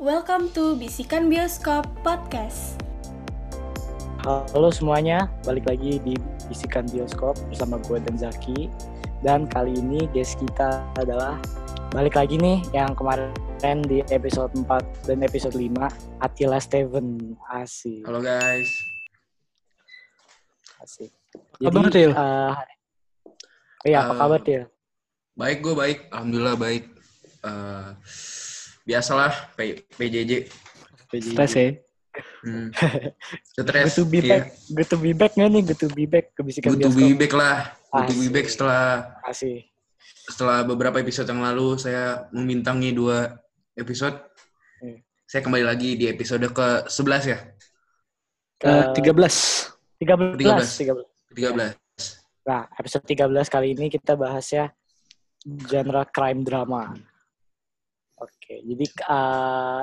Welcome to Bisikan Bioskop Podcast. Halo semuanya, balik lagi di Bisikan Bioskop bersama gue dan Zaki. Dan kali ini guest kita adalah balik lagi nih yang kemarin di episode 4 dan episode 5 Attila Steven asik Halo guys. asik Kabar, Til? eh, iya apa Eh, kabar Til? Baik gue baik, alhamdulillah baik. Eh, biasalah P- PJJ. Stres ya. Hmm. Good Stres. to be iya. back, good to be back nggak nih? Good to be back ke Bisikan Good to Bioskop be back lah. Good to be back setelah Asik setelah beberapa episode yang lalu saya membintangi dua episode. Hmm. Saya kembali lagi di episode ke-11 ya? Ke 13. 13, 13. 13. Nah, episode 13 kali ini kita bahas ya genre crime drama. Oke, jadi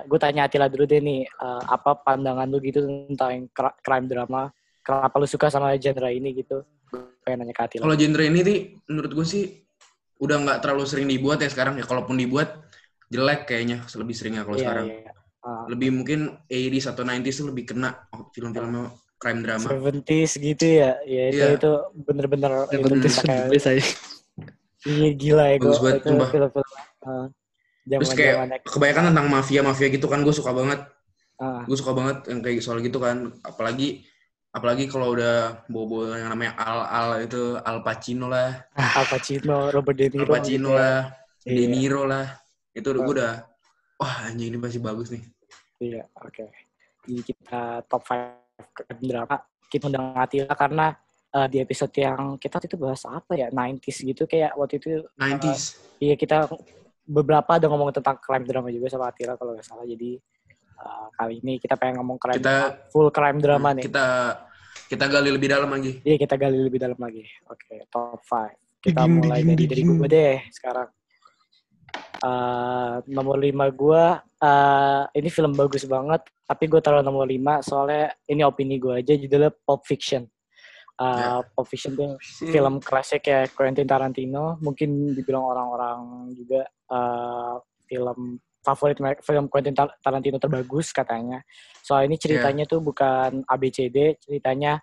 gue tanya Atila dulu deh nih, eh, apa pandangan lu gitu tentang crime drama? Kenapa lu suka sama genre ini gitu? Gue pengen nanya ke Atila. Kalau genre ini nih menurut gue sih udah nggak terlalu sering dibuat ya sekarang ya. Kalaupun dibuat jelek kayaknya lebih seringnya kalau Iya, sekarang. iya. Ah, Lebih mungkin 80s atau 90s tuh lebih kena oh, film-filmnya crime drama. 70s gitu ya. Ya itu Iya. itu bener-bener itu ya. iya, gila ya gue. Bagus banget, film-film. Ah, Terus kayak kebanyakan tentang mafia-mafia gitu kan gue suka banget. Ah, Gue suka banget yang kayak soal gitu kan. Apalagi apalagi kalau udah bobo yang namanya Al Al itu Al Pacino lah, Al Pacino, Robert De Al Niro. Pacino gitu ya. lah, De Iya. Niro lah. Itu udah gue udah wah anjing ini pasti bagus nih. Iya, oke. Jadi kita top 5 drama. Kita undang Atila karena eh, di episode yang kita waktu itu bahas apa ya? 90s gitu kayak waktu itu 90s. iya kita beberapa ada ngomong tentang crime drama juga sama Atila kalau nggak salah. Jadi eh, kali ini kita pengen ngomong crime Kita- drama, full crime drama nih. Kita kita gali lebih dalam lagi. Iya, kita gali lebih dalam lagi. Oke, top 5. Kita Diging, mulai diging, dari dari diging. gue deh sekarang. Eh, nomor 5 gue, eh ini film bagus banget, tapi gue taruh nomor 5 soalnya ini opini gue aja, judulnya Pulp Fiction. Eh, Ya. Fiction tuh film klasik kayak Quentin Tarantino, mungkin dibilang orang-orang juga eh, film favorit film Quentin Tar- Tarantino terbagus katanya. Soal ini ceritanya tuh bukan ABCD, ceritanya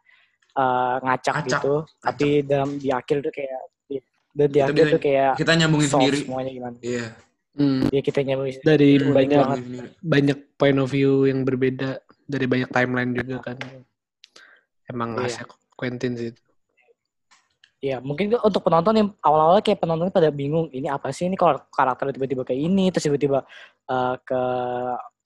eh, ngacak, Ngacak, gitu, tapi dalam di akhir tuh kayak di- dan di Kita akhir bisa- tuh kayak Kita nyambungin sendiri. semuanya gimana. Iya. Hmm, Ya kita nyambung dari baik banyak banget. Nyambungin banyak point of view yang berbeda dari banyak timeline juga kan. Emang Iya. khasnya Quentin sih. Iya, mungkin untuk penonton yang awal-awal kayak penonton pada bingung, ini apa sih ini kalau karakter tiba-tiba kayak ini, terus tiba-tiba uh, ke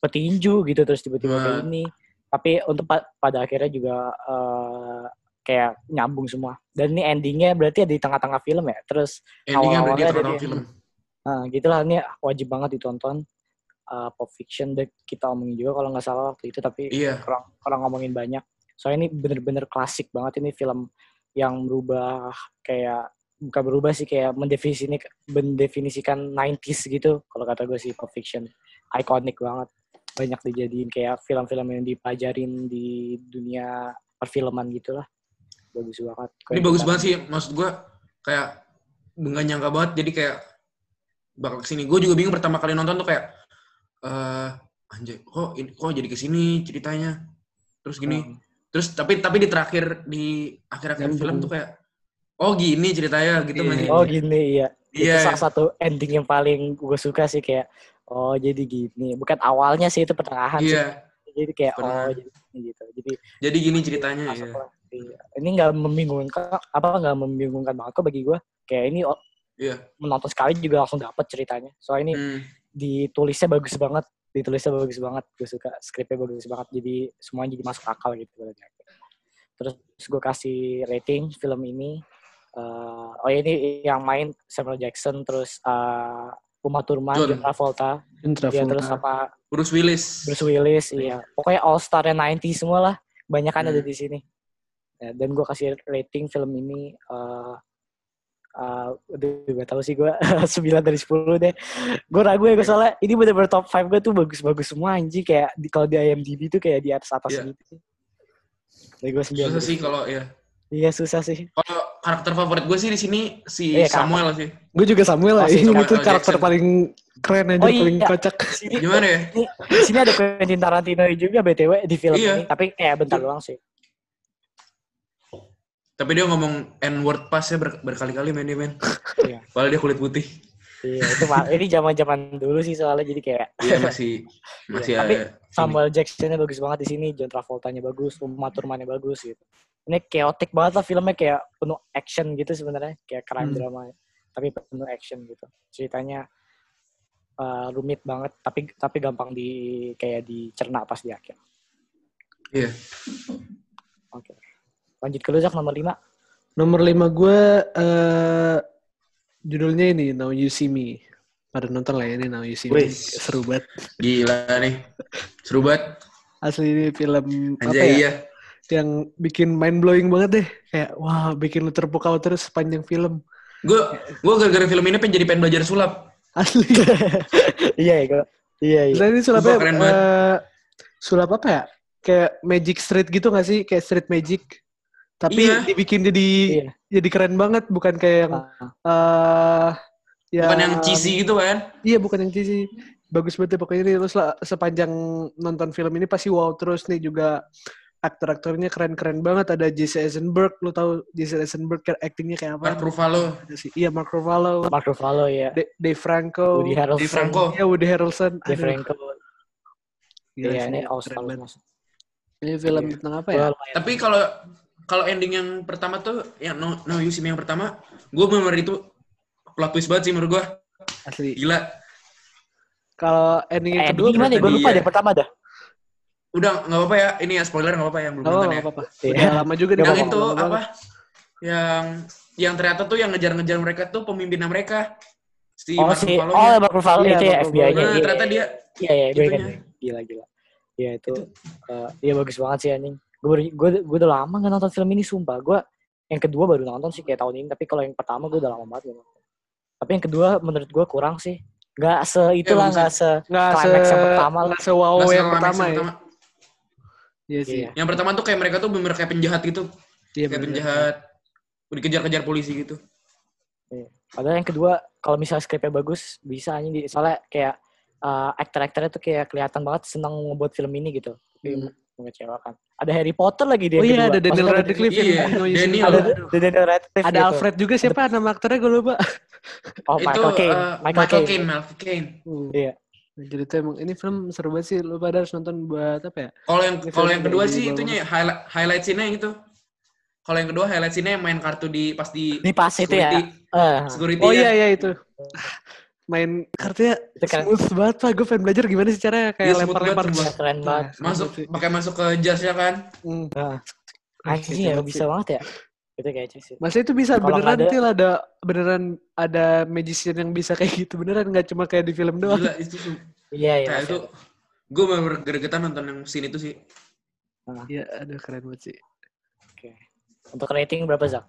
petinju gitu, terus tiba-tiba kayak Nah. ini. Tapi untuk pa- pada akhirnya juga uh, kayak nyambung semua. Dan ini endingnya berarti ada di tengah-tengah film ya. Terus Endingnya Awal-awalnya ada tengah di- film. nah, gitulah ini wajib banget ditonton. Uh, Pulp Fiction dan kita omongin juga kalau nggak salah waktu itu, tapi Iya. orang orang ngomongin banyak. Soalnya ini bener-bener klasik banget ini film yang merubah kayak bukan berubah sih kayak mendefinisikan mendefinisikan 90s gitu. Kalau kata gue sih Pulp Fiction. Ikonik banget. Banyak dijadiin kayak film-film yang dipelajarin di dunia perfilman gitu lah bagus banget. Ini bagus banget. sih, maksud gue kayak nggak nyangka banget, jadi kayak bakal ke sini. Gue juga bingung pertama kali nonton tuh kayak, eh anjay, kok ini, kok jadi ke sini ceritanya, terus gini, Hmm. Terus tapi tapi di terakhir di akhir-akhir film tuh kayak, oh gini ceritanya gitu masih. oh gini iya itu Iya. salah satu ending yang paling gue suka sih kayak oh jadi gini bukan awalnya sih itu pertengahan sih Iya, jadi kayak oh jadi gini gitu jadi jadi gini ceritanya ya. Iya. Ini nggak membingungkan, apa nggak membingungkan banget kok bagi gue. Kayak ini oh, Iya. menonton sekali juga langsung dapet ceritanya. Soalnya ini Hmm. ditulisnya bagus banget, ditulisnya bagus banget. Gue suka skripnya bagus banget. Jadi semuanya jadi masuk akal gitu. Terus gue kasih rating film ini. eh, oh ini yang main Samuel Jackson, terus eh, Uma Thurman, John. John Travolta, Travolta. ya, terus sama Bruce Willis. Bruce Willis, iya. Pokoknya all star 90 semua lah. Banyak kan ada Hmm. di sini. Ya, dan gue kasih rating film ini eh uh, udah gak tahu sih gue 9 dari 10 deh. Gue ragu ya gue soalnya ini bener-bener top 5 gue tuh bagus-bagus semua anjing kayak di kalau di IMDb tuh kayak di atas atas Iya. gitu. Jadi gue 9 Susah sih kalau ya. Iya susah sih. Kalau karakter favorit gue sih di sini si Iya, Samuel sih. Gue juga Samuel Oh, lah. si Ini Samuel tuh L. karakter Jackson. paling Keren aja Oh, iya. paling kocak. Sini, Gimana ya? di sini ada Quentin Tarantino juga BTW di film Iya. ini, tapi kayak bentar doang sih. Tapi dia ngomong N-word pas ya ber- berkali-kali main dia men. Iya. Padahal dia kulit putih. Iya, itu. Ini zaman-zaman dulu sih soalnya jadi kayak Iya masih masih Iya, tapi. Samuel Jackson-nya bagus banget di sini, John Travolta-nya bagus, Uma Thurman-nya bagus gitu. Ini chaotic banget lah filmnya kayak penuh action gitu sebenarnya, kayak crime Hmm. drama, tapi penuh action gitu. Ceritanya uh, rumit banget, tapi tapi gampang di kayak dicerna pas di akhir. Iya. Oke. Lanjut ke lu Zak, nomor 5. Nomor lima gue eh judulnya ini Now You See Me. Pada nonton lah ya ini Now You See Me. Seru banget. Gila nih. Seru banget. Asli ini film apa Anjay ya? iya. Yang bikin mind blowing banget deh. Kayak wah bikin lu terpukau terus sepanjang film. Gue gue gara-gara film ini pengen jadi pengen belajar sulap. Asli. iya, ya, gua. Iya, iya. Dan ini sulapnya Sumpah, keren banget. eh, sulap apa ya? Kayak magic street gitu gak sih? Kayak street magic. Tapi Iya. dibikin jadi Iya. jadi keren banget, bukan kayak yang eh ya, Bukan yang cheesy gitu kan. Iya, bukan yang cheesy. Bagus banget deh pokoknya ini terus lah, sepanjang nonton film ini pasti wow terus nih juga aktor-aktornya keren-keren banget ada Jesse Eisenberg lu tahu Jesse Eisenberg kayak actingnya kayak apa Mark Ruffalo. Iya Mark Ruffalo Mark Ruffalo ya. Da- Dave Franco Woody Harrelson. Di Franco. Iya Woody Harrelson Dave Aduh, Franco. Iya, ini masuk. ini film Iya. tentang apa ya. Tapi kalau kalau ending yang pertama tuh yang No, no You See Me yang pertama, gue bener itu plot twist banget sih menurut gue. asli Gila. kalau ending yang Eh, kedua gimana ya? Gue lupa dia- deh pertama dah. Udah nggak apa-apa ya. Ini ya spoiler nggak apa-apa yang belum oh nonton nggak ya. apa-apa Iya. udah lama juga Yang itu apa? Yang yang ternyata tuh yang ngejar-ngejar mereka tuh pemimpinnya mereka. Si Oh si, oh Ruffalo-nya. Mark Ruffalo Iya, itu ya FBI-nya. Nah, Iya, ternyata iya, dia Iya, iya. Gila, gila. Iya itu, eh, iya bagus banget sih anjing. Gue gue gue udah lama gak nonton film ini sumpah. Gue yang kedua baru nonton sih kayak tahun ini. Tapi kalau yang pertama gue udah lama banget gak nonton. Tapi yang kedua menurut gue kurang sih. Gak se itulah bagus gak se nggak se climax yang pertama lah. nggak se wow Nggak yang sama pertama yang ya iya sih Iya. Yang pertama tuh kayak mereka tuh bener kayak penjahat gitu. iya kayak bener. penjahat. Dikejar-kejar polisi gitu. Padahal yang kedua kalau misalnya skripnya bagus bisa anjing di soalnya kayak eh, aktor-aktornya tuh kayak kelihatan banget senang ngebuat film ini gitu. Hmm. Mengecewakan. Ada Harry Potter lagi di oh iya kedua. ada Daniel Maksudnya Radcliffe Iya. Daniel. Ada ada Daniel Radcliffe Ada gitu. Alfred juga siapa nama aktornya gue lupa. Oh, itu Michael Caine. eh, Michael, Caine. Caine, Michael Caine. Iya. Jadi tuh emang ini film seru banget sih. Lu pada harus nonton buat apa ya? Kalau yang kalau yang kedua sih itunya ya, highlight highlight scene-nya yang itu. Kalau yang kedua highlight scene-nya yang main kartu di pas di Ini pas itu ya. security, Eh, security Oh ya. iya iya itu. Main kartunya keren. smooth banget pak. Gue pengen belajar gimana sih caranya kayak smooth lempar-lempar. Iya, keren banget. Masuk sih. pakai masuk ke jasnya kan. Hmm. Anjing ya bisa banget ya. Itu kayak sih. Masa itu bisa Kalau beneran ada- til ada beneran ada magician yang bisa kayak gitu beneran nggak cuma kayak di film doang. Gila itu. Iya, iya. Itu gue bener gregetan nonton yang scene itu sih. Iya, aduh keren banget sih. Oke. Untuk rating berapa, Zak?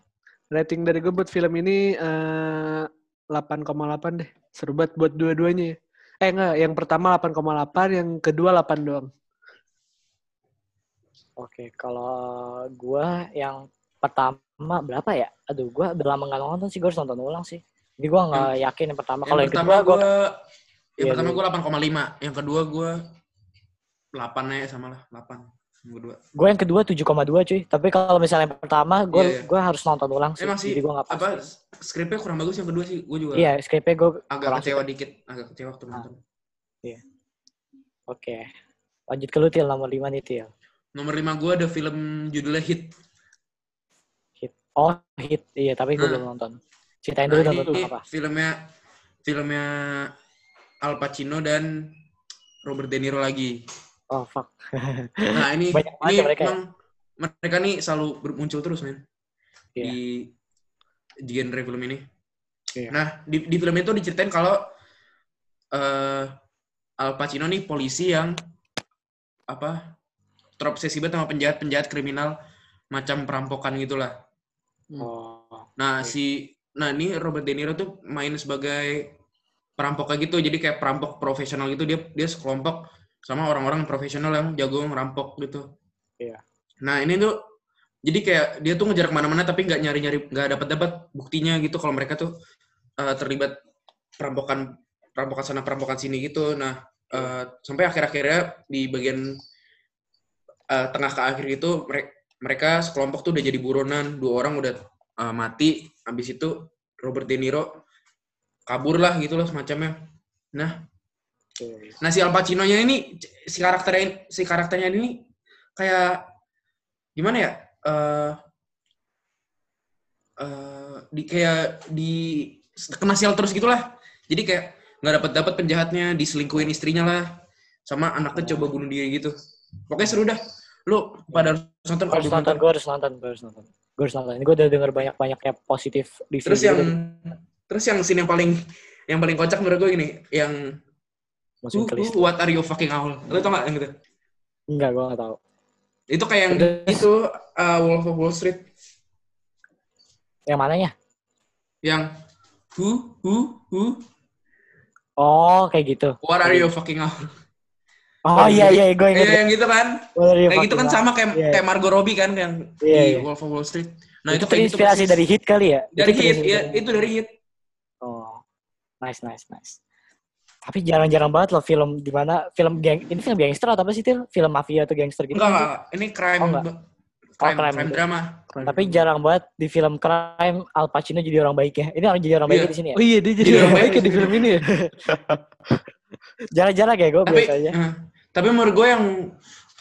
Rating dari gue buat film ini eh 8,8 deh. Seru banget buat dua-duanya ya. Eh enggak, yang pertama 8,8, yang kedua 8 doang. Oke, kalau gua yang pertama berapa ya? Aduh, gua udah lama nggak nonton sih, gua harus nonton ulang sih. Jadi gua nggak yakin yang pertama. Kalau yang pertama kedua gua gue yang Iya, pertama gue 8,5, yang kedua gue 8 ya sama lah, 8. Yang kedua. gua yang kedua 7,2 cuy. Tapi kalau misalnya yang pertama gua Iya, iya. gua harus nonton ulang sih. Emang sih Jadi gua nggak apa skripnya kurang bagus yang kedua sih, gue juga Iya, skripnya gua agak kecewa suka. dikit, agak kecewa waktu nonton. Oke. Lanjut ke lu Til, nomor 5 nih Til. Nomor 5 gue ada film judulnya Hit. Hit. Oh, hit. Iya, tapi gua Nah. belum nonton. Ceritain dulu Nah, nonton ini apa. filmnya filmnya Al Pacino dan Robert De Niro lagi. Oh, fuck. Nah ini Banyak ini ya mereka ya? emang mereka nih selalu muncul terus men Iya. di di genre film ini. Iya. Nah di, di film itu diceritain kalau eh Al Pacino nih polisi yang apa terobsesi banget sama penjahat-penjahat kriminal macam perampokan gitulah. Oh. Nah, Oke. si nah ini Robert De Niro tuh main sebagai perampok kayak gitu. Jadi kayak perampok profesional gitu. Dia dia sekelompok sama orang-orang profesional yang jago ngerampok gitu. Iya. Nah, ini tuh jadi kayak dia tuh ngejar ke mana-mana tapi nggak nyari-nyari nggak dapat-dapat buktinya gitu kalau mereka tuh eh, terlibat perampokan perampokan sana perampokan sini gitu. Nah, eh, sampai akhir-akhirnya di bagian eh, tengah ke akhir itu mereka mereka sekelompok tuh udah jadi buronan, dua orang udah eh, mati, habis itu Robert De Niro kabur lah gitu loh semacamnya. Nah, Oke. Nah si Al Pacino-nya ini si karakternya si karakternya ini kayak gimana ya? Eh eh, di kayak di kena sial terus gitulah. Jadi kayak nggak dapat dapat penjahatnya, diselingkuhin istrinya lah, sama anaknya coba bunuh diri gitu. Pokoknya seru dah. Lu pada harus nonton kalau harus nonton, gue harus nonton, gue harus nonton. Gue harus nonton. Ini gue udah denger banyak-banyaknya positif review. Terus gitu yang dari terus yang scene yang paling yang paling kocak menurut gue ini yang Mas who, Winkler. who, what are you fucking owl? Lu tau gak yang gitu? Enggak, gue gak tahu. Itu kayak yang itu uh, Wolf of Wall Street Yang mananya? yang who who who Oh, kayak gitu. what are you fucking owl? Oh iya iya, gue inget. Iya yang gitu kan. Kayak gitu kan sama kayak Iya. kayak Margot Robbie kan yang Iya, di iya. Wolf of Wall Street. Nah, itu, itu, kayak gitu terinspirasi persis. dari hit kali ya? dari Itu hit, ya itu dari hit. Oh, nice, nice, nice. Tapi jarang-jarang banget loh film di mana film geng ini film gangster atau apa sih Til? Film mafia atau gangster gitu? Enggak, enggak, ini crime Oh, enggak. crime, crime crime gitu. drama. Tapi jarang banget di film crime Al Pacino jadi orang baik ya. Ini orang jadi orang baik Iya. di sini ya. Oh iya dia jadi Jadi orang baik ya di film ini ya. Jarang-jarang ya gue Tapi biasanya. eh, tapi menurut gue yang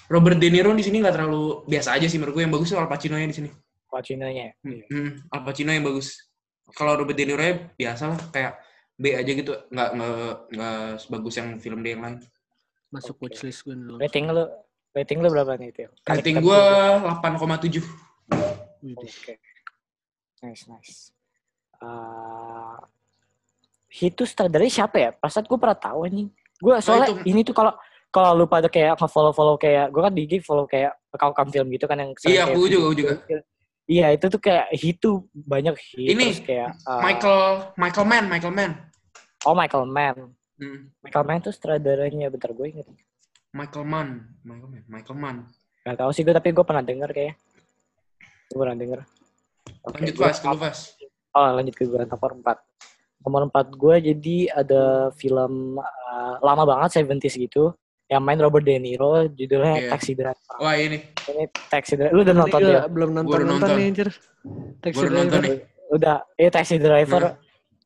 Robert De Niro di sini nggak terlalu biasa aja sih menurut gue yang bagus tuh Al Pacino-nya di sini. Pacinonya. ya. Hmm, Al Pacino yang bagus. Kalau Robert De Niro nya biasa lah kayak B aja gitu, nggak nggak sebagus yang film dia yang lain. Masuk Oke. watchlist gue dulu. Rating lu rating lu berapa nih Til? Kali Rating gue bikin. 8,7. Oke. Nice, nice. Uh, itu sutradaranya siapa ya? Pasat gue pernah tahu nih. Gue soalnya itu- ini tuh kalau kalau lu pada kayak follow follow kayak gue kan di IG follow kayak account film gitu kan yang Iya, kayak aku juga, aku juga. Iya itu tuh kayak hit tuh banyak hit Ini, terus kayak uh, Michael Michael Mann, Michael Mann. Oh Michael Mann Hmm, Michael Mann tuh sutradaranya bentar gue inget Michael Mann, Michael Mann, Michael Mann. Gak tau sih gue tapi gue pernah denger kayaknya gue pernah denger Oke, Lanjut Vas, dulu Vas. Oh lanjut ke gue nomor 4 Nomor 4 gue jadi ada film uh, lama banget 70s gitu yang main Robert De Niro judulnya Iya. Taxi Driver. Wah ini, Ini Taxi Driver. Lu udah Ini nonton ya? belum nonton nonton nonton. nih anjir. Taxi nonton driver. nih. Udah. Eh Taxi Driver Nah.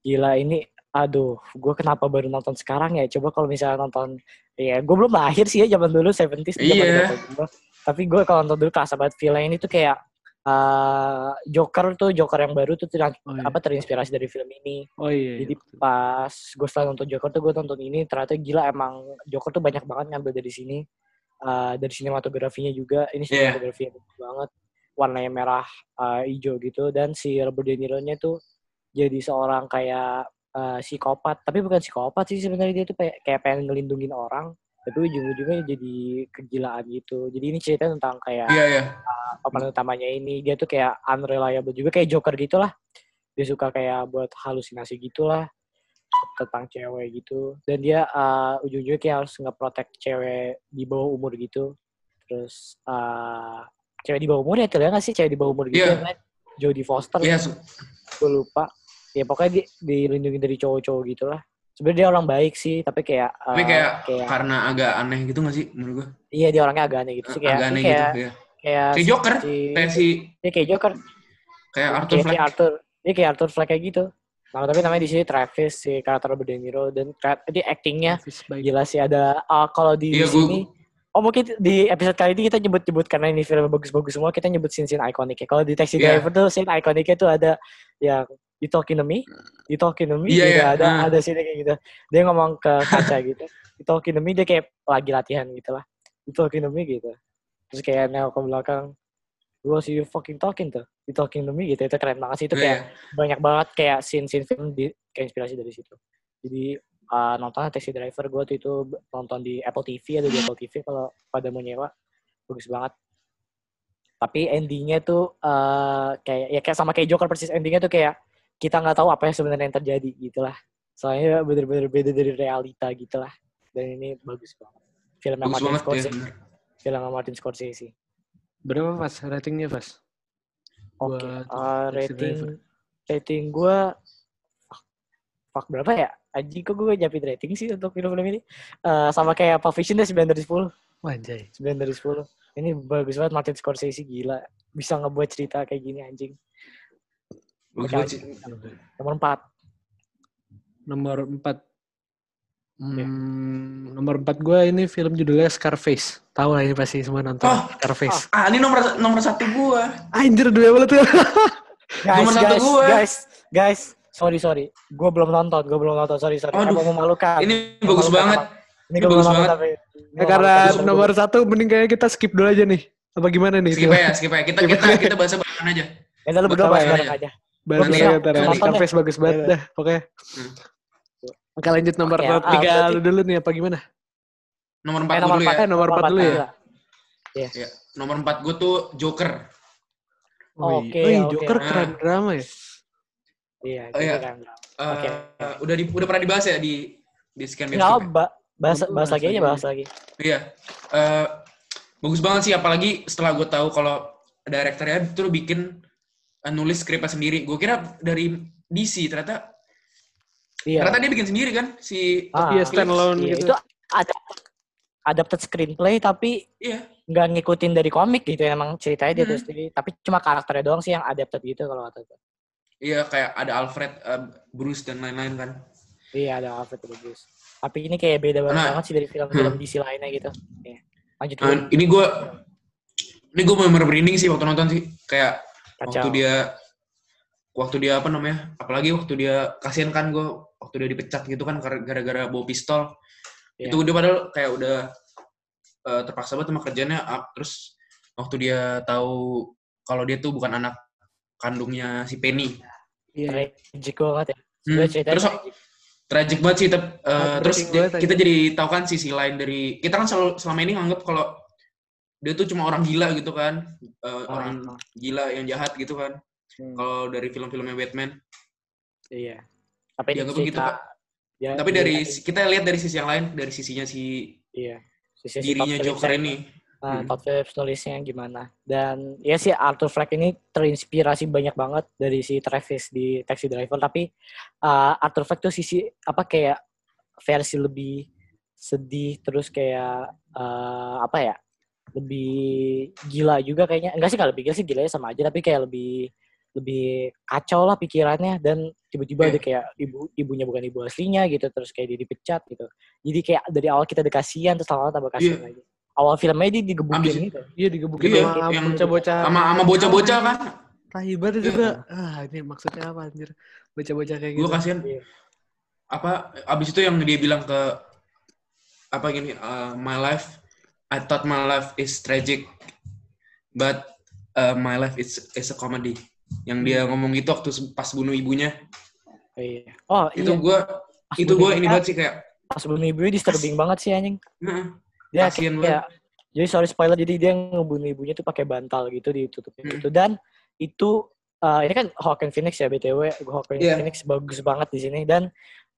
gila ini aduh, gue kenapa baru nonton sekarang ya? Coba kalau misalnya nonton ya gue belum lahir sih ya zaman dulu 70s dia Iya. Tapi gue kalau nonton dulu kerasa banget film ini tuh kayak uh, Joker tuh Joker yang baru tuh ter- Oh, iya. apa terinspirasi dari film ini. Oh iya. Jadi iya. pas gue setelah nonton Joker tuh gue nonton ini ternyata gila emang Joker tuh banyak banget ngambil dari sini Uh, dari sinematografinya juga ini Iya. sinematografinya bagus banget warnanya merah uh, hijau gitu dan si Robert De Niro nya tuh jadi seorang kayak uh, psikopat. Tapi bukan psikopat sih sebenarnya dia tuh kayak, kayak pengen ngelindungin orang tapi ujung-ujungnya jadi kegilaan gitu. Jadi ini cerita tentang kayak iya iya. pemeran utamanya ini. Dia tuh kayak unreliable juga kayak Joker gitulah. Dia suka kayak buat halusinasi gitulah tentang cewek gitu. Dan dia uh, ujung-ujungnya kayak harus nge-protect cewek di bawah umur gitu. Terus uh, cewek di bawah umur ya ya nggak sih cewek di bawah umur gitu Iya. ya kan? Jodie Foster. Iya, su- gue lupa ya pokoknya dia dilindungi dari cowok-cowok gitulah sebenarnya dia orang baik sih tapi kayak uh, tapi kayak kayak karena agak aneh gitu gak sih menurut gue? iya dia orangnya agak aneh gitu sih kayak agak aneh kayak gitu, ya. kayak Kayak Joker, si, kayak si dia kayak Joker kayak Arthur kayak si Fleck. Arthur dia kayak Arthur Fleck kayak gitu nah, tapi namanya di sini Travis si karakter Robert De Niro dan dia actingnya gila sih ada ah, kalau di Iya, gua- sini oh mungkin di episode kali ini kita nyebut-nyebut karena ini film bagus-bagus semua kita nyebut scene-scene ikonik ya kalau di Taxi Iya. Driver tuh scene ikoniknya tuh ada yang You talking to me? You talking to me? Iya, gitu. iya. Ada Ah. ada scene kayak gitu. Dia ngomong ke kaca gitu. You talking to me dia kayak lagi latihan gitu lah. You talking to me gitu. Terus kayak nengok ke belakang. What you fucking talking tuh? You talking to me gitu. Itu keren banget sih. Itu kayak Iya. banyak banget kayak scene-scene film di kayak inspirasi dari situ. Jadi uh, nonton Taxi Driver gue tuh itu nonton di Apple TV ada di Apple TV kalau pada mau nyewa bagus banget. Tapi endingnya tuh uh, kayak ya kayak sama kayak Joker persis endingnya tuh kayak kita nggak tahu apa yang sebenarnya yang terjadi gitulah. Soalnya bener-bener beda dari realita gitulah. Dan ini bagus banget. Film Bagus Martin banget ya. Scorsese. bener. Film Martin Scorsese. Berapa pas ratingnya pas? Oke, Buat uh, Taxi rating rating gue fuck berapa ya? Anjing kok gue nyapin rating sih untuk film-film ini. Eh, sama kayak Pulp Fiction deh 9 dari 10. Wanjay. 9 dari 10. Ini bagus banget Martin Scorsese gila. Bisa ngebuat cerita kayak gini anjing. Bagus banget. Nomor 4. Nomor 4. Iya. Hmm, nomor 4 gue ini film judulnya Scarface. Tahu lah ini pasti semua nonton Oh, Scarface. Ah, ini nomor nomor satu gua. Anjir dua banget tuh. Guys, Nomor satu guys, gue. guys, guys, sorry sorry, gue belum nonton, gue belum nonton, sorry sorry, Aduh, emang memalukan. Ini bagus Memalukan banget. apa? Ini ini gue bagus banget. tapi. Ya, karena memalukan. nomor satu mending kayak kita skip dulu aja nih. Apa gimana nih? Skip aja, skip aja. Kita kita kita bahas barengan aja. Ya lu berdua bahas bareng aja. Bahas Nanti ya, ya, ya. Scarface bagus banget Iya. dah pokoknya. Hmm. Oke lanjut nomor Oke, ah, tiga lu dulu nih apa gimana? Nomor Eh, 4 nomor dulu empat, ya. Eh, nomor empat dulu ya? dulu. Ya, nomor 4 gue tuh Joker. Oh, Oke, iya. oke. Joker Nah. keren drama ya. Iya, Oh, iya. kan. Eh, Oke. udah di, udah pernah dibahas ya di di scan Nggak, bioskop. ya? ba bahas, bahas bahas lagi aja, bahas lagi. Iya. Eh, bagus banget sih apalagi setelah gue tahu kalau direkturnya itu bikin nulis skripnya sendiri. Gue kira dari DC ternyata Iya. ternyata dia bikin sendiri kan si Ah, Iya, stand alone iya, gitu. Itu ada adapted screenplay tapi iya nggak ngikutin dari komik gitu emang ceritanya dia Hmm. tulis sendiri tapi cuma karakternya doang sih yang adapted gitu kalau kata gue iya kayak ada Alfred, eh, Bruce dan lain-lain kan. iya ada Alfred bagus tapi ini kayak beda Nah. banget sih dari film-film Hmm. DC lainnya gitu Iya. lanjut Nah, dulu ini gue ini gue bener merinding sih waktu nonton sih kayak waktu kacau dia waktu dia apa namanya apalagi waktu dia kasihan kan gue waktu dia dipecat gitu kan gara-gara bawa pistol Iya. itu dia padahal kayak udah eh, terpaksa banget sama kerjanya up. terus waktu dia tahu kalau dia tuh bukan anak kandungnya si Penny Iya. tragic banget ya Hmm, terus tragic. tragic banget sih tep- Ah, terus banget kita jadi tahu kan sisi lain dari kita kan selalu selama ini nganggap kalau dia tuh cuma orang gila gitu kan eh, Ah, orang ah. gila yang jahat gitu kan Hmm, kalau dari film-filmnya Batman iya tapi Ya, ini nggak begitu, Pak. ya, tapi iya, dari iya, kita lihat dari sisi yang lain dari sisinya si iya Sisi- si dirinya Phillips Joker ini Nah, Hmm. Todd Phillips nulisnya gimana. Dan ya sih Arthur Fleck ini terinspirasi banyak banget dari si Travis di Taxi Driver. Tapi uh, Arthur Fleck tuh sisi apa kayak versi lebih sedih terus kayak uh, apa ya lebih gila juga kayaknya. Enggak sih kalau lebih gila sih gilanya sama aja. Tapi kayak lebih lebih kacau lah pikirannya dan tiba-tiba ada kayak ibu ibunya bukan ibu aslinya gitu terus kayak dia dipecat gitu jadi kayak dari awal kita ada kasihan terus lama-lama tambah kasihan Iya. lagi awal filmnya dia digebukin Abis- gitu Iya digebukin Iya, sama yang- bocah-bocah. sama sama bocah-bocah kan Tai banget itu Iya. juga. Ah, ini maksudnya apa anjir? Bocah-bocah kayak gue gitu. kasihan Iya. apa abis itu yang dia bilang ke apa gini uh, my life I thought my life is tragic but uh, my life is is a comedy. Yang dia ngomong gitu waktu pas bunuh ibunya. Iya. Oh itu iya. gue itu gue ini banget sih kayak Pas bunuh ibunya disturbing banget sih anjing. "Heeh, Dia Kasian kayak, jadi sorry spoiler. Jadi dia ngebunuh ibunya tuh pakai bantal gitu ditutupin Hmm. gitu dan itu uh, ini kan Joaquin Phoenix ya btw Joaquin Iya. Phoenix bagus banget di sini. Dan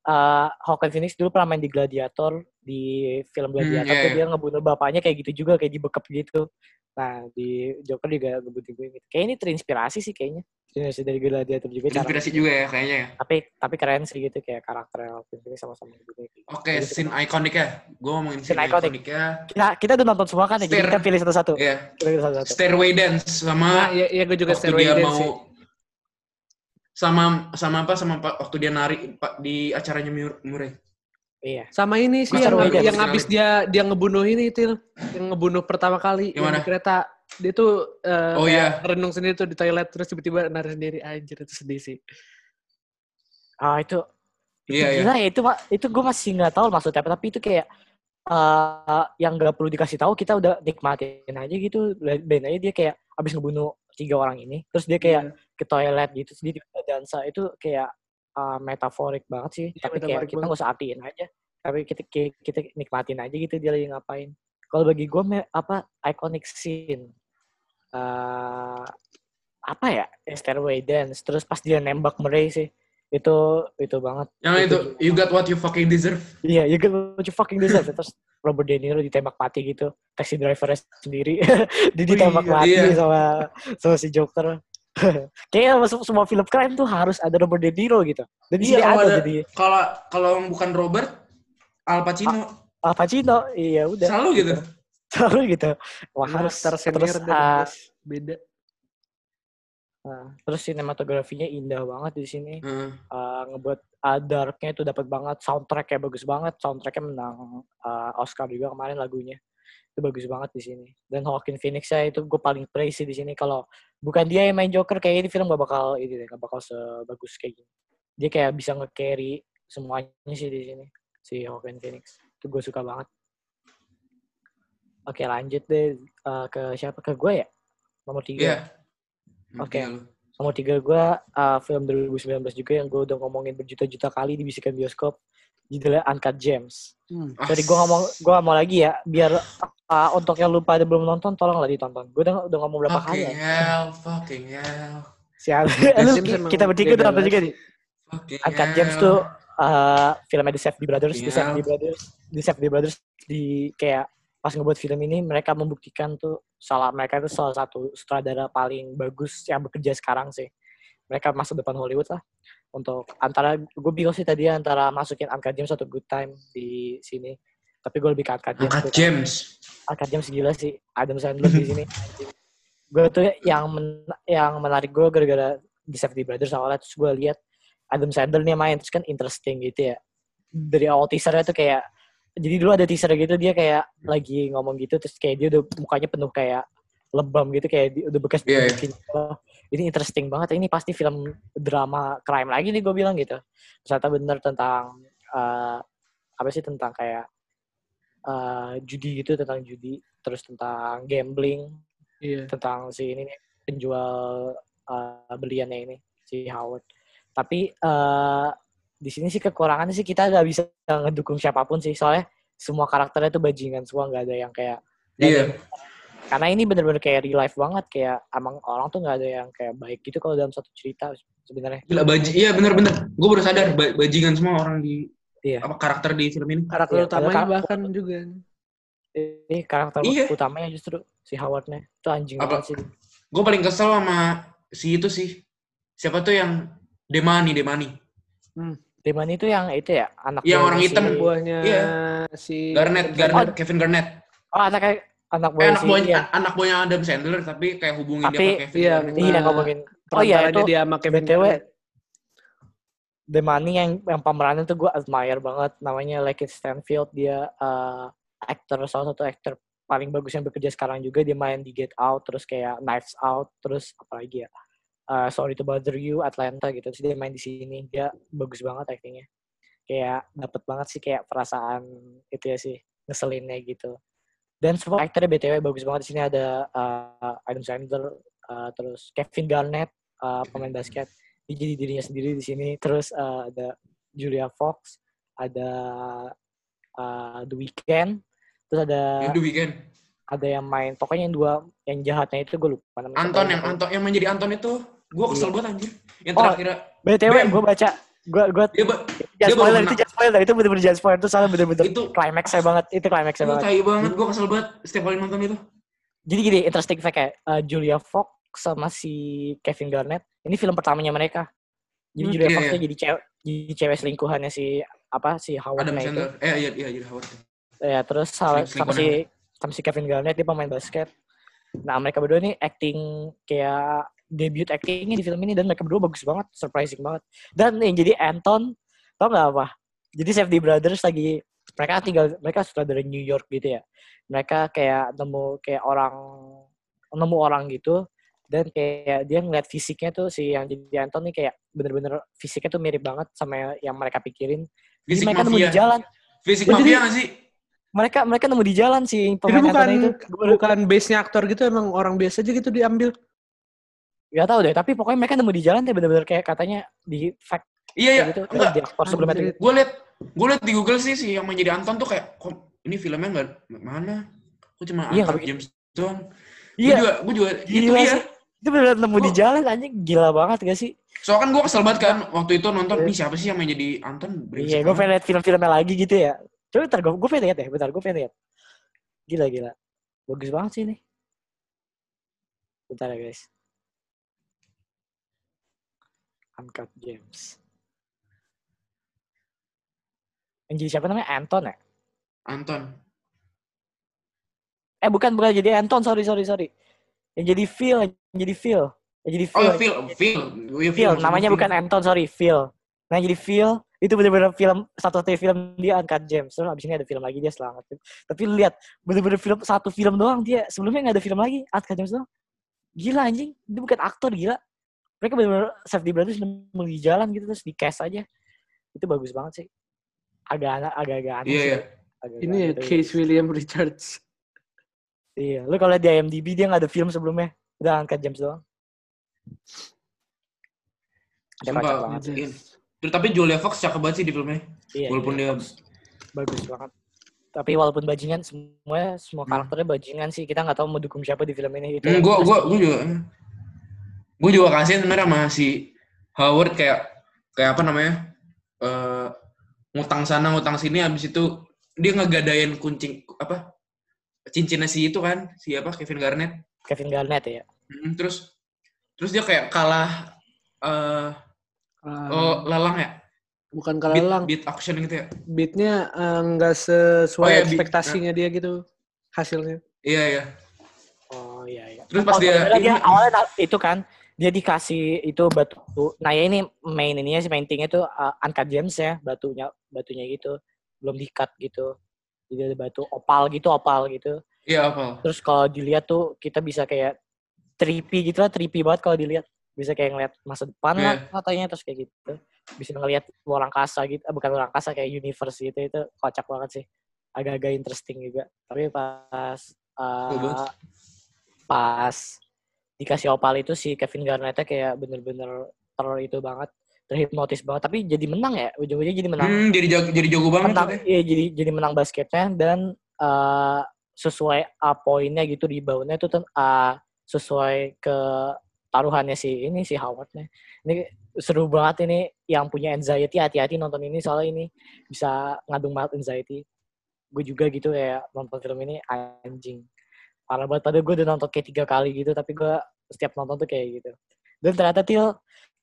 uh, Joaquin Phoenix dulu pernah main di Gladiator di film Gladiator iya, tuh iya. dia ngebunuh bapaknya kayak gitu juga kayak dibekep gitu nah di Joker juga ngebunuh gitu kayak ini terinspirasi sih kayaknya terinspirasi dari Gladiator juga cara inspirasi juga ya kayaknya ya tapi tapi keren sih gitu kayak karakter Joaquin Phoenix sama-sama gitu. oke Jadi scene ikonik ya gue ngomongin Scene scene iconic. ikoniknya kita kita udah nonton semua kan ya jadi Stair. kita pilih satu-satu ya kita pilih satu-satu stairway dance Nah, sama iya, iya gue juga Stairway dia Dance mau sih. Sama sama apa sama pa- waktu dia nari pak di acaranya Mur- Murray iya Sama ini sih Master yang, yang habis dia dia ngebunuh ini Til. Yang ngebunuh pertama kali Yang yang, mana? di kereta. Dia tuh eh, Oh, iya. renung sendiri tuh di toilet terus tiba-tiba nari sendiri anjir itu sedih sih. ah itu itu Iya, iya. gila ya itu Pak. itu gue masih nggak tahu maksudnya apa tapi itu kayak eh yang nggak perlu dikasih tahu kita udah nikmatin aja gitu ben aja dia kayak abis ngebunuh tiga orang ini terus dia kayak Iya. ke toilet gitu terus dia tiba-tiba dansa itu kayak eh, metaforik banget sih Iya, tapi kayak kita nggak usah artiin aja tapi kita kita, kita nikmatin aja gitu dia lagi ngapain kalau bagi gue apa iconic scene eh apa ya stairway dance terus pas dia nembak Murray sih itu itu banget yang itu you got what you fucking deserve Iya, you get what you fucking deserve. Terus Robert De Niro ditembak mati gitu. Taxi driver sendiri. Dia ditembak iya. mati Iya. sama sama si Joker. Kayaknya masuk semua film crime tuh harus ada Robert De Niro gitu. Dan Iya, ada, ada- jadi Kalau kalau bukan Robert, Al Pacino Al Pacino. Iya udah. selalu gitu. Selalu gitu. Wah harus. Terus, guys, beda. Ah, terus sinematografinya indah banget di sini. Heeh. uh, ngebuat uh, darknya itu dapat banget soundtracknya bagus banget soundtracknya menang uh, Oscar juga kemarin lagunya. Itu bagus banget di sini. Dan Joaquin Phoenix ya itu gue paling praise sih di sini. Kalau bukan dia yang main Joker kayak ini film gak bakal ini deh gak bakal sebagus kayak gini. Dia kayak bisa nge-carry semuanya sih di sini si Joaquin Phoenix. Itu gue suka banget. Oke lanjut deh uh, ke siapa? Ke gue ya? Nomor tiga. Iya. Oke. Lu. Nomor tiga gue uh, film 2019 juga yang gue udah ngomongin berjuta-juta kali di bisikan bioskop judulnya Uncut Gems. Hmm. Jadi gue ngomong gue ngomong lagi ya biar uh, untuk yang lupa ada belum nonton tolonglah ditonton. Gue udah udah ngomong berapa kali Fucking ya. hell, fucking hell, Lu, Gems emang kita bertiga udah nonton juga nih. fucking Uncut hell. Gems tuh uh, filmnya The Safdie Brothers, The Iya. Safdie Brothers, The Safdie Brothers di kayak pas ngebuat film ini mereka membuktikan tuh salah mereka itu salah satu sutradara paling bagus yang bekerja sekarang sih. Mereka masuk depan Hollywood lah untuk antara gue bingung sih tadi antara masukin Uncut Gems atau Good Time di sini. Tapi gue lebih ke Uncut. Angkat tuh. James. Uncut Gems gila sih. Adam Sandler di sini. gue tuh yang men- yang menarik gue gara-gara di Safety Brothers awalnya terus gue lihat Adam Sandler nih main terus kan interesting gitu ya. Dari awal teasernya tuh kayak jadi dulu ada teaser gitu dia kayak lagi ngomong gitu terus kayak dia udah mukanya penuh kayak lebam gitu kayak udah bekas Iya, iya. bikin oh, ini interesting banget ini pasti film drama crime lagi nih gue bilang gitu ternyata bener tentang eh, apa sih tentang kayak eh, judi gitu tentang judi terus tentang gambling Iya. tentang si ini nih, penjual uh, beliannya ini si Howard. Tapi eh di sini sih kekurangannya sih kita nggak bisa ngedukung siapa pun sih soalnya semua karakternya tuh bajingan semua nggak ada yang kayak Iya. yang- karena ini bener-bener kayak real life banget kayak emang orang tuh nggak ada yang kayak baik gitu kalau dalam satu cerita sebenarnya. Gila baji, iya bener-bener. Gue baru sadar ba- bajingan semua orang di Iya. apa karakter di film ini. Karakter Iya, utamanya padahal bahkan juga. Ini karakter Iya. utamanya justru si Howardnya itu anjing Apa? banget sih. Gue paling kesel sama si itu sih. Siapa tuh yang Demani, Demani. Deman itu yang itu ya anak Yang buahnya orang hitam. si- Buahnya Iya. si Garnet, Garnet, Kevin Garnet. Oh anak anak Eh, buah anak si buahnya, iya. anak buahnya Adam Sandler tapi kayak hubungin Tapi, dia ke Kevin iya. Iya ngomongin. Oh iya itu dia sama Kevin BTW Money yang yang pemerannya tuh gue admire banget. Namanya Lakeith Stanfield. Dia eh, aktor salah satu aktor paling bagus yang bekerja sekarang juga. Dia main di Get Out, terus kayak Knives Out, terus apa lagi ya? Eh, Sorry to Bother You, Atlanta gitu. Terus dia main di sini. Dia bagus banget aktingnya. Kayak dapet banget sih kayak perasaan itu ya sih ngeselinnya gitu. Dan semua aktornya BTW bagus banget di sini ada eh, Adam Sandler, eh, terus Kevin Garnett, eh, pemain basket dia jadi dirinya sendiri di sini terus eh, ada Julia Fox ada eh, The Weeknd terus ada The Weeknd. ada yang main pokoknya yang dua yang jahatnya itu gue lupa namanya Anton siapa. yang Anton yang menjadi Anton itu gue kesel banget anjir. Yang Oh, terakhir btw Bam. gue baca gue gue dia dia spoiler itu jangan spoiler itu bener-bener jangan spoiler itu soalnya bener-bener itu climaxnya banget itu climaxnya itu banget tai banget gue kesel banget setiap kali nonton itu. jadi gini interesting fact ya eh, Julia Fox sama si Kevin Garnett ini film pertamanya mereka jadi Hmm, Julia iya, Fox iya. jadi cewek jadi cewek selingkuhannya si apa si Howard Adam itu. Eh iya iya jadi Howard. Ya, terus sama, sama si sama si Kevin Garnett dia pemain basket. Nah, mereka berdua nih acting kayak debut actingnya di film ini dan mereka berdua bagus banget, surprising banget. Dan yang jadi Anton, tau nggak apa? Jadi Safety Brothers lagi mereka tinggal mereka suka dari New York gitu ya. Mereka kayak nemu kayak orang nemu orang gitu dan kayak dia ngeliat fisiknya tuh si yang jadi Anton nih kayak bener-bener fisiknya tuh mirip banget sama yang mereka pikirin. Jadi Fisik mereka nemu di mafia. jalan. Fisik Jadi- mafia nggak sih? Mereka mereka nemu di jalan sih Jadi pemain bukan itu. bukan base-nya aktor gitu emang orang biasa aja gitu diambil. Gak tau deh, tapi pokoknya mereka nemu di jalan deh bener-bener kayak katanya di fact Iya iya. gitu. Enggak. Di aktor sebelumnya. Gue liat gue liat di Google sih si yang menjadi Anton tuh kayak kok ini filmnya nggak mana? Kok cuma Iya, nggak James doang? Gue Iya, juga gue juga itu gila iya. sih. Itu bener nemu di jalan anjing gila banget gak sih? Soalnya kan gue kesel banget kan waktu itu nonton Iya. ini siapa sih yang main jadi Anton? Iya, gue pengen liat film-filmnya lagi gitu ya. Coba bentar, gue, gue pengen liat deh, bentar, gue pengen liat. Gila, gila. Bagus banget sih ini. Bentar ya guys. Uncut James. Yang jadi siapa namanya? Anton ya? Anton. Eh bukan bukan jadi Anton, sorry sorry sorry. Yang jadi Phil, yang jadi Phil. Yang jadi Phil. Oh, Phil, Phil. Phil, maksud namanya Phil. bukan Anton, sorry, Phil. Nah, jadi Phil itu bener-bener film satu satunya film dia Uncut James. Terus abis ini ada film lagi dia selamat. Tapi lihat bener-bener film satu film doang dia. Sebelumnya nggak ada film lagi Uncut James doang. Gila anjing, dia bukan aktor gila. Mereka bener-bener safety brothers nemu di jalan gitu terus di cast aja. Itu bagus banget sih. Agak agak-agak aneh Iya, sih. iya. Agak-agak Ini ya gitu. Case William Richards. Iya, lu kalau di IMDb dia nggak ada film sebelumnya. Udah Uncut James doang. Sumpah. banget. Iya. Terus tapi Julia Fox cakep banget sih di filmnya. Iya, Walaupun iya. dia bagus banget. Tapi walaupun bajingan semua semua Hmm. karakternya bajingan sih kita nggak tahu mau dukung siapa di film ini. Itu Hmm, gue gua gua juga gue juga kasihan sebenarnya sama si Howard kayak kayak apa namanya eh ngutang sana ngutang sini habis itu dia ngegadain kuncing apa cincinnya si itu kan si apa Kevin Garnett Kevin Garnett ya. Hmm, terus terus dia kayak kalah eh Ah, oh lalang ya bukan beat, kalalang. beat action gitu ya Beatnya eh, nggak sesuai Oh, iya, beat. ekspektasinya dia gitu hasilnya. iya iya Oh iya iya. Terus pas Oh, dia- dia ini- awalnya itu kan dia dikasih itu batu. Nah ya ini main ininya sih main thingnya tuh uh, Uncut Gems ya batunya batunya gitu belum dikat gitu. Jadi ada batu opal gitu opal gitu. iya apa Terus kalau dilihat tuh kita bisa kayak trippy gitu lah, trippy banget kalau dilihat. Bisa kayak ngeliat masa depan lah Iya. katanya terus kayak gitu. Bisa ngelihat luar angkasa gitu, eh, bukan luar angkasa kayak universe gitu itu kocak banget sih. Agak-agak interesting juga. Tapi pas uh, pas dikasih opal itu si Kevin Garnett kayak bener-bener ter itu banget terhipnotis banget tapi jadi menang ya ujung-ujungnya jadi menang. Hmm, jadi jago jadi jago banget menang iya jadi jadi menang basketnya dan eh, sesuai uh, poinnya gitu di bawahnya itu uh, sesuai ke taruhannya si ini si Howardnya. Ini seru banget ini yang punya anxiety hati-hati nonton ini soalnya ini bisa ngandung mild anxiety. Gue juga gitu ya nonton film ini anjing parah banget. Padahal gue udah nonton kayak tiga kali gitu tapi gue setiap nonton tuh kayak gitu. Dan ternyata Til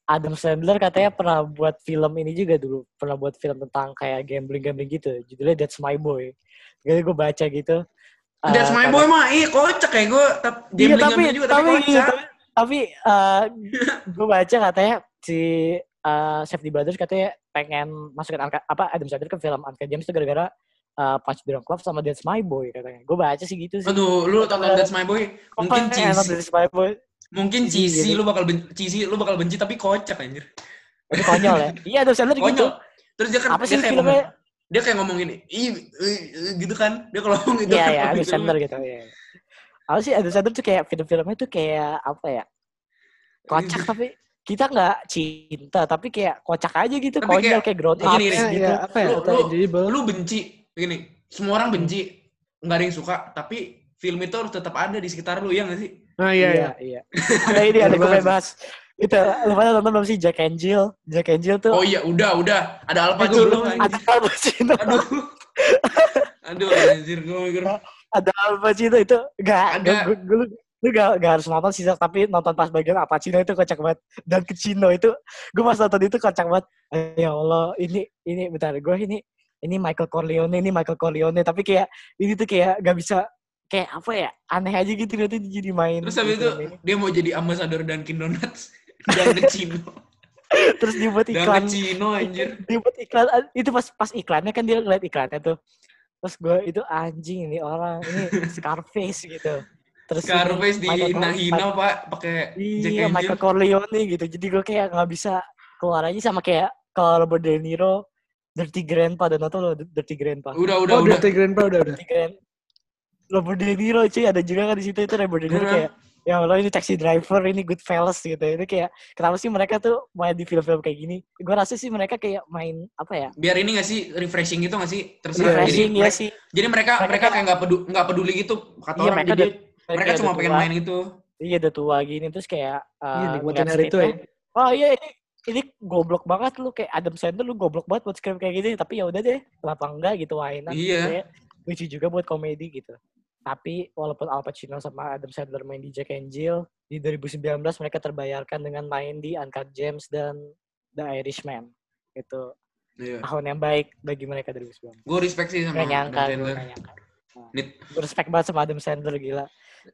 Adam Sandler katanya pernah buat film ini juga dulu. Pernah buat film tentang kayak gambling gambling gitu. Judulnya That's My Boy. Jadi gue baca gitu. That's Eh, my boy mah, iya kocak kayak gue. Iya tapi juga, tapi tapi kocak. tapi, tapi eh, gue baca katanya si uh, Safety Brothers katanya pengen masukin apa Adam Sandler ke film Uncut James itu gara-gara uh, Punch Drunk Love sama That's My Boy katanya. Gue baca sih gitu sih. Aduh, lu tonton That's My Boy, mungkin cheesy. That's My Boy. Mungkin Cheesy cheesy, gitu. lu bakal benci, cheesy, lu bakal benci tapi kocak anjir. Itu konyol ya. Iya Adam Sandler gitu. Konyol. Terus dia kan Apa dia sih kayak filmnya? ngomong, dia kayak ngomong gini, ih, ih, ih," gitu kan. Dia kalau ngomong gitu Iya kan, ya Adam gitu. Sandler gitu. Iya. Apa sih Adam Sandler tuh kayak film-filmnya tuh kayak apa ya? Kocak tapi kita nggak cinta tapi kayak kocak aja gitu Tapi konyol kayak- kayak ya up gitu. ya, apa ya? Lu- lu-. Lu benci, begini, semua orang benci, nggak ada yang suka, tapi film itu harus tetap ada di sekitar lu, ya nggak sih? Nah, iya, iya. iya. Ada ini ada gue bahas. Itu lu pada nonton belum sih Jack and Jill? Jack and Jill tuh Oh iya, udah, udah. Ada Al gua Pacino. belum- anjir. ada Al Pacino. Aduh. Aduh, anjir, gue mikir. ada Al Pacino itu enggak Ada. gue gue lu lu gak, gak harus nonton sih tapi nonton pas bagian Al Pacino itu kocak banget dan Kecino itu gue pas nonton itu kocak banget ya Allah ini ini bentar gue ini ini Michael Corleone ini Michael Corleone tapi kayak ini tuh kayak gak bisa kayak apa ya aneh aja gitu nanti jadi main Terus habis itu film ini. dia mau jadi ambasador Dunkin Donuts. Dan Cino. terus dia buat Dan iklan Cino anjir. dia buat iklan itu pas pas iklannya kan dia ngeliat iklannya tuh terus gue itu anjing ini orang ini Scarface gitu terus ini Scarface di Nahina pak pakai iya. Michael Corleone gitu jadi gue kayak nggak bisa keluar aja sama kayak kalau Robert De Niro Dirty Grandpa dan nonton lo Dirty Grandpa Udah udah Oh, udah. Dirty Grandpa udah, udah. Dirty Grand Robert De Niro cuy ada juga kan di situ itu Robert De Niro kayak ya Allah ini taxi driver ini Goodfellas gitu ini kayak kenapa sih mereka tuh main di film-film kayak gini gue rasa sih mereka kayak main apa ya Biar ini gak sih refreshing gitu gak sih? Terserah. refreshing jadi, ya mereka- sih jadi mereka Mereka mereka kayak nggak peduli nggak peduli gitu kata Iya, orang mereka jadi mereka udah cuma pengen tua. main gitu. Iya udah tua gini terus kayak Iya, uh, nikmatin ngeliat hari itu ya. Oh iya ini, ini goblok banget lu kayak Adam Sandler lu goblok banget buat skrip kayak gini tapi ya udah deh kenapa enggak gitu not Iya. Kayak lucu juga buat komedi gitu. Tapi walaupun Al Pacino sama Adam Sandler main di Jack and Jill, di 2019 mereka terbayarkan dengan main di Uncut Gems dan The Irishman. Itu Iya. tahun yang baik bagi mereka 2019. Gue respect sih sama nyangka, Adam Sandler. nyangka. Need- Gue respect banget sama Adam Sandler, gila.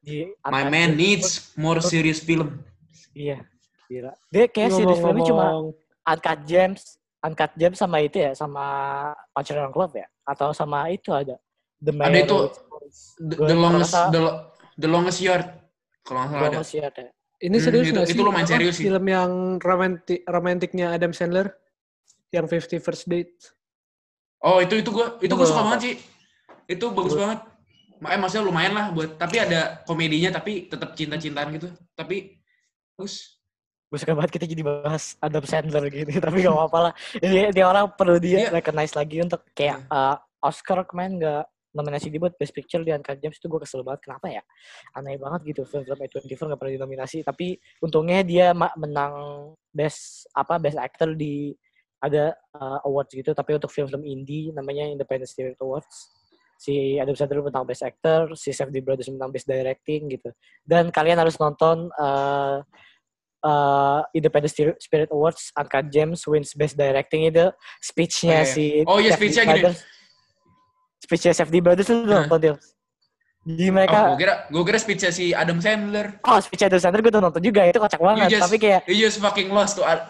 Di My man needs more serious film. Iya, gila. Dia kayak series filmnya cuma Uncut Gems, Uncut Gems sama itu ya, sama Pacaran Club ya? Atau sama itu ada? The Ada Mayor itu. The, Gua the longest the, the longest yard. Kalau nggak salah Gua ada. ada. ini Hmm, serius itu- nggak itu sih? lumayan Apa, serius sih. Film yang romantik romantiknya Adam Sandler, yang 50 First Date. Oh itu itu gue itu gue Gua suka banget sih. Itu bagus Gua- banget. Makanya maksudnya lumayan lah buat. Tapi ada komedinya tapi tetap cinta-cintaan gitu. Tapi bagus. Gue suka banget kita jadi bahas Adam Sandler gitu, tapi gak apa-apa lah. Ini dia orang perlu dia Iya. recognize lagi untuk kayak uh, Oscar kemarin gak nominasi dia buat Best Picture di Uncut Gems itu gue kesel banget. Kenapa ya? Aneh banget gitu film-film A24 gak pernah dinominasi. Tapi untungnya dia menang Best apa Best Actor di ada uh, awards gitu. Tapi untuk film-film indie namanya Independent Spirit Awards. Si Adam Sandler menang Best Actor, si Safdie Brothers menang Best Directing gitu. Dan kalian harus nonton uh, uh, Independent Spirit- Awards, Uncut Gems wins Best Directing itu speech-nya Oh, iya. si Oh, iya, speech-nya gini. Brothers. Speech-nya Safdie Brothers itu Hah? nonton dia. Jadi Oh, mereka, gue kira gue kira speech si Adam Sandler. oh, speech Adam Sandler gue tuh nonton juga, itu kocak banget. You just, Tapi kayak, you just fucking lost to uh,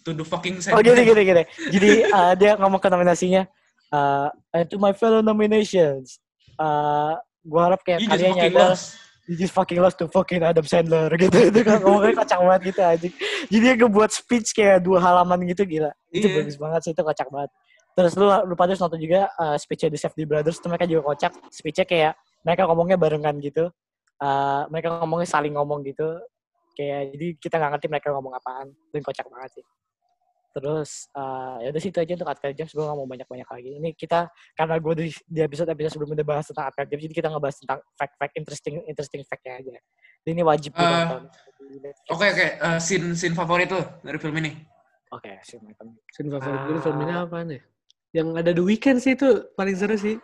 to, the fucking oh Sandler. gini, gini, gini. Jadi uh, dia ngomong ke nominasinya, uh, and to my fellow nominations, uh, gue harap kayak You kalian nyadar, lost. You just fucking lost to fucking Adam Sandler gitu. itu kan ngomongnya kocak banget gitu anjing. Jadi dia ngebuat speech kayak dua halaman gitu gila. Itu Iya. bagus banget sih, itu kocak banget. Terus lu, lu pada harus nonton juga uh, speech-nya The Safety Brothers, itu mereka juga kocak. Speech-nya kayak mereka ngomongnya barengan gitu. Uh, mereka ngomongnya saling ngomong gitu. Kayak jadi kita nggak ngerti mereka ngomong apaan. Dan kocak banget sih. Terus uh, ya udah situ aja untuk Uncut Gems gue gak mau banyak-banyak lagi. Ini kita karena gue di, di episode episode sebelumnya udah bahas tentang Uncut Gems, jadi kita ngebahas tentang fact-fact interesting interesting fact-nya aja. Jadi ini wajib Eh, ditonton. Oke oke, Eh, scene scene favorit tuh dari film ini. Oke, sih Michael. Scene favorit gue di film ini apa nih? Yang ada The Weeknd sih itu paling seru sih.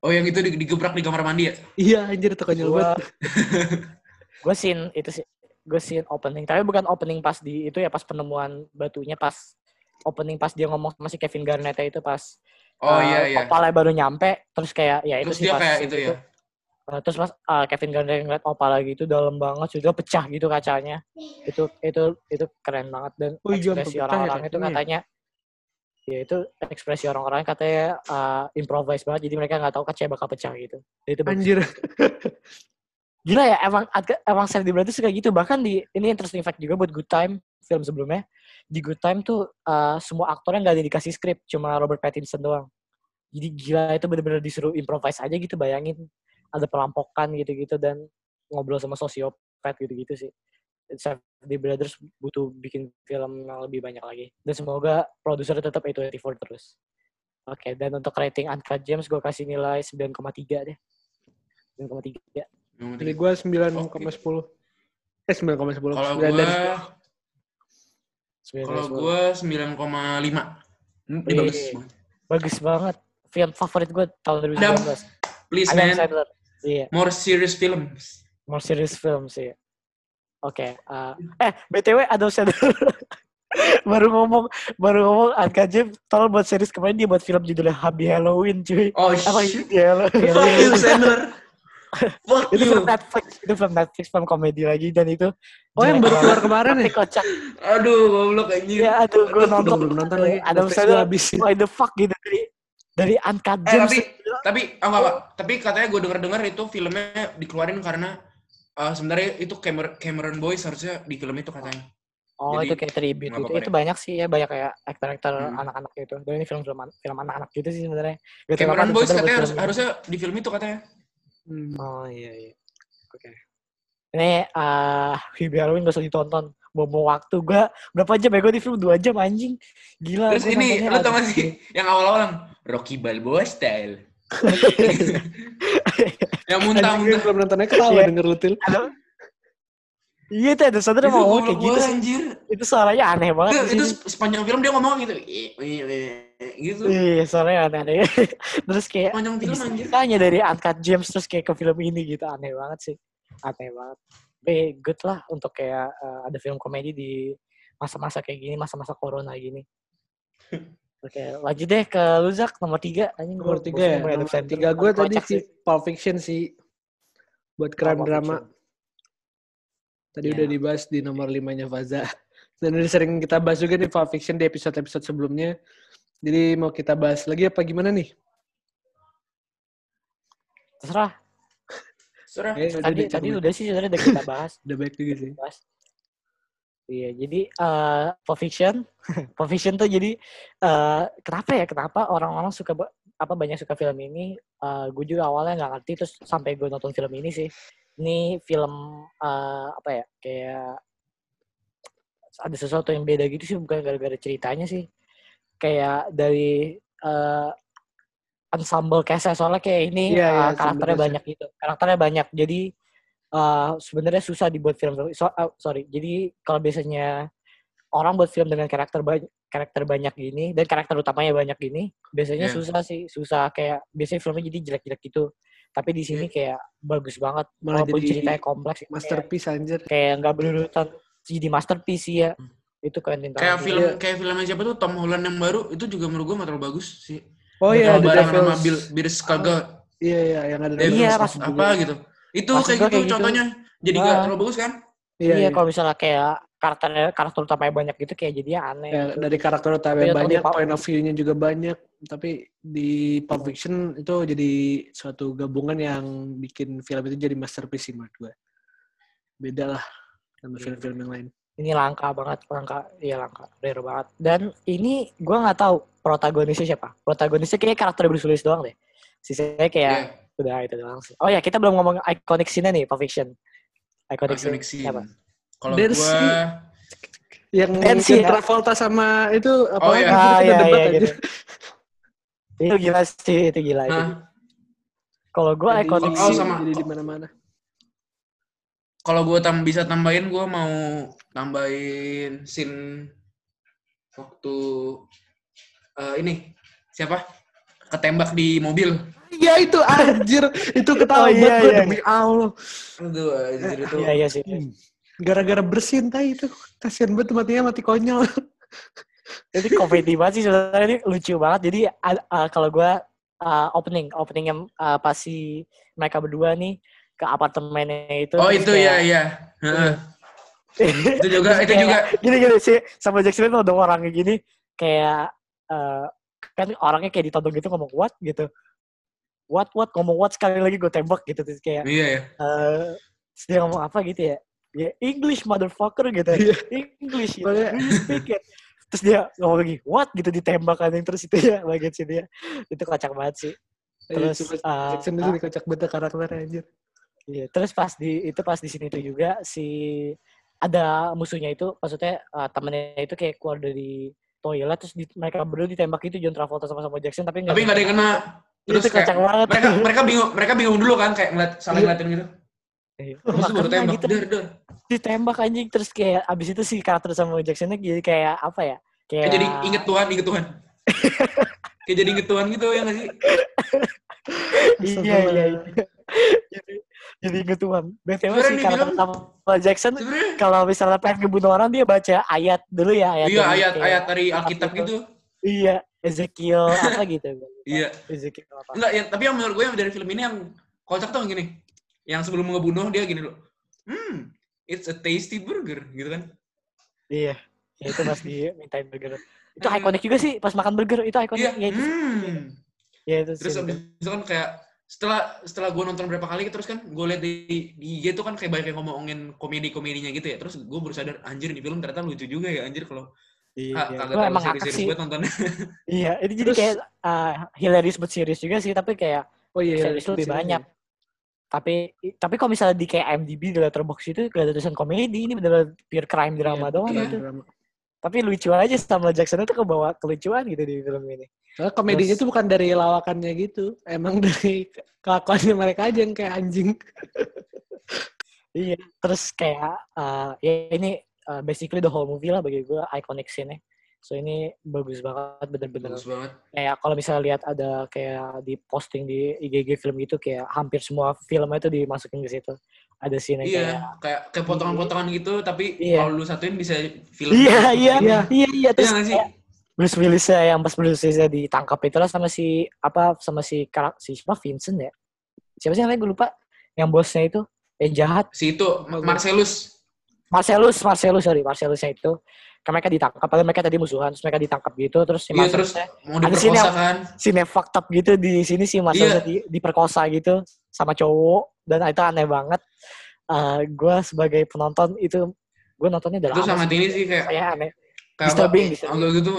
Oh yang itu di- digebrak di kamar mandi ya? Iya anjir itu konyol Gua banget. gue scene itu sih gue scene opening tapi bukan opening pas di itu ya pas penemuan batunya pas opening pas dia ngomong sama si Kevin Garnett itu pas Oh eh, iya iya. opalnya baru nyampe terus kayak ya itu Terus sih dia pas kayak itu ya. Eh, terus pas eh, Kevin Garnett ngeliat opal lagi itu dalam banget sudah pecah gitu kacanya itu itu itu keren banget dan Oh iya, ekspresi ya orang-orang itu kacanya. katanya ya itu ekspresi orang-orang katanya eh, improvise banget jadi mereka nggak tahu kacanya bakal pecah gitu Jadi itu Anjir. Gila ya, emang emang Safety Brothers suka gitu. Bahkan di ini interesting fact juga buat Good Time film sebelumnya. Di Good Time tuh uh, semua aktornya nggak ada dikasih skrip, cuma Robert Pattinson doang. Jadi gila itu bener-bener disuruh improvise aja gitu. Bayangin ada perampokan gitu-gitu dan ngobrol sama sosiopat gitu-gitu sih. Safety Brothers butuh bikin film yang lebih banyak lagi. Dan semoga produser tetap A24 terus. Oke, dan untuk rating Uncut Gems gue kasih nilai 9,3 deh. 9,3. Penting. gue 9,10. Eh 9,10. Kalau 9 dari gue 9 kalau gue 9,5. Hmm, Ini Wih. bagus banget. bagus banget film favorit gue tahun 2019 Adam, Please Adam man, Sandler iya more serious films. more serious film sih oke uh, eh btw Adam Sandler baru ngomong baru ngomong Anka Jem tolong buat series kemarin dia buat film judulnya Happy Halloween cuy Oh apa shit. ini Halloween you Sandler. Fuck itu you. film Netflix itu film Netflix film komedi lagi dan itu Oh yang baru keluar kemarin tapi ya? kocak Aduh, goblok anjir. ya aduh gue Aduh, nonton belum nonton lagi. Sandler gua habis. why the fuck gitu dari dari Uncut Eh, Gems tapi tapi oh, enggak, enggak. tapi katanya gue denger dengar itu filmnya dikeluarin karena eh, sebenarnya itu Cameron, Cameron Boyce harusnya di film itu katanya. Oh Jadi, itu kayak tribute gitu. Itu banyak sih ya, banyak kayak aktor-aktor Hmm. anak-anak gitu. Dan ini film-film an- film anak-anak gitu sih sebenarnya. Cameron Boyce sebenarnya katanya harus, harusnya di film itu katanya. Hmm. Oh iya iya. Oke. Ini ah Hubie Halloween gak usah ditonton. Bobo waktu gua berapa jam ya gue di film 2 jam anjing. Gila. Terus ini, lu tau gak sih yang awal-awal yang Rocky Balboa style. yang Anjing gue muntah-muntah. belum nontonnya ketawa Iya. denger lu Til. Ada- Iya itu ada sadar Itu mau ngomong kayak gitu anjir. Itu suaranya aneh banget Itu, itu sepanjang film dia ngomong gitu. "Ih, ih, ih, gitu. Iya, soalnya aneh-aneh. terus kayak Panjang film anjir. bisanya dari Uncut Gems terus kayak ke film ini gitu. Aneh banget sih. Aneh banget. Tapi good lah untuk kayak eh, ada film komedi di masa-masa kayak gini, masa-masa corona gini. Oke, lanjut deh ke Luzak nomor tiga. Anjing Nomor tiga ya. Nomor tiga gue tadi si Pulp Fiction sih. Buat crime Pulp drama. Fiction. Tadi Iya. udah dibahas di nomor limanya Faza. Dan udah sering kita bahas juga di Pulp Fiction di episode-episode sebelumnya. Jadi mau kita bahas lagi apa gimana nih? Terserah. Serah. Eh, udah Tadi deh, tadi udah sih sebenarnya udah kita bahas. Udah baik juga sih. bahas. Iya, jadi uh, Fiction, Pulp Fiction tuh jadi eh kenapa ya? Kenapa orang-orang suka apa banyak suka film ini? Eh gue juga awalnya nggak ngerti terus sampai gue nonton film ini sih. Ini film eh apa ya? Kayak ada sesuatu yang beda gitu sih bukan gara-gara ceritanya sih. Kayak dari eh ensemble cast soalnya kayak ini iya, eh, ensemble karakternya banyak gitu. Karakternya banyak. Jadi eh sebenarnya susah dibuat film. So, eh, sorry. Jadi kalau biasanya orang buat film dengan karakter banyak karakter banyak gini dan karakter utamanya banyak gini, biasanya Iya. susah sih. Susah kayak biasanya filmnya jadi jelek-jelek gitu. Tapi di sini kayak bagus banget. Malah Walaupun jadi ceritanya kompleks, kayak, Masterpiece anjir. kayak nggak berurutan jadi masterpiece sih ya. Hmm. Itu Quentin Kayak Tarantino. film Iya. kayak filmnya siapa tuh Tom Holland yang baru itu juga menurut gue terlalu bagus sih. Oh iya, Terlalu The barengan sama. Bill Bill Skarsgård. Iya, iya, yang ada Devils Iya, maksud apa juga. gitu. Itu Maksud kayak gitu kayak gitu. contohnya. Jadi Ah. gak terlalu bagus kan? Iya, Iya, iya. kalau misalnya kayak karakternya karakter utamanya banyak gitu kayak jadinya aneh. Ya, gitu. dari karakter utama Tapi ya, banyak, tapi- point of view-nya juga banyak. Tapi di Pulp Fiction itu jadi suatu gabungan yang bikin film itu jadi masterpiece sih menurut gue. Beda lah sama Iya. film-film yang lain. Ini langka banget langka iya langka rare banget dan ini gua nggak tahu protagonisnya siapa protagonisnya kayak karakter Bruce Willis doang deh sisanya kayak Iya. udah itu doang sih oh ya kita belum ngomong iconic scene nih Pulp Fiction iconic, Iconic scene scene. siapa Kalau gue. Yang Dan John sih- Travolta sama itu apa Oh, iya. kita ah iya debat iya aja. gitu itu gila sih itu gila itu kalau gua Jadi- iconic Oh, scene sama- Jadi di mana-mana. Kalau gue tam bisa tambahin gue mau tambahin scene waktu eh, ini siapa ketembak di mobil. Iya itu anjir, itu ketawa Oh, iya, gue iya. demi Allah. Aduh, anjir itu. iya iya sih Gara-gara bersin tai itu. Kasihan banget matinya mati konyol. Jadi komedi banget sih sebenarnya ini lucu banget. Jadi kalau gua uh, opening, opening yang uh, pas si mereka berdua nih ke apartemennya itu. Oh itu ya kayak- ya. Heeh. itu juga itu kayak juga Gini gini sih sama Jackson itu ada orangnya gini kayak uh, kan orangnya kayak ditodong gitu ngomong what gitu. What what ngomong what sekali lagi gue tembak gitu terus kayak iya ya. uh, dia ngomong apa gitu ya? Ya English motherfucker gitu. Iya. English gitu. Do you speak it? Terus dia ngomong lagi, what gitu ditembak kan terus itu ya bagian sini ya. Itu kocak banget sih. Terus, Terus uh, Jackson itu dikocak banget karakternya anjir. Iya, terus pas di itu pas di sini tuh juga si ada musuhnya itu maksudnya uh, temennya itu kayak keluar dari toilet terus di- mereka berdua ditembak itu John Travolta sama sama Jackson tapi Tapi nggak ada yang kena. Terus Terus itu kayak banget. mereka mereka bingung mereka bingung dulu kan kayak ngeliat saling Iya. ngeliatin gitu. Iya. Terus baru tembak. gitu, Dar, dar. ditembak anjing terus kayak abis itu si karakter sama Jacksonnya jadi kayak apa ya? Kayak Kayak jadi inget Tuhan, inget Tuhan. kayak jadi inget Tuhan gitu ya nggak sih? iya iya iya. Jadi inget Tuhan. BTW Sebenarnya si nih karakter film- sama Jackson kalau misalnya pengen ngebunuh orang dia baca ayat dulu ya ayat iya dari ayat kayak- ayat dari Alkitab gitu. gitu. Iya, Ezekiel apa gitu. Iya. Ezekiel apa. Enggak, yang, tapi yang menurut gue yang dari film ini yang kocak tuh yang gini. Yang sebelum ngebunuh dia gini loh. Hmm, it's a tasty burger gitu kan. Iya. Ya itu pas dia mintain burger. Itu ikonik juga sih pas makan burger itu ikonik. Iya. Ya itu. Hmm. Ya itu Terus sih. abis itu kan kayak setelah setelah gue nonton berapa kali terus kan gue liat di di IG tuh kan kayak banyak yang ngomongin komedi-komedinya gitu ya. Terus gue baru sadar anjir ini film ternyata lucu juga ya anjir kalau Iya. ah, iya. kagak terlalu emang ngakak serius-serius sih. banget nontonnya. Iya, ini jadi Terus- kayak uh, hilarious but serius juga sih, tapi kayak Oh iya, serius lebih banyak. Tapi tapi kalau misalnya di kayak MDB di Letterboxd itu gak ada tulisan komedi, ini bener pure crime drama Iya, doang iya. drama. Tapi lucu aja sama Jackson itu kebawa kelucuan gitu di film ini. Soalnya komedinya Terus- itu bukan dari lawakannya gitu. Emang dari kelakuannya mereka aja yang kayak anjing. Iya, terus kayak uh, ya ini uh, basically the whole movie lah bagi gue iconic scene-nya. So ini bagus banget bener-bener. Bagus banget. Kayak kalau misalnya lihat ada kayak di posting di IGG film gitu kayak hampir semua filmnya itu dimasukin ke situ. Ada scene Iya, kayak kayak kayak potongan-potongan gitu, tapi Iya. kalau lu satuin bisa film. Iya, iya, Iya. iya, iya. Terus nggak sih? kayak Bruce Willis yang pas Bruce Willis ditangkap itu lah sama si apa sama si karak si siapa Vincent ya. Siapa sih namanya gue lupa. Yang bosnya itu yang jahat Si itu Marcellus. Marcellus, Marcellus sorry, Marcellusnya itu. Kan mereka ditangkap, padahal mereka tadi musuhan, terus mereka ditangkap gitu, terus si Iya, terus mau ada sini diperkosa kan. sini fucked up gitu di sini si Marcellusnya Iya. di, diperkosa gitu sama cowok dan itu aneh banget. Eh gue sebagai penonton itu gue nontonnya udah Itu lama sih. ini sih kayak kayak aneh. Apa, disturbing. agak gitu.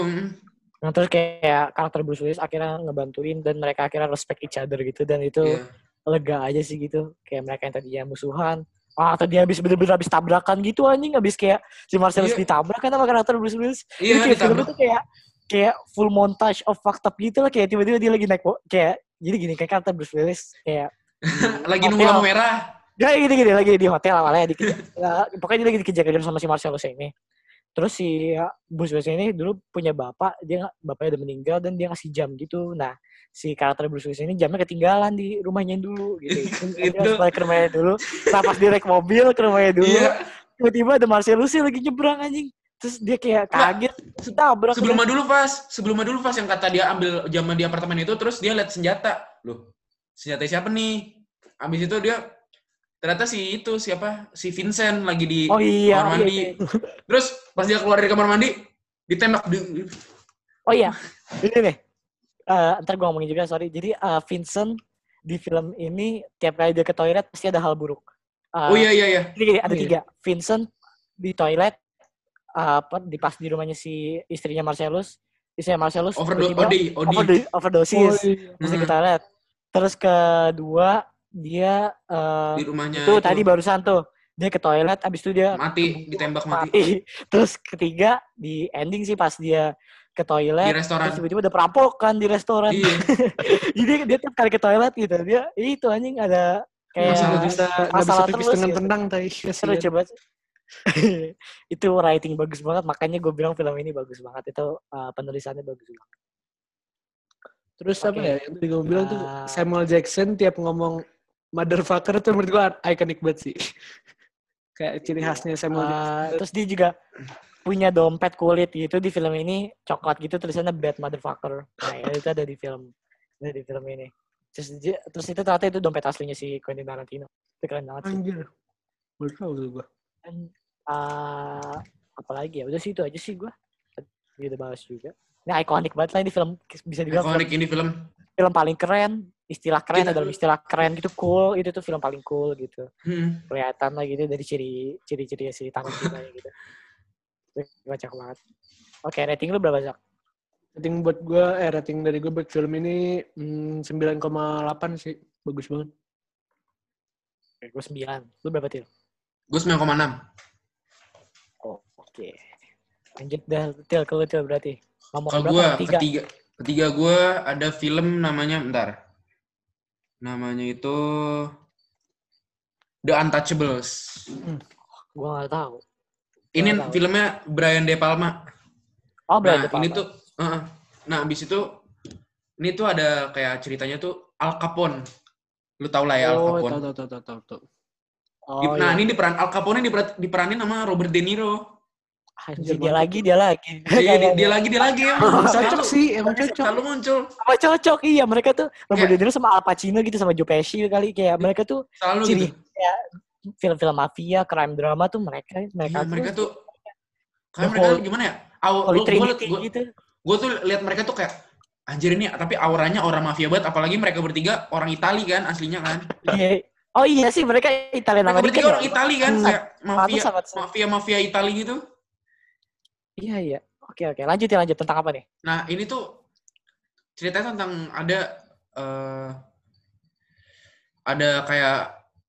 Nah, terus kayak karakter Bruce Willis akhirnya ngebantuin dan mereka akhirnya respect each other gitu dan itu Iya. lega aja sih gitu. Kayak mereka yang tadinya musuhan. Ah, tadi habis bener-bener habis tabrakan gitu anjing habis kayak si Marcellus Iya. ditabrak kan sama karakter Bruce Willis. Iya, Jadi kayak film itu kayak kayak full montage of fucked up gitu lah kayak tiba-tiba dia lagi naik kayak jadi gini kayak karakter Bruce Willis kayak Lagi nunggu lampu merah. Gak gini gini lagi di hotel awalnya dikejar. Nah, pokoknya dia lagi dikejar-kejar sama si Marcellus ini. Terus si ya, Bruce Willis ini dulu punya bapak, dia bapaknya udah meninggal dan dia ngasih jam gitu. Nah, si karakter Bruce Willis ini jamnya ketinggalan di rumahnya dulu gitu. Dia Itu. harus balik ke rumahnya dulu. Nah, pas naik mobil ke rumahnya dulu, Iya. tiba-tiba ada Marcellus yang lagi nyebrang anjing. Terus dia kayak kaget, tabrak. Sebelum dulu pas, sebelum dulu pas yang kata dia ambil jaman di apartemen itu, terus dia lihat senjata. Loh, senjata siapa nih? Abis itu dia ternyata si itu siapa? Si Vincent lagi di Oh iya, kamar iya, mandi. iya. Terus pas dia keluar dari kamar mandi, ditembak. Di, Oh iya, ini nih. Eh, ntar gue ngomongin juga, sorry. Jadi eh, Vincent di film ini tiap kali dia ke toilet pasti ada hal buruk. Eh, oh iya iya iya. Jadi ada Oh, iya. tiga. Vincent di toilet, apa di pas di rumahnya si istrinya Marcellus, istrinya Marcellus Overdo Odi, Odi. overdo- overdosis, iya. ke Hmm. toilet. Terus kedua dia eh, di rumahnya itu tadi barusan tuh dia ke toilet, abis itu dia mati, ditembak mati. mati. Terus ketiga di ending sih pas dia ke toilet, Di restoran. terus tiba-tiba ada perampokan di restoran. Iya. Jadi dia tiap kali ke toilet gitu, dia itu anjing ada kayak Masalah bisa, bisa masalah pipis terus dengan gitu. tenang, tai. seru coba. itu writing bagus banget, makanya gue bilang film ini bagus banget. Itu uh, penulisannya bagus banget. Terus apa Oke. ya, yang tadi gue bilang tuh Ah. Samuel Jackson tiap ngomong motherfucker tuh menurut gue iconic banget sih. Kayak ciri khasnya Samuel Jackson. Uh, terus dia juga punya dompet kulit gitu di film ini coklat gitu tulisannya bad motherfucker. Nah ya, itu ada di film ada di film ini. Terus dia- terus itu ternyata itu dompet aslinya si Quentin Tarantino. Itu keren banget sih. Anjir. Baru tau tuh gue. Dan uh, apalagi ya udah sih itu aja sih gue. Gitu bahas juga. Ini ikonik banget lah ini film bisa dibilang Ikonik ini film. film paling keren. Istilah keren Kita- dalam istilah keren gitu cool itu tuh film paling cool gitu. Hmm. kelihatan lah gitu dari ciri ciri-ciri si Tarantino gitu. Kocak banget. Oke, rating lu berapa, Zak? Rating buat gue, eh rating dari gue buat film ini hmm, 9,8 sih. Bagus banget. Oke, gue 9. Lu berapa, Til? Gue 9,6. Oh, oke. Lanjut dah, Til. Ke lu, Til, berarti. Ngomong Kalau berapa? gue Tiga. ketiga, ketiga gue ada film namanya, bentar. Namanya itu The Untouchables. Gue gak tahu. Ini Nggak tahu. filmnya Brian De Palma. Oh, Nah, berarti ini tuh, uh, nah abis itu, ini tuh ada kayak ceritanya tuh Al Capone. Lu tau lah ya Al oh, Capone. tau, tau, tau, tau, tau, tau. Oh, nah, iya. ini diperan Al Capone diperan, diperanin sama Robert De Niro. Anjir, dia lagi, dia lagi. Iya, dia, dia lagi, dia lagi. emang. Cocok sih, emang cocok. Selalu muncul. Apa cocok, iya. Mereka tuh, Robert De Niro sama Al Pacino gitu, sama Joe Pesci kali. Kayak mereka tuh Selalu ciri gitu. film-film mafia, crime drama tuh mereka. Mereka, Iya, mereka tuh, The kayak mereka whole- gimana ya? Aw, gue Trinity gue gitu. tuh lihat mereka tuh kayak anjir ini tapi auranya orang mafia banget apalagi mereka bertiga orang Itali kan aslinya kan Iya. Oh iya sih, mereka Italian mereka American. bertiga ya? orang Itali kan Hmm. kayak mafia Pantes sangat mafia mafia Itali gitu Iya iya. Oke oke. Lanjut ya lanjut tentang apa nih? nah ini tuh ceritanya tentang ada eh ada kayak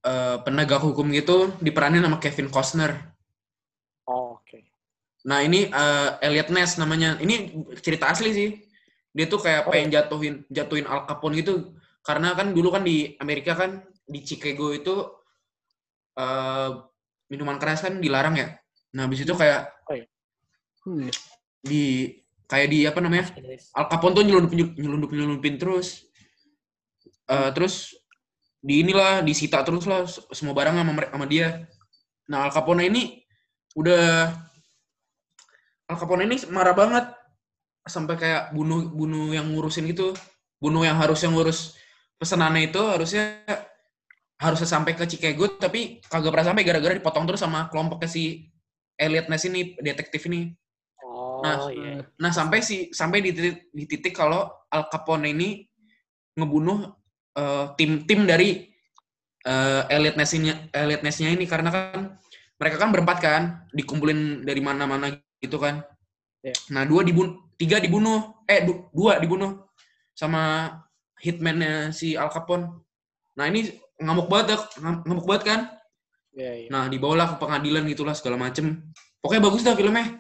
eh, penegak hukum gitu diperanin sama Kevin Costner Oh, oke. Nah ini eh, Elliot Ness namanya. Ini cerita asli sih. Dia tuh kayak Oh, pengen jatuhin jatuhin Al Capone gitu. Karena kan dulu kan di Amerika kan di Chicago itu eh, minuman keras kan dilarang ya. Nah habis itu kayak Hmm, iya. Di kayak di apa namanya Al Capone tuh nyelundup nyelundup nyelundupin terus. Eh, terus di inilah disita terus lah semua barang sama sama dia. Nah Al Capone ini udah Al Capone ini marah banget. Sampai kayak bunuh bunuh yang ngurusin gitu. Bunuh yang harus yang ngurus pesenannya itu harusnya harusnya sampai ke Chicago tapi kagak pernah sampai gara-gara dipotong terus sama kelompoknya si Elliot Ness ini detektif ini Oh, Nah, iya. Nah, sampai si sampai di titik, di titik kalau Al Capone ini ngebunuh eh, tim-tim dari eh, Elliot Ness-nya Elliot Ness-nya ini karena kan mereka kan berempat kan, dikumpulin dari mana-mana gitu kan. Iya. Nah, dua dibunuh, tiga dibunuh, eh du- dua dibunuh sama hitman-nya si Al Capone. Nah, ini ngamuk banget, ngamuk banget kan. Iya, iya. Nah, dibawalah ke pengadilan gitulah segala macem. Pokoknya bagus dah filmnya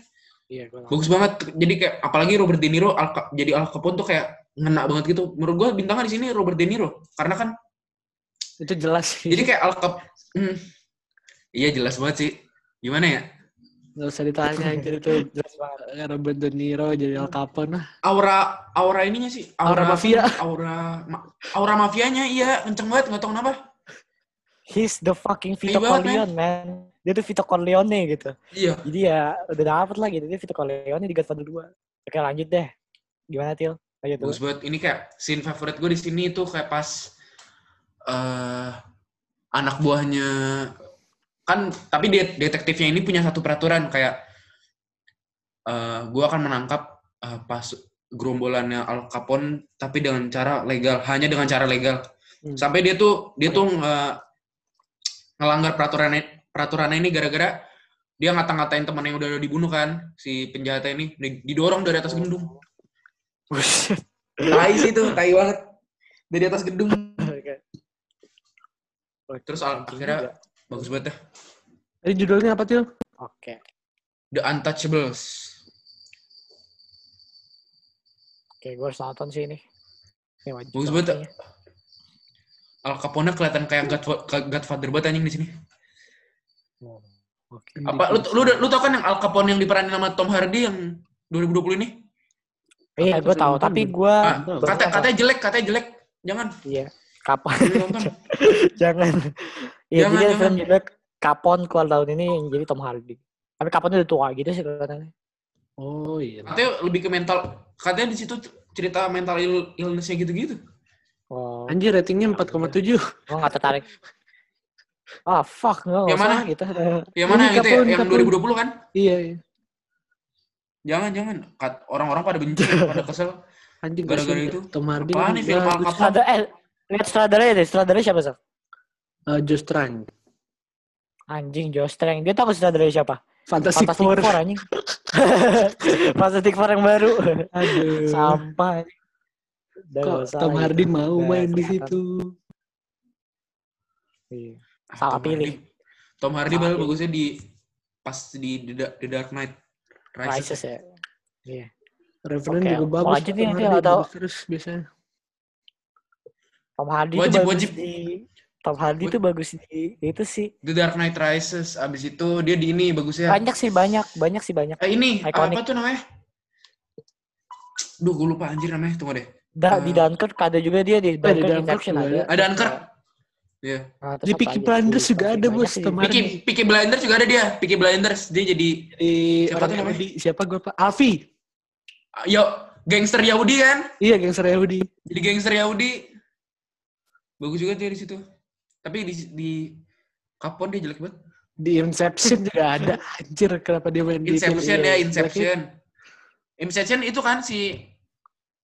Iya, bagus banget jadi kayak apalagi Robert De Niro Al, jadi Al Capone tuh kayak ngena banget gitu menurut gua bintangnya di sini Robert De Niro karena kan Itu jelas sih. jadi kayak Al Cap Hmm. iya jelas banget sih gimana ya Nggak usah ditanya anjir itu. Jelas banget. Robert De Niro jadi Al Capone aura aura ininya sih Aura mafia. aura ma- aura mafianya iya kenceng banget nggak tahu kenapa He's the fucking Vito Iya Corleone, man. Dia tuh Vito Corleone gitu. iya Jadi ya udah dapet lah gitu. Dia Vito Corleone di Godfather 2. Oke lanjut deh. Gimana Til? Lanjut bagus banget ini kayak scene favorit gue di sini tuh kayak pas eh anak buahnya kan tapi det- detektifnya ini punya satu peraturan kayak eh gue akan menangkap eh, pas gerombolannya Al Capone tapi dengan cara legal hanya dengan cara legal Hmm. sampai dia tuh dia tuh nge- ngelanggar peraturan peraturannya ini gara-gara dia ngata-ngatain teman yang udah dibunuh kan si penjahatnya ini di- didorong dari atas gedung Buset. tai sih tuh tai banget dari atas gedung Terus akhirnya- juga. bagus banget dah Ini judulnya apa, Til? Oke. The Untouchables Oke, gue harus nonton sih ini. Ini wajib Bagus banget. Al Capone kelihatan kayak Godfather banget anjing di sini Oh, apa lu lu lu tau kan yang Al Capone yang diperanin sama Tom Hardy yang 2020 ini Iya, Apa gue tahu. Tapi gue ah, kata katanya jelek katanya jelek jangan iya. Kapan? Jangan nonton jangan. Iya, Jangan, jadi jangan. film juga Kapon keluar tahun ini yang jadi Tom Hardy. Tapi Kapon udah tua gitu sih katanya. Oh iya. katanya lebih ke mental katanya di situ cerita mental ill- illness-nya gitu-gitu Oh, Anjir ratingnya 4,7. gue gak tertarik. Ah, fuck. Nggak Yang usah mana? gitu. yang mana Ini yang itu ya yang Capone. 2020 kan Iya, iya. jangan jangan orang-orang pada benci pada kesel Anjing Gara-gara itu. ya. Tom Hardy. Apaan nih film Al. Capone? Eh, lihat sutradaranya deh. Sutradaranya siapa, Sof? Eh, Joe Strang. Anjing, Joe Strang. Dia tahu sutradaranya siapa? Fantastic, Fantastic Four. Four, anjing. Fantastic Four yang baru. Aduh. Sampah. Kok Tom gitu. Hardy mau Udah main di situ? Iya. Ah, Salah Tom pilih. Hardy. Tom Hardy Salah baru bagusnya di pas di The Da- The Dark Knight Rises. Rises ya. Iya. Revenant Oke, juga bagus. Tom nih, Hardy Til, atau- bagus terus biasanya. Tom Hardy Wajib, itu bagus wajib. di Tom Hardy Wajib. itu bagus di itu sih. The Dark Knight Rises. Abis itu dia di ini bagusnya. Banyak sih banyak, banyak sih banyak. Eh, ini Iconic. apa tuh namanya? Duh, gue lupa anjir namanya. Tunggu deh. Da, di Eh. Dunkirk ada juga dia di di Dunkirk Dunkirk Inception ada. Ada Dunkirk. Iya. Nah, Di Peaky lagi? Blinders juga ada, banyak Bos, sih. Tom Peaky, Peaky Blinders juga ada dia. Peaky Blinders. Dia jadi Di Siapa tuh namanya? Yahudi. Siapa gue pak? Alfi. yo gangster Yahudi kan? Iya, gangster Yahudi. Jadi gangster Yahudi. Bagus juga dia di situ. Tapi di di Kapon dia jelek banget. Di Inception juga ada. Anjir, kenapa dia main di Inception ini? ya, Inception. Inception itu kan si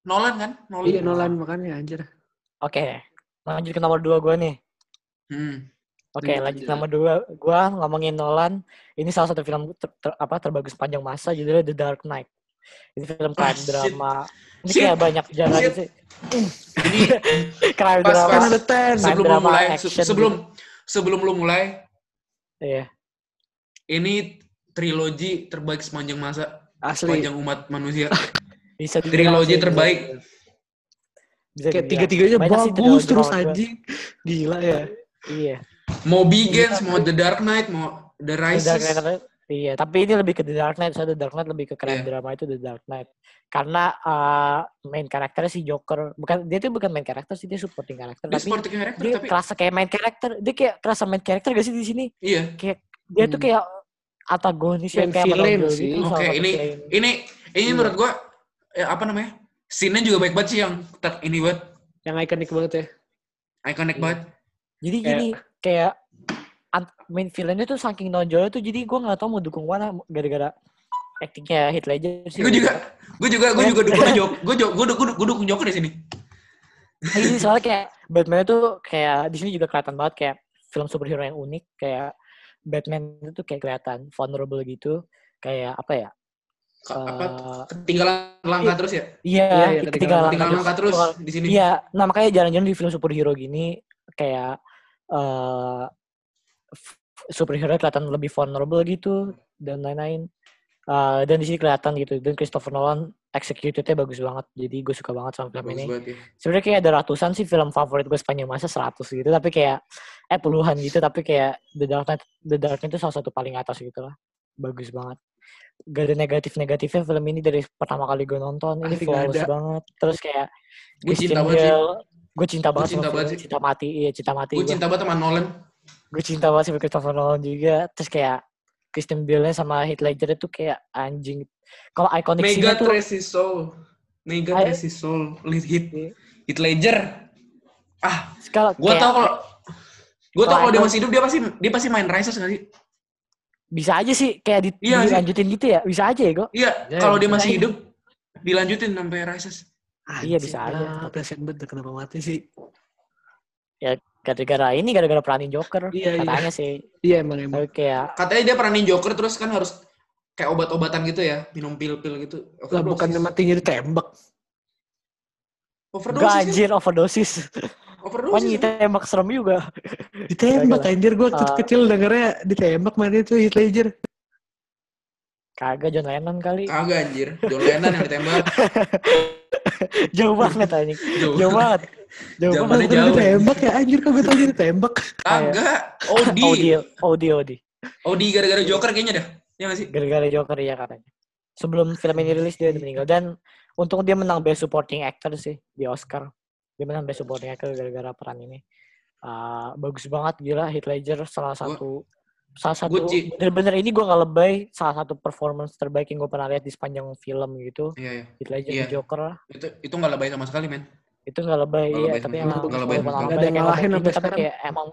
Nolan kan? Nolan. Iya, Nolan makanya anjir. Oke. Lanjut ke nomor dua gue nih. Hmm. Oke, Lanjut lanjut aja. nomor dua. Gue ngomongin Nolan. Ini salah satu film ter- ter- apa terbagus panjang masa judulnya The Dark Knight. Ini film crime shit. drama. Ini Shit. kayak banyak genre Shit. sih. Ini crime Pas, drama. pas. Crime sebelum lu drama, mulai action se- sebelum sebelum lu mulai Iya. ini trilogi terbaik sepanjang masa Asli. sepanjang umat manusia. Bisa Trilogi terbaik. Bisa Kayak tiga-tiganya bagus terus gua. anjing. Gila ya. Iya. Mau Begins, mau The Dark Knight, mau The The Dark Rises. Knight, Iya, tapi ini lebih ke The Dark Knight. Soalnya The Dark Knight lebih ke crime Iya. drama itu The Dark Knight. Karena uh, main karakternya si Joker, bukan dia tuh bukan main karakter sih, dia supporting karakter. Dia Tapi sporting character dia tapi kerasa kayak main karakter. Dia kayak kerasa main karakter gak sih di sini? iya. Dia tuh Hmm. kayak antagonis yang kayak villain sih. gitu. Oke, satu ini- villain. Ini ini Iya. menurut gua ya, apa namanya? Scene-nya juga baik banget sih yang ter, ini buat Yang ikonik banget ya. iconic Iya. banget. Jadi Kayak- gini, kayak main villainnya tuh saking nonjolnya tuh jadi gue nggak tahu mau dukung mana gara-gara actingnya Heath Ledger sih. Gue juga, gue juga, gue Iya. juga dukung Jok, gue gue gue gue dukung Joker di sini. Ini soalnya kayak Batman itu kayak di sini juga kelihatan banget kayak film superhero yang unik kayak Batman itu tuh kayak kelihatan vulnerable gitu kayak apa ya? Apa eh, ketinggalan langkah terus ya? iya, Iya, iya, ketinggalan Ketinggalan langkah langkah terus di sini. Iya, nah makanya jarang-jarang di film superhero gini kayak eh f- superhero kelihatan lebih vulnerable gitu dan lain-lain. Eh, dan di sini kelihatan gitu. Dan Christopher Nolan execute-nya bagus banget. Jadi gue suka banget sama film Bagus ini. banget ya. Sebenarnya kayak ada ratusan sih film favorit gue sepanjang masa 100 gitu. Tapi kayak eh puluhan gitu. Tapi kayak The Dark Knight, The Dark Knight itu salah satu paling atas gitu lah. Bagus banget. Gak ada negatif-negatifnya film ini dari pertama kali gue nonton. Ini flawless ada. banget. Terus kayak Gue cinta banget sih. Gue cinta banget cinta sama banget film. sih. Cinta mati. Iya, cinta mati. Gue cinta banget sama Nolan. Gue cinta banget sama Christopher Nolan juga. Terus kayak Christian Bale-nya sama Heath Ledger itu kayak anjing. Kalau scene-nya God tuh his soul. God I- his soul. Lead hit. Iya. Hit Ledger. Ah, sekali gue kayak tau kalau gue tau Kalau kalau dia masih hidup dia pasti dia pasti main Rises nggak sih? bisa aja sih kayak di, Iya sih. dilanjutin gitu ya. Bisa aja ya, Go. Iya, Ya, kalau dia masih aja. hidup dilanjutin sampai Rises. Iya, bisa aja. Ah, kasihan banget kenapa mati sih. Gara-gara ini gara-gara peranin Joker. Iya, iya. katanya sih. Iya emang emang. Tapi kayak Katanya dia peranin Joker terus kan harus kayak obat-obatan gitu ya, minum pil-pil gitu. Lah bukannya matinya ditembak. Overdosis. Gak kan? anjir overdoses. Overdosis. Wah tembak serem juga. Ditembak anjir gue waktu Ah. kecil dengernya ditembak mana itu Heath Ledger. Kagak John Lennon kali. Kagak anjir. John Lennon yang ditembak. Jauh banget anjing. Jauh. Jauh banget. Jauh banget. Jauh. ditembak ya anjir kok gue tau dia ditembak. Kagak. Odi. Audi, Audi, Audi. Odi gara-gara Joker kayaknya dah. Ya nggak sih? Gara-gara Joker ya katanya. Sebelum film ini rilis dia udah meninggal dan untung dia menang Best Supporting Actor sih di Oscar. Dia menang Best Supporting Actor gara-gara peran ini. Ah, bagus banget gila Heath Ledger salah satu salah satu bener-bener ini gue nggak lebay salah satu performance terbaik yang gue pernah lihat di sepanjang film gitu Iya, iya. Iya. di Joker Itu itu nggak lebay sama sekali, men. itu nggak lebay Nggak iya lebay tapi emang. Nggak lebay sama walaupun sekali. lebay Nggak ada yang ngalahin tapi sekarang. kayak emang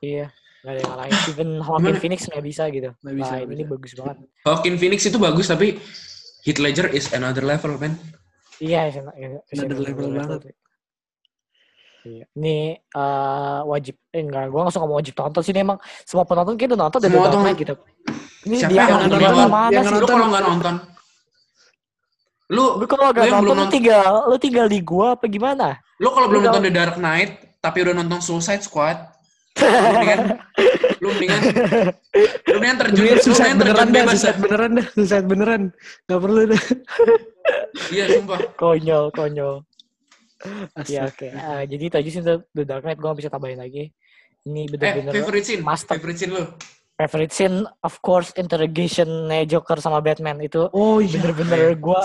iya nggak ada yang ngalahin even Joaquin? Phoenix nggak bisa gitu Nggak bisa, Nah, ini bisa. bagus banget Joaquin Phoenix itu bagus tapi Heath Ledger is another level, men. iya is- Another is- level is- banget. Iya. Ini eh, wajib, eh, enggak, gue langsung ngomong wajib tonton sih. Ini emang semua penonton kayak udah nonton dari Knight gitu. Ini Siapa dia yang nonton nonton Yang? Lu nonton- kalau nggak nonton, lu Lu kalau nggak nonton, belum lu nonton- tinggal, lu tinggal di gua apa gimana? lu kalau belum Lu nonton The Dark Knight tapi udah nonton Suicide Squad, lu mendingan lu mendingan lu mendingan terjun lu mendingan beneran terjun bebas beneran dah, susah beneran. Gak perlu dah. Iya, sumpah. Konyol, konyol. Iya oke. Eh, jadi aja sih The Dark Knight gue gak bisa tambahin lagi. Ini Eh, bener-bener favorite scene, master. favorite scene lu. favorite scene of course interrogation Joker sama Batman itu Oh iya. bener-bener gue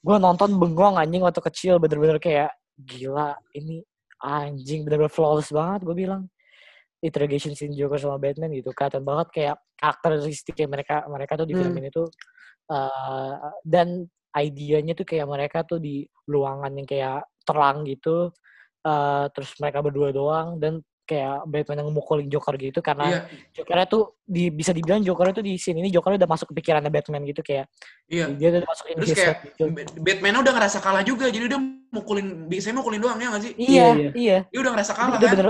gue nonton bengong anjing waktu kecil bener-bener kayak gila ini anjing bener-bener flawless banget gue bilang interrogation scene Joker sama Batman gitu kelihatan banget kayak karakteristiknya mereka mereka tuh di film Hmm. ini tuh eh, dan idenya tuh kayak mereka tuh di ruangan yang kayak terang gitu eh, terus mereka berdua doang dan kayak Batman yang mukulin Joker gitu karena Iya, Jokernya tuh di, bisa dibilang Jokernya tuh di sini ini Jokernya udah masuk ke pikirannya Batman gitu kayak iya. dia udah masuk Terus kayak gitu. Ba- Batman udah ngerasa kalah juga, jadi dia mukulin, biasanya mukulin doang ya nggak sih? Iya, iya. iya. Dia udah ngerasa Dia kalah udah kan? bener,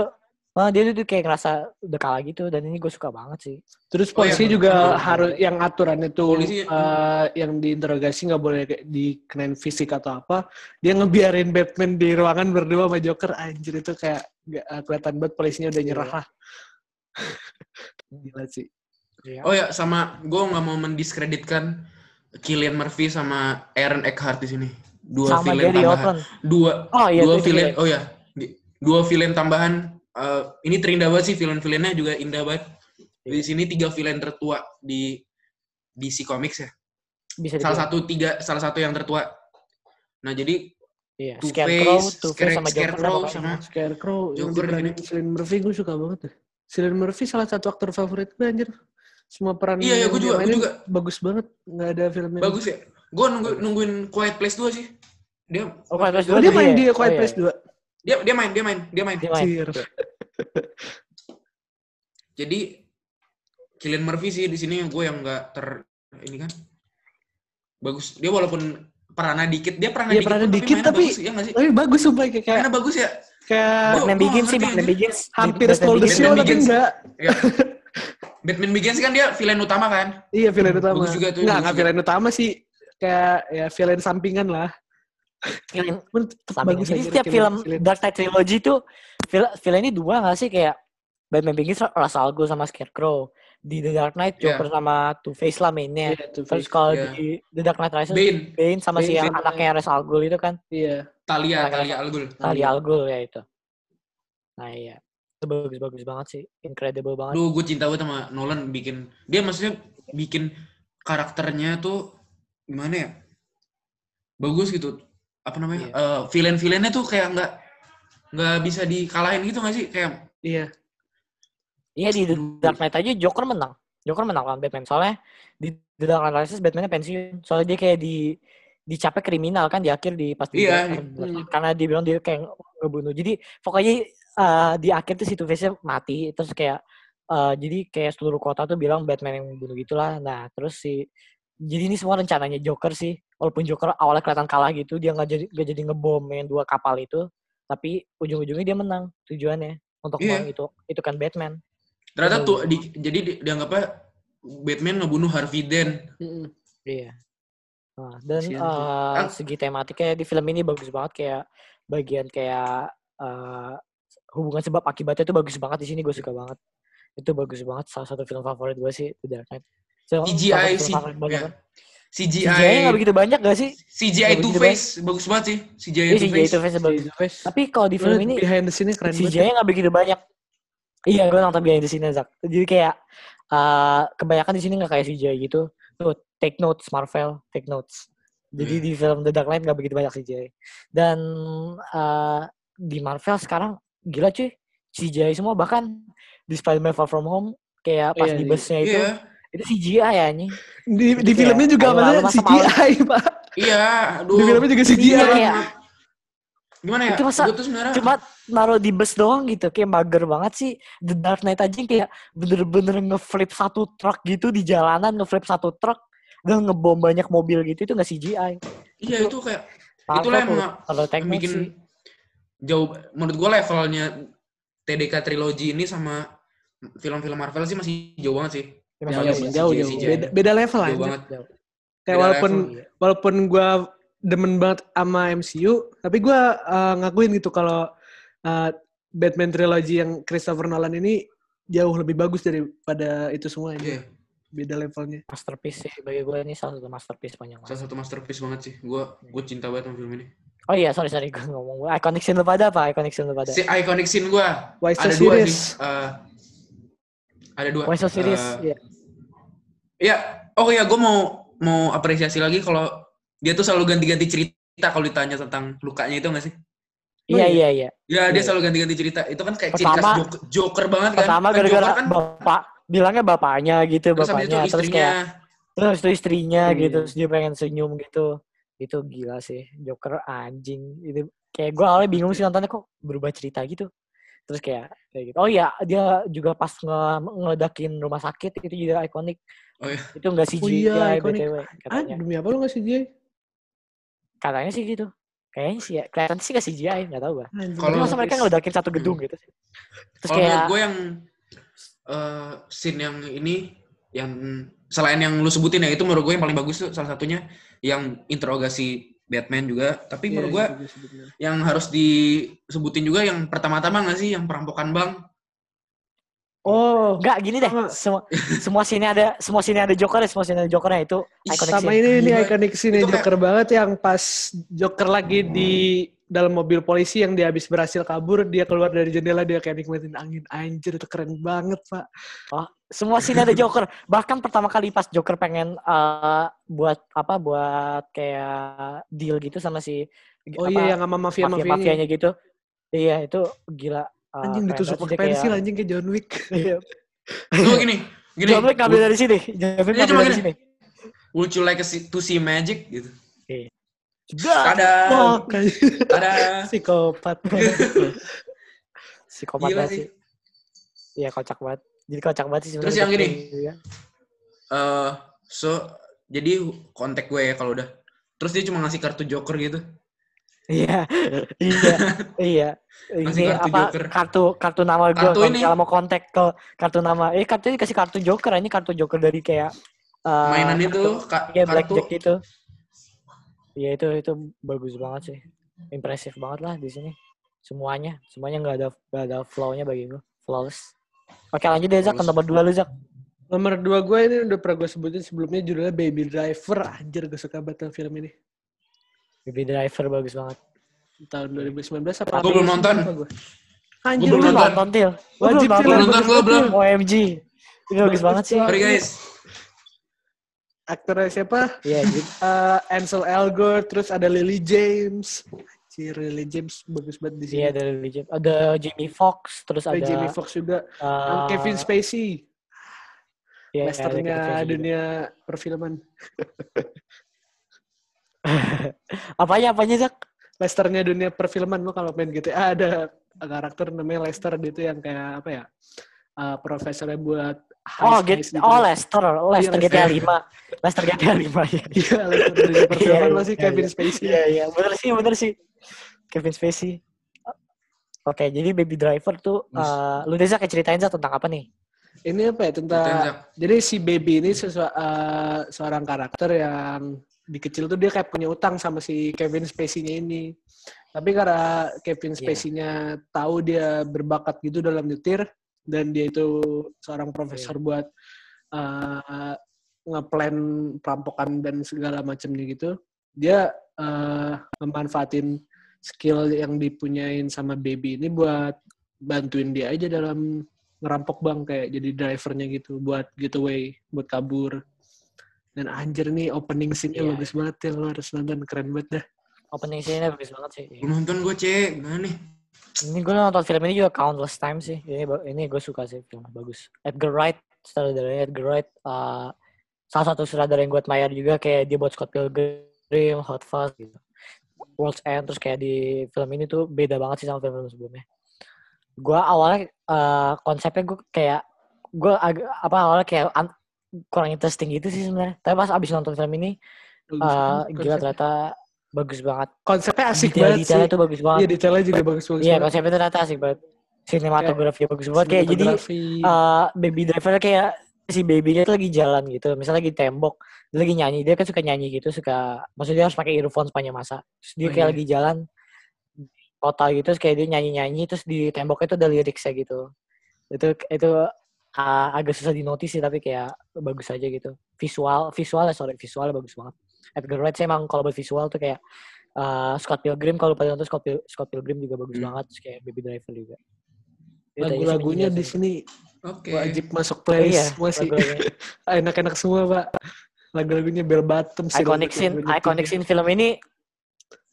Wah, dia tuh kayak ngerasa udah kalah gitu dan ini gue suka banget sih. Terus Oh, iya. polisi juga Oh. harus yang aturan itu Polisi, eh, yang diinterogasi nggak boleh kayak dikenain fisik atau apa. Dia ngebiarin Batman di ruangan berdua sama Joker. Anjir itu kayak nggak eh, kelihatan banget polisinya udah nyerah lah. Gila sih. Iya. Oh ya, sama gue nggak mau mendiskreditkan Killian Murphy sama Aaron Eckhart di sini. Dua sama villain Gary tambahan. Dua Oh iya, dua villain. dia. Oh ya, dua villain tambahan. Eh, ini terindah banget sih villain-villainnya juga indah banget. di sini tiga villain tertua di DC Comics ya. Bisa Salah satu tiga, salah satu yang tertua. Nah jadi Iya, Two Scarecrow, Face, Two Face sama Joker Scarecrow sama sama Scarecrow diperanin ini. Cillian Murphy gue suka banget deh. Cillian Murphy salah satu aktor favorit gue anjir. Semua peran Iya, iya, dia juga, mainin juga. bagus banget. Nggak ada film yang bagus ya. Gue nunggu, nungguin Quiet Place 2 sih. Dia Oh, Quiet Place Oh, 2 dia tuh main iya. di Oh, Quiet iya. Place 2. Dia dia main, dia main, dia main. Dia main. Jadi Cillian Murphy sih di sini gue yang nggak ter ini kan bagus. Dia walaupun perannya dikit, dia perannya Iya, dikit, perannya dikit, mainnya tapi- bagus, ya nggak sih? Tapi bagus sumpah kayak kayak, Mainnya bagus ya. kayak Batman Begins nggak sih, Batman. Begins. hampir Batman stole the show tapi enggak. Ya. Batman Begins kan dia villain utama kan? Iya, villain utama. Bagus juga tuh, enggak juga. villain utama sih. Kayak ya villain sampingan lah. Sampingan. bagus Jadi aja setiap film. Dark Knight Trilogy tuh vil- villain ini dua gak sih kayak Batman Begins Ra's al Ghul sama Scarecrow. Di The Dark Knight Iya. Joker sama Two Face lah mainnya. Iya, Two Terus Face. kalau Iya. di The Dark Knight Rises Bane, Bane sama si Bane yang anaknya Ra's al Ghul itu kan. Iya. Talia, Nah, Talia Al Ghul. Talia al Ghul ya itu. Nah iya. Itu bagus-bagus banget sih. Incredible banget. Duh, gue cinta banget sama Nolan bikin dia maksudnya bikin karakternya tuh gimana ya? Bagus gitu. Apa namanya? Iya. Eh, villain-villainnya tuh kayak nggak nggak bisa dikalahin gitu nggak sih? Kayak Iya. Iya di The Dark Knight aja Joker menang. Joker menang lawan Batman. Soalnya di The Dark Knight Rises Batman-nya pensiun. Soalnya dia kayak di dicapek kriminal kan di akhir di pas di Iya, iya. karena dia bilang dia kayak ngebunuh. Jadi pokoknya eh, di akhir tuh si Two mati terus kayak eh, jadi kayak seluruh kota tuh bilang Batman yang membunuh gitulah. Nah, terus si jadi ini semua rencananya Joker sih. Walaupun Joker awalnya kelihatan kalah gitu, dia nggak jadi nggak jadi ngebom yang dua kapal itu, tapi ujung-ujungnya dia menang tujuannya untuk meng- itu itu kan Batman. ternyata tuh di, jadi di- dianggapnya Batman ngebunuh Harvey Dent. Mm-mm. Iya. Nah, dan eh, Kan- segi tematiknya di film ini bagus banget kayak bagian kayak eh, hubungan sebab akibatnya itu bagus banget di sini gue suka banget. Itu bagus banget salah satu film favorit gue sih The Dark Knight. So, CGI sih. Ya. kan. CGI CGI nggak begitu banyak gak sih? CGI nggak Two Face bagus banget sih. CGI Iya Two CGI Face. itu face bagus. Face. Tapi kalau di film ini behind the scene keren banget. CGI nggak begitu banyak. Iya, gue nonton behind the scene Zak. Jadi kayak eh, kebanyakan di sini nggak kayak CGI gitu. Tuh, take notes Marvel, take notes. Jadi Iya. di film The Dark Knight nggak begitu banyak CGI. Dan eh, di Marvel sekarang gila cuy, CGI semua bahkan di Spider-Man Far From Home kayak pas Iya, di di- busnya itu Iya. Itu CGI ya nih. Di, di kayak filmnya juga malah masa CGI, Pak. Iya, aduh. Di filmnya juga CGI. Iya, Gimana, kayak gimana ya? Itu masa Gue tuh sebenarnya cuma naruh di bus doang gitu kayak mager banget sih The Dark Knight aja kayak bener-bener ngeflip satu truk gitu di jalanan ngeflip satu truk dan ngebom banyak mobil gitu itu nggak CGI iya itu- itu kayak itulah yang kalau teknik bikin sih jauh menurut gue levelnya TDK trilogi ini sama film-film Marvel sih masih jauh banget sih. Ya, jauh Jauh, sih, jauh. jauh. Beda, beda level Jauh banget. Jauh. Kayak Beda walaupun level. walaupun gue demen banget sama MCU, tapi gue ngakuin gitu kalau uh, Batman trilogy yang Christopher Nolan ini jauh lebih bagus daripada itu semua Iya, aja. Beda levelnya. masterpiece sih bagi gue ini salah satu masterpiece panjang salah satu masterpiece banget sih. Gue gue cinta banget sama film ini. oh iya sorry sorry gue ngomong iconic scene lu pada apa iconic scene lu pada Si iconic scene gue ada dua serious? sih. Eh, ada dua. Why so serious Eh, Iya. Iya, oh iya gue mau mau apresiasi lagi kalau dia tuh selalu ganti-ganti cerita kalau ditanya tentang lukanya itu nggak sih? iya iya. iya iya Ya dia Iya. selalu ganti-ganti cerita. Itu kan kayak ciri Pertama- khas joker, joker banget kan. pertama Kan gara-gara Joker kan, bapak bilangnya bapaknya gitu terus bapaknya itu terus kayak terus itu istrinya Hmm. gitu terus dia pengen senyum gitu itu gila sih Joker anjing itu kayak gue awalnya bingung sih nontonnya kok berubah cerita gitu terus kayak kayak gitu. Oh iya dia juga pas nge ngeledakin rumah sakit itu juga ikonik. Oh iya. itu enggak CGI Oh iya, ikonik. btw Ah, katanya. demi apa lu nggak CGI? katanya sih gitu. Kayaknya sih ya kelihatan sih gak CGI nggak tahu gue Kalau- masa mereka ngeledakin satu gedung gitu sih. Terus Kalau kayak gue yang eh scene yang ini yang selain yang lu sebutin ya itu menurut gue yang paling bagus tuh salah satunya yang interogasi Batman juga. Tapi Iya, menurut gue iya, yang harus disebutin juga yang pertama-tama nggak sih yang perampokan bank? Oh, Enggak gini deh. Semua semua sini ada semua sini ada Joker ya, semua sini ada Jokernya itu iconic sama scene. ini ini Gila. iconic scene Itu kayak- Joker banget yang pas Joker lagi di dalam mobil polisi yang dia habis berhasil kabur, dia keluar dari jendela dia kayak nikmatin angin anjir itu keren banget pak. Semua sini ada Joker. Bahkan pertama kali pas Joker pengen eh, buat apa buat kayak deal gitu sama si Oh apa, iya yang sama mafia mafia mafianya. mafianya gitu. Iya itu gila. eh, Anjing ditusuk pakai pensil kayak- anjing kayak John Wick. Iya. Lu gini, gini. John Wick ngambil dari sini. John Wick Iya, ngambil cuma dari gini. sini. Would you like to see- to see magic gitu? Dah. Ada, Oh, kayak ada. psikopat. Psikopat Gila sih. Iya kocak banget. Jadi kocak banget sih Terus yang gini. Joker ini. Eh, so jadi kontak gue ya kalau udah. Terus dia cuma ngasih kartu Joker gitu. Iya, iya, iya. Ini kartu apa Joker. kartu kartu nama gue Kartu kalau ini. misalnya mau kontak ke kartu nama. Eh kartunya dikasih kartu Joker, ini kartu Joker dari kayak eh, Mainan kartu- itu ka- Iya kartu blackjack itu. Iya itu itu bagus banget sih. Impresif banget lah di sini. Semuanya, semuanya nggak ada nggak ada flow-nya bagi gue. Flawless. Oke lanjut deh Zak, nomor dua lu Zak. Nomor dua gue ini udah pernah gue sebutin sebelumnya judulnya Baby Driver. Anjir gue suka banget film ini. Baby Driver bagus banget. Tahun 2019 apa? Gua belum nonton. Anjir Lu belum lu nonton. nonton Wajib, belum nonton? nonton gue belum. OMG. Ini bagus banget sih. Sorry guys. Aktornya siapa? Iya, jadi Eh, Ansel Elgort, terus ada Lily James. Anjir, Lily James bagus banget di sini. Iya ada Lily James, ada Jamie Fox, terus Ada ada Jamie Foxx juga. Eh, Kevin Spacey. ada Lesternya Kevin Spacey juga. dunia perfilman. Apanya apanya Zak? Lesternya dunia perfilman lo kalau main GTA ada karakter namanya Lester gitu yang kayak apa ya? Eh, profesornya buat Oh, heist- gitu. oh Lester, Lester Iya, GTA Lester. 5. Lester GTA 5 ya. Iya, Lester dunia perfilman Iya, lo sih iya, Kevin iya. Spacey. Iya, iya, bener sih, bener sih. Kevin Spacey. Oke, jadi Baby Driver tuh, eh, lu deh Zak kayak ceritain Zak tentang apa nih? Ini apa ya tentang jadi si baby ini sesua- eh, seorang karakter yang di kecil tuh dia kayak punya utang sama si Kevin Spacey-nya ini. Tapi karena Kevin Iya. Spacey-nya tahu dia berbakat gitu dalam nyetir dan dia itu seorang profesor buat eh, ngeplan perampokan dan segala macamnya gitu, dia eh, memanfaatin skill yang dipunyain sama baby ini buat bantuin dia aja dalam ngerampok bang kayak jadi drivernya gitu buat getaway buat kabur dan anjir nih opening scene-nya Iya. bagus banget ya lo harus nonton keren banget dah Opening scene-nya bagus banget sih. Belum nonton gue cek. Gimana nih? Ini gue nonton film ini juga countless times sih. Ini ini gue suka sih film bagus. Edgar Wright, sutradaranya Edgar Wright, uh, salah satu sutradara yang gue admire juga kayak dia buat Scott Pilgrim, Hot Fuzz gitu. World's End terus kayak di film ini tuh beda banget sih sama film-film sebelumnya. Gue awalnya uh, konsepnya gue kayak gue apa awalnya kayak an- kurang interesting gitu sih sebenarnya. Tapi pas abis nonton film ini, Bagus uh, gila ternyata bagus banget. konsepnya asik banget sih Detail-detailnya tuh bagus banget. iya detailnya juga bagus bagus Iya konsepnya ternyata asik banget. Sinematografi bagus banget kayak jadi uh, baby driver kayak si babynya tuh lagi jalan gitu, misalnya lagi tembok, dia lagi nyanyi, dia kan suka nyanyi gitu, suka, maksudnya dia harus pakai earphone sepanjang masa. Terus dia Oh, kayak iya. lagi jalan kota gitu, terus kayak dia nyanyi-nyanyi, terus di temboknya tuh ada liriknya gitu. Itu itu uh, agak susah dinotis sih, tapi kayak bagus aja gitu. Visual, visualnya sorry, visualnya bagus banget. Edgar Wright sih emang kalau buat visual tuh kayak uh, Scott Pilgrim, kalau pada nonton Scott, Pil- Scott Pilgrim juga bagus Hmm. banget, terus kayak Baby Driver juga. Lagu-lagunya di sini Oke. wajib masuk Oh playlist iya, semua sih. enak-enak semua pak. Lagu-lagunya bell bottom sih iconic scene iconic scene film ini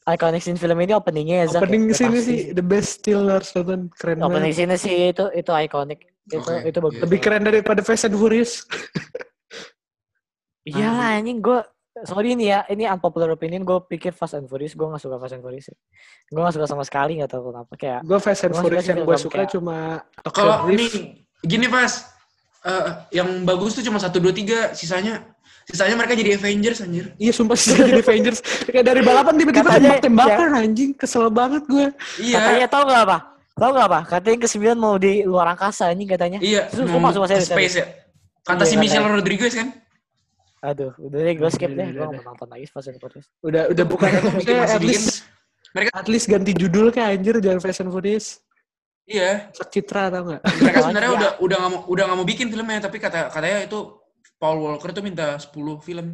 iconic scene film ini openingnya ya Zak, opening ya, scene pasti. sih the best still harus nonton keren opening banget scene sih itu itu iconic. Itu Oke, itu bagus. Iya. lebih keren daripada Fast and Furious. Iya lah anjing gue sorry ini ya ini unpopular opinion gue pikir Fast and Furious gue gak suka Fast and Furious gue gak suka sama sekali gak tahu kenapa kayak gue Fast and Furious yang gue suka kayak- cuma Tokyo Kalau nih gini pas eh, yang bagus tuh cuma satu dua tiga, sisanya sisanya mereka jadi Avengers anjir. Iya sumpah sih jadi Avengers. Kayak dari balapan tiba-tiba tembak-tembakan anjing. Kesel banget gue. Iya. katanya tau gak apa tau gak apa katanya yang ke-9 mau di luar angkasa anjing katanya Iya, Sumpah, mau sumpah, serius, space ya. Kata Iya, si katanya. Michelle Rodriguez kan? Aduh udah deh gue skip deh gue gak mau nonton lagi Fast and Furious Udah udah bukan Bikin maksudnya at least at least ganti judul kayak anjir jangan Fast and Furious. Iya. Citra tau gak? Mereka Oh, sebenarnya iya. udah udah nggak mau udah nggak mau bikin filmnya, tapi kata katanya itu Paul Walker tuh minta 10 film.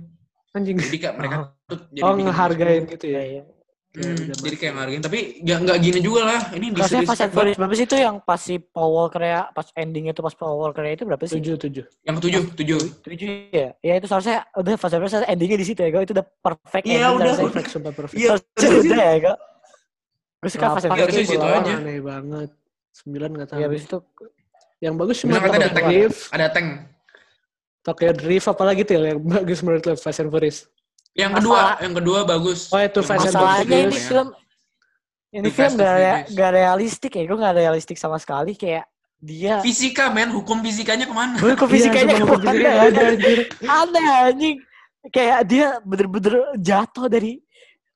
Anjing. Jadi kak mereka tuh jadi Oh bikin ngehargain 10. gitu iya ya. iya Kayak Hmm, jadi kayak ngargain. Tapi nggak nggak gini juga lah. Ini Kelasnya Fast and disrespect Furious banget. berapa sih itu yang pas si Paul Walker ya, pas endingnya itu pas Paul Walker itu berapa sih? tujuh tujuh. Yang ketujuh, tujuh. Tujuh ya? Ya itu seharusnya udah Fast and Furious endingnya di situ ya, Gue itu udah perfect Iya, ending udah. Perfect, sumpah perfect. Iya, Seharusnya udah ya, Gue. Gue suka Fast and Iya, harusnya Furious. situ aja. Aneh banget. Sembilan nggak tahu. Ya habis itu Yang bagus cuma ada tank. Drift, Ada tank. Tokyo Drift apalagi tuh yang bagus menurut lo Fast and Furious. Yang kedua, Masalah- yang kedua bagus. Oh, itu Fast masalahnya ini film ini The film gak, rea- gak realistik ya, gue gak realistik sama sekali. Kayak dia Fisika, men. Hukum fisikanya ke mana? Gue ke fisikanya Iya, cuma ke mana? fisikanya ya? ada aneh anjing. Kayak dia bener-bener jatuh dari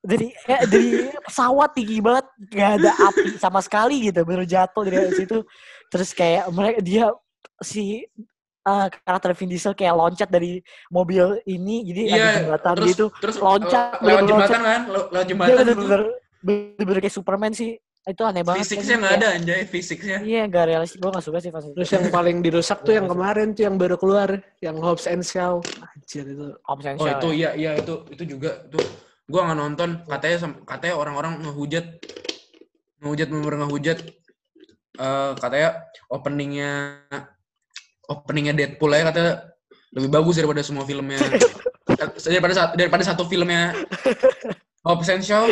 dari eh, dari pesawat tinggi banget. Gak ada api sama sekali gitu. Bener jatuh dari situ. Terus kayak mereka dia si eh, karakter Vin Diesel kayak loncat dari mobil ini jadi ada Iya, jembatan terus, gitu terus loncat, uh, lewat jembatan loncat. kan, Lew- lewat dia jembatan. bener-bener bener-bener kayak Superman sih itu aneh banget Fisiknya kan, nggak ada, anjay. Fisiknya. iya gak realistik gue gak suka sih pas Terus yang paling dirusak tuh yang kemarin tuh yang baru keluar, yang Hobbs and Shaw. Anjir itu. Oh itu iya iya itu itu juga tuh gua nggak nonton katanya katanya orang-orang ngehujat ngehujat bener ngehujat Eh katanya openingnya openingnya Deadpool ya katanya lebih bagus daripada semua filmnya daripada satu daripada satu filmnya and Shaw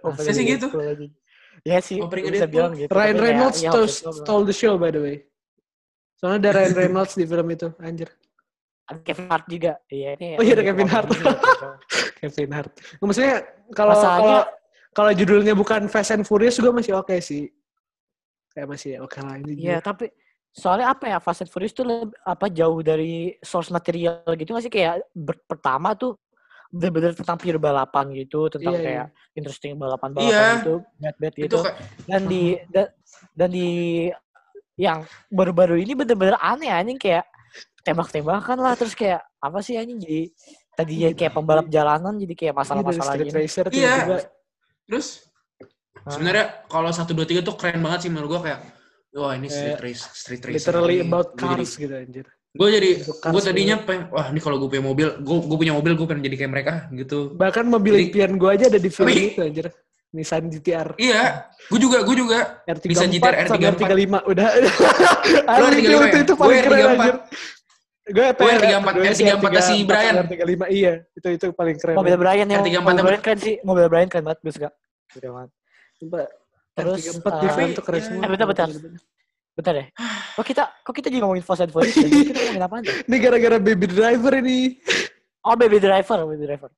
Masa sih gitu? Ya sih, bisa Deadpool. bilang gitu. Ryan Reynolds ya, and Shaw stole the show by the way. Soalnya ada Ryan Reynolds di film itu, anjir. Ada Kevin Hart juga. Iya, ini Oh iya, ada Kevin Hart. Kevin Hart. Nggak, Maksudnya kalau Masalahnya- kalau kalau judulnya bukan Fast and Furious juga masih oke sih. Kayak masih oke lah ini. Iya, tapi soalnya apa ya Fast and Furious tuh leb- apa jauh dari source material gitu nggak sih kayak ber- pertama tuh bener-bener tentang pure balapan gitu, tentang Iya, kayak interesting balapan-balapan Iya. gitu, bad-bad itu gitu. kayak Dan di dan, dan di yang baru-baru ini bener-bener aneh anjing kayak tembak-tembakan lah terus kayak apa sih anjing jadi tadinya kayak pembalap jalanan jadi kayak dari masalah-masalah gini. Racer Iya. terus sebenarnya kalau satu dua tiga tuh keren banget sih menurut gua kayak wah ini street Kayak race street race literally about cars gitu anjir. gue jadi gue tadinya pengen wah ini kalau gue punya mobil gue gue punya mobil gue pengen jadi kayak mereka gitu Bahkan mobil Jadi- impian gue aja ada di film Tapi- itu anjir. Nissan GTR iya gue juga gue juga R34 Nissan GTR sama R34. R35 udah. Lu Anjing, itu, R35 itu, ya? itu Gue paling keren R34. anjir. Gue Gue R34, R34 si Brian. R35 iya, itu itu paling keren. Mobil Brian yang R34 mobil Brian keren sih, mobil Brian keren banget gue suka. Gede banget. Terus, R34 di eh, keren iya. semua. Eh, bentar, bentar. Bentar deh. Kok kita kok kita juga ngomongin Fast and Furious? ya? kita ngomongin apa aja? Ini gara-gara Baby Driver ini. Oh, Baby Driver, Baby Driver.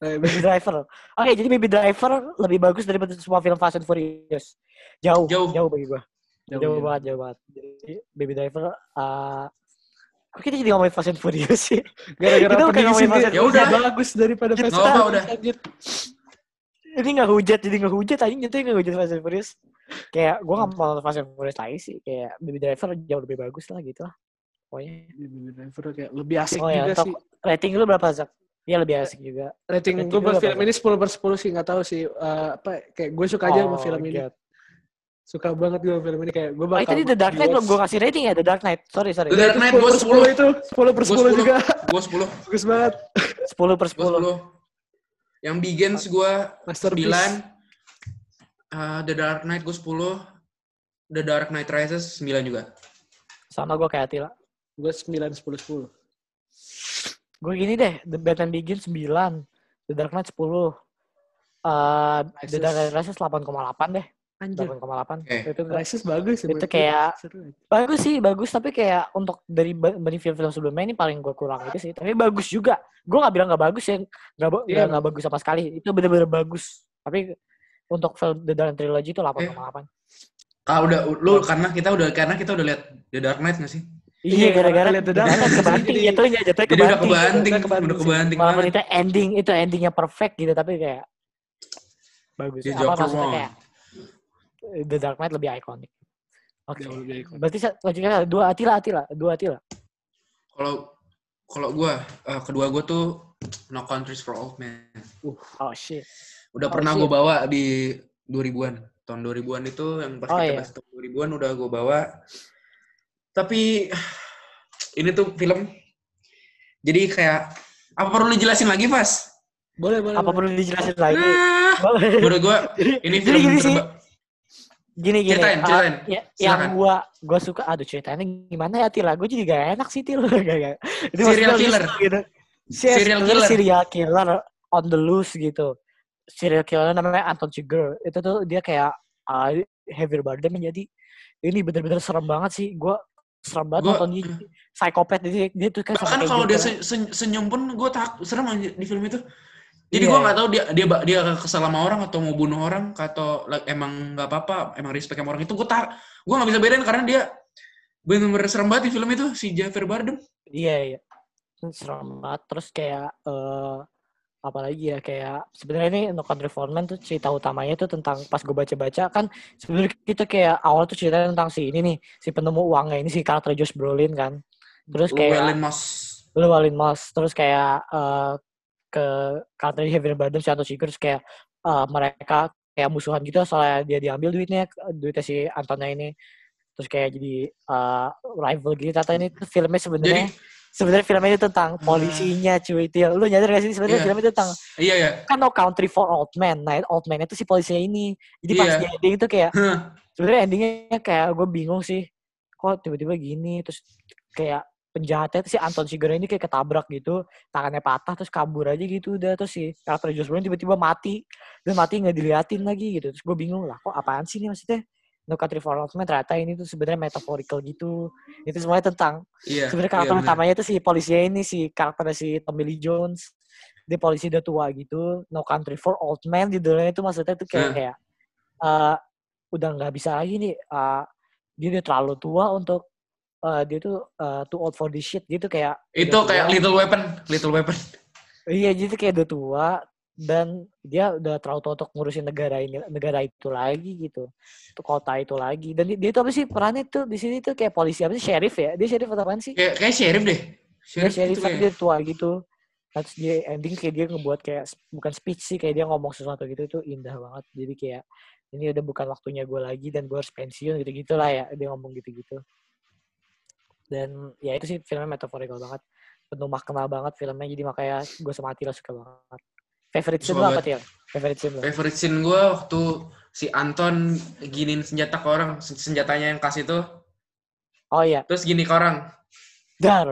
Eh, Baby Driver. Oke, jadi Baby Driver lebih bagus daripada semua film Fast and Furious. Jauh, Jauh. jauh, bagi gua. Jauh, Jauh, banget, jauh banget. Jadi Baby Driver eh kok kita jadi ngomongin Fast and Furious sih? Gara-gara Kita bukan opening ngomongin scene Fast dia and Ya udah. bagus daripada Fast and udah. Ini nggak hujat jadi nggak hujat aja gitu nggak hujat Fast and Furious. Kayak gue nggak mau nonton Fast and Furious lagi sih. Kayak Baby Driver jauh lebih bagus lah gitu lah pokoknya. Baby Driver kayak lebih asik oh ya juga untuk sih. rating lu berapa Zak? Iya lebih asik juga. Rating rating gue buat film ini 10 per 10 sih, nggak tahu sih. eh, apa kayak gue suka aja sama Oh, film ini. God. Suka banget gue sama film ini kayak gue Oh, bakal tadi The Dark Knight belum gue kasih rating ya The Dark Knight. Sorry sorry. The Dark Knight gue 10 per 10 itu 10 per 10 Gua 10. juga. Gue sepuluh. Bagus banget. 10 per gue 10 sepuluh yang Begins gue masterpiece. sembilan Eh, The Dark Knight gue sepuluh The Dark Knight Rises sembilan juga. Sama gue kayak Atila gue 9 10 10 gue gini deh The Batman Begins 9 The Dark Knight 10 uh, The Dark Knight Rises 8,8 deh anjir. 8,8 Oke. itu Rises bagus ya, Itu menurut gue. kayak- Seru bagus sih bagus. Tapi kayak untuk dari dari film-film sebelumnya ini paling gue kurang itu sih. Tapi bagus juga. Gue nggak bilang nggak bagus ya. Nggak Iya, nggak bagus sama sekali. Itu bener-bener bagus. Tapi untuk film The Dark Knight Trilogy itu 8,8 ah udah lu karena kita udah karena kita udah lihat The Dark Knight nggak sih? Iya gara-gara lihat The Dark Knight kebanting. Jadi- jatuhnya jatuhnya kebanting. kebanting Udah kebanting udah sih. kebanting walaupun itu ending itu endingnya perfect gitu. Tapi kayak bagus. The apa maksudnya kayak The Dark Knight lebih ikonik. Oke. Jauh lebih ikonik. berarti selanjutnya dua Atila Atila dua Atila kalau kalau gue eh, kedua gue tuh No Countries for Old Men. Oh shit. Udah Oh, pernah gue bawa di 2000-an tahun 2000-an itu yang pas Oh, kita iya. bahas tahun 2000-an udah gue bawa. Tapi ini tuh film. Jadi kayak apa perlu dijelasin lagi pas Boleh, boleh. Apa boleh. perlu dijelasin lagi? Ah, Boleh. menurut gue ini Jadi film terba- gini gini. Ceritain, ah, ceritain. ya, yang gua gua suka aduh ceritanya gimana ya Til? Gue jadi gak enak sih Til. Gak, gak. Ini Serial killer. Gitu. Serial sebenarnya killer. Serial killer on the loose gitu. Serial killer namanya Anton Chigurh. Itu tuh dia kayak uh, Javier Bardem menjadi ini bener-bener serem banget sih. Gua serem banget Gua- nonton dia. Psikopat dia, dia tuh kan bahkan kalau gitu. dia se- se- senyum pun gue tak serem di film itu jadi Iya, gue nggak tahu dia dia dia kesal sama orang atau mau bunuh orang atau like, emang nggak apa-apa emang respect sama orang itu gue tak gue nggak bisa bedain karena dia bener-bener serem banget di film itu si Javier Bardem Iya, iya. Serem banget. Terus kayak, eh apalagi ya, kayak sebenarnya ini No Country for Men tuh cerita utamanya tuh tentang, pas gue baca-baca kan, sebenarnya kita kayak awal tuh ceritanya tentang si ini nih, si penemu uangnya ini, si karakter Josh Brolin kan. Terus kayak, Llewellyn Moss Llewellyn Moss. Terus kayak, eh ke karakter Javier Bardem, si Anton terus kayak eh, mereka kayak musuhan gitu soalnya dia diambil duitnya, duitnya si Antonnya ini. Terus kayak jadi eh, rival gitu. Ternyata ini tuh filmnya sebenarnya sebenarnya film ini tentang polisinya cuy itu lu nyadar gak sih sebenarnya Iya. film itu tentang iya ya kan No Country for Old Men nah Old Man itu si polisinya ini jadi pas Iya. di ending itu kayak Hah. sebenarnya endingnya kayak gue bingung sih kok tiba-tiba gini terus kayak penjahatnya tuh si Anton Chigurh ini kayak ketabrak gitu tangannya patah terus kabur aja gitu udah terus si karakter Josh Brolin tiba-tiba mati dan mati nggak diliatin lagi gitu terus gue bingung lah kok apaan sih ini maksudnya No Country for Old Men ternyata ini tuh sebenarnya metaphorical gitu itu semuanya tentang iya sebenarnya iya, karakter bener. utamanya itu si polisinya ini si karakternya si Tommy Lee Jones dia polisi udah tua gitu No Country for Old Men judulnya itu maksudnya tuh kayak Hmm. kayak eh, udah nggak bisa lagi nih eh, dia udah terlalu tua untuk eh, dia tuh eh, too old for this shit. Gitu kayak itu kayak tua. Little Weapon. Little Weapon. Iya jadi kayak udah tua dan dia udah terlalu tua untuk ngurusin negara ini negara itu lagi gitu. Tuh kota itu lagi. Dan dia, dia tuh apa sih perannya tuh? Di sini tuh kayak polisi apa sih? Sheriff ya? Dia sheriff atau apaan sih? Kayak kayak sheriff deh. Dia sheriff sheriff itu tapi kayak. dia tua gitu. Terus dia ending kayak dia ngebuat kayak bukan speech sih kayak dia ngomong sesuatu gitu. Itu indah banget. Jadi kayak ini udah bukan waktunya gue lagi dan gue harus pensiun gitu gitulah ya. Dia ngomong gitu gitu dan ya itu sih filmnya metaphorical banget. Penuh makna banget filmnya jadi makanya gue sama Atila suka banget. Favorite scene lo apa. Til? favorite scene lo favorite scene gue waktu si Anton giniin senjata ke orang sen- senjatanya yang kasih itu. Oh iya. Terus gini ke orang. Dar.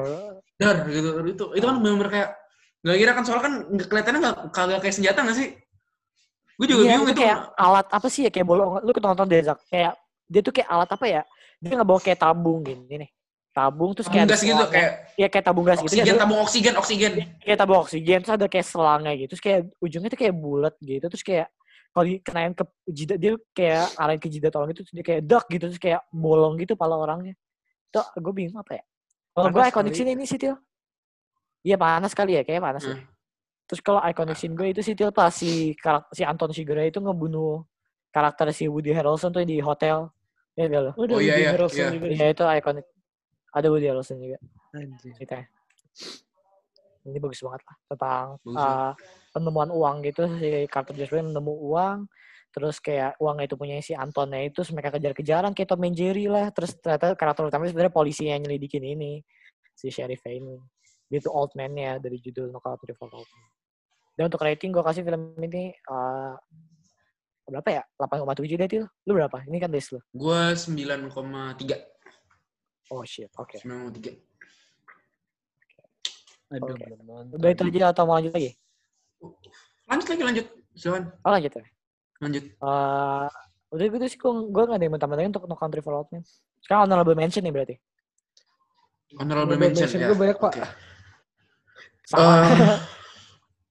Dar gitu. Itu itu kan bener-bener kayak nggak kira kan soalnya kan kelihatannya nggak kagak kayak senjata nggak sih? Gue juga Iya, bingung itu itu. kayak alat apa sih ya kayak bolong. Lu nonton deh Zak. Kayak dia tuh kayak alat apa ya? Dia nggak bawa kayak tabung gini nih tabung terus kayak tabung gas gitu selangnya. kayak Iya kayak tabung gas gitu. oksigen Ada- tabung oksigen oksigen kayak tabung oksigen terus ada kayak selangnya gitu. Terus kayak ujungnya tuh kayak bulat gitu. Terus kayak kalau dikenain ke jidat dia kayak arahin ke jidat orang itu terus dia kayak dak gitu terus kayak bolong gitu pala orangnya. Tuh gue bingung apa ya. Kalau gue kali. scene ini sih Til. Iya panas kali ya kayak panas ya. Hmm. Terus kalau iconic scene gue itu sih Til pas si karakter si Anton Chigurh itu ngebunuh karakter si Woody Harrelson tuh di hotel. Ya gak lo? Udah Oh, iya, Woody iya, Harrelson iya. Iya itu iconic. Ada Woody Harrelson juga Anjir. ceritanya. Ini bagus banget lah tentang Bagus uh, penemuan uang gitu si Josh Brolin menemu uang terus kayak uangnya itu punya si Antonnya itu mereka kejar-kejaran kayak Tom and Jerry lah terus ternyata karakter utamanya sebenarnya polisi yang nyelidikin ini si sheriff ini dia tuh old man-nya dari judul No Country for Old Men. Dan untuk rating gue kasih film ini uh, berapa ya? 8,7 deh Til. Lu berapa? Ini kan list lu. gue 9,3 Oh shit, oke. 9,3 Aduh, Oke. belum nonton. Udah itu aja atau mau lanjut lagi? lanjut lagi lanjut silakan Oh lanjut ya. lanjut Eh, udah gitu sih gue gak ada yang mau tambahin untuk No Country for Old Men. Sekarang honorable mention nih berarti. honorable Honorable mention mention ya gue banyak, Pak. Oke. Sama. Eh,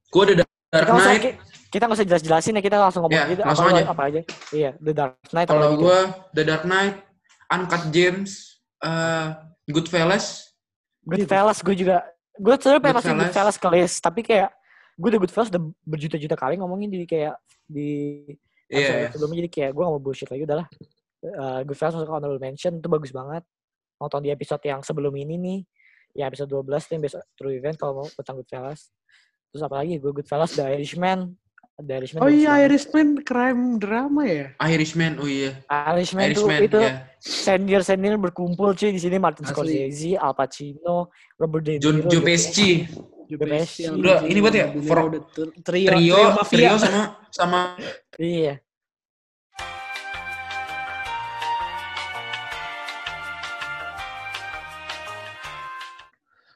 gue The Dark kita nggak usah, Knight ki- kita nggak usah jelas-jelasin ya kita langsung ngomong Ya, gitu langsung apa, aja. apa aja iya The Dark Knight kalau gue The Dark Knight Uncut James eh Goodfellas. Goodfellas gue juga gue sebenarnya pengen masukin Goodfellas. Ke list tapi kayak gue udah Goodfellas udah berjuta-juta kali ngomongin jadi kayak di iya episode iya. sebelumnya jadi kayak gue gak mau bullshit lagi udahlah. Uh, Goodfellas masuk ke honorable mention itu bagus banget. Nonton di episode yang sebelum ini nih ya episode 12 tuh yang besok True Event kalau mau tentang Goodfellas. Terus apalagi gue Goodfellas The Irishman The Irishman Oh iya. Irishman crime drama ya? Irishman oh iya Irishman, tuh Irishman itu ya senior senior berkumpul cuy di sini Martin Asli. Scorsese, Al Pacino, Robert De Niro, Joe Joe Pesci Joe Besi. Udah, ini buat ya, for- trio, Trio, mafia. trio sama sama Iya.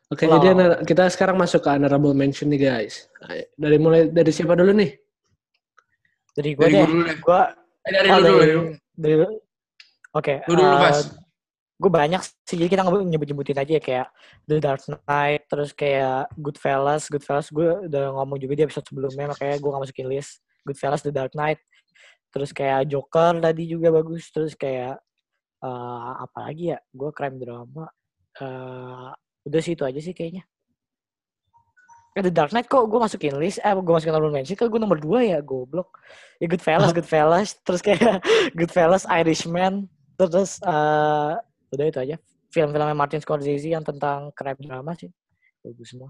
Oke, Wow. jadi kita sekarang masuk ke honorable mention nih guys. Dari mulai dari siapa dulu nih? Dari gue dari deh. gue dulu Eh, dari oh, lu dulu, dari, dari lu. dari Oke. Lu dulu eh, pas. gue banyak sih jadi kita nyebut-nyebutin aja ya kayak The Dark Knight terus kayak Goodfellas Goodfellas gue udah ngomong juga di episode sebelumnya makanya gue gak masukin list Goodfellas The Dark Knight terus kayak Joker tadi juga bagus terus kayak eh apa lagi ya gue crime drama eh udah sih itu aja sih kayaknya Eh, The Dark Knight kok gue masukin list eh gue masukin honorable mention kok gue nomor dua ya? Goblok. Ya Goodfellas Goodfellas terus kayak Goodfellas Irishman terus eh udah itu aja. Film-filmnya Martin Scorsese yang tentang crime drama sih. Bagus semua.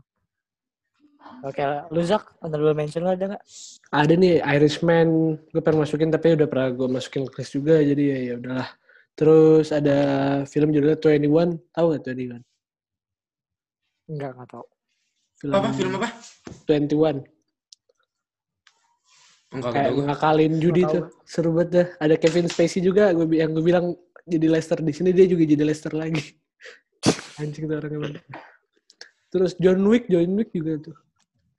Oke lu Zak honorable mention lo ada nggak? Ada nih Irishman, gue pengen masukin tapi udah pernah gue masukin ke list juga jadi ya ya udahlah. Terus ada film judulnya 21, tahu nggak 21? nggak nggak tahu Film, Apa film apa? 21. Enggak Kayak gitu gue. ngakalin judi tuh. Seru banget dah. Ada Kevin Spacey juga gue yang gue bilang jadi Lester di sini dia juga jadi Lester lagi. Anjing tuh orang emang. Terus John Wick, John Wick juga tuh.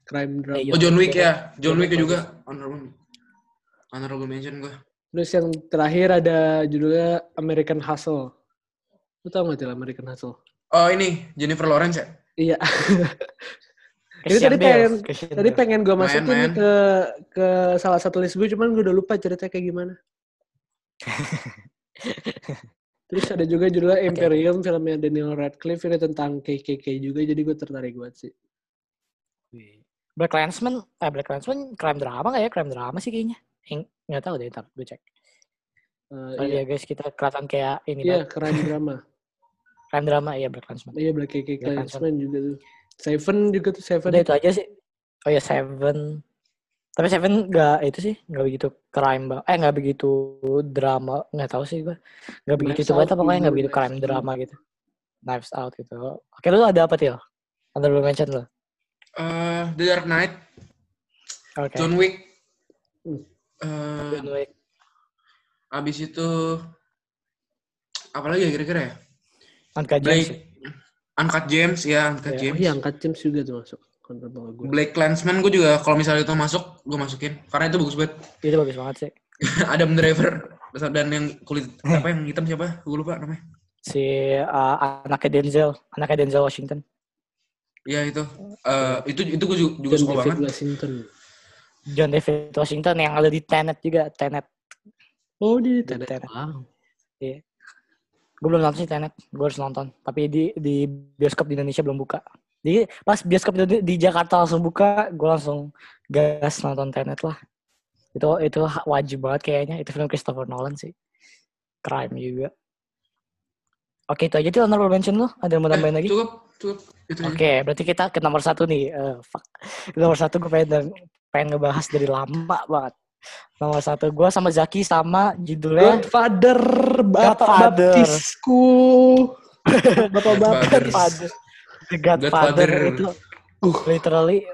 Crime drama. Oh John Wick ya. John John Wick juga honorable honorable mention gue. Terus yang terakhir ada judulnya American Hustle. Lu tau gak tuh American Hustle? Oh ini Jennifer Lawrence ya? Iya. Christian tadi pengen tadi pengen gue Main, masukin main. ke ke salah satu list gue, cuman gue udah lupa ceritanya kayak gimana. Terus ada juga judulnya Imperium, filmnya Daniel Radcliffe ini tentang KKK juga, jadi gue tertarik banget sih. Black Clansman eh Black Clansman crime drama nggak ya crime drama sih kayaknya nggak tahu deh ntar gue cek Uh, oh iya, iya guys kita kelihatan kayak ini iya banget. crime drama. crime drama iya Black Clansman Iya Black KKK Black Clansman juga tuh. Seven juga tuh Seven. udah itu aja sih. Oh ya Seven. Tapi Seven nggak itu sih nggak begitu crime bang eh nggak begitu drama. Nggak tahu sih gue nggak begitu itu banget Out pokoknya nggak juga, begitu crime drama gitu. Knives Out gitu. Oke lu ada apa til? Honorable mention lo Eh, The Dark Knight, oke. John Wick. Hmm. Eh, John Wick. abis itu apa lagi ya kira-kira ya? Uncut Blake, Uncut James ya, Iya. Oh James. iya, angkat James juga tuh masuk. Gue. Black Clansman gue juga kalau misalnya itu masuk, gue masukin. Karena itu bagus banget. itu bagus banget sih Adam Driver dan yang kulit apa yang hitam siapa? Gue lupa namanya. si uh, anaknya Denzel anaknya Denzel Washington Iya itu. Eh, itu itu gue juga, juga John suka David banget. Washington. John David Washington yang ada di Tenet juga Tenet Oh di Tenet. Tenet. Wow. Gue belum nonton sih Tenet. Gue harus nonton. Tapi di di bioskop di Indonesia belum buka. Jadi pas bioskop di, di Jakarta langsung buka gue langsung gas nonton Tenet lah. Itu itu wajib banget kayaknya. Itu film Christopher Nolan sih. Crime juga. Oke itu aja tuh honorable mention lo ada yang mau nambahin Eh, lagi? cukup, cukup. Oke, berarti kita ke nomor satu nih. Eh, fuck. Nomor satu gue pengen, pengen ngebahas dari lama banget. Nomor satu gue sama Zaki sama judulnya Godfather, bapak Godfather. baptisku. Bapak-bapak. Godfather. The Godfather, Godfather. itu Uh. literally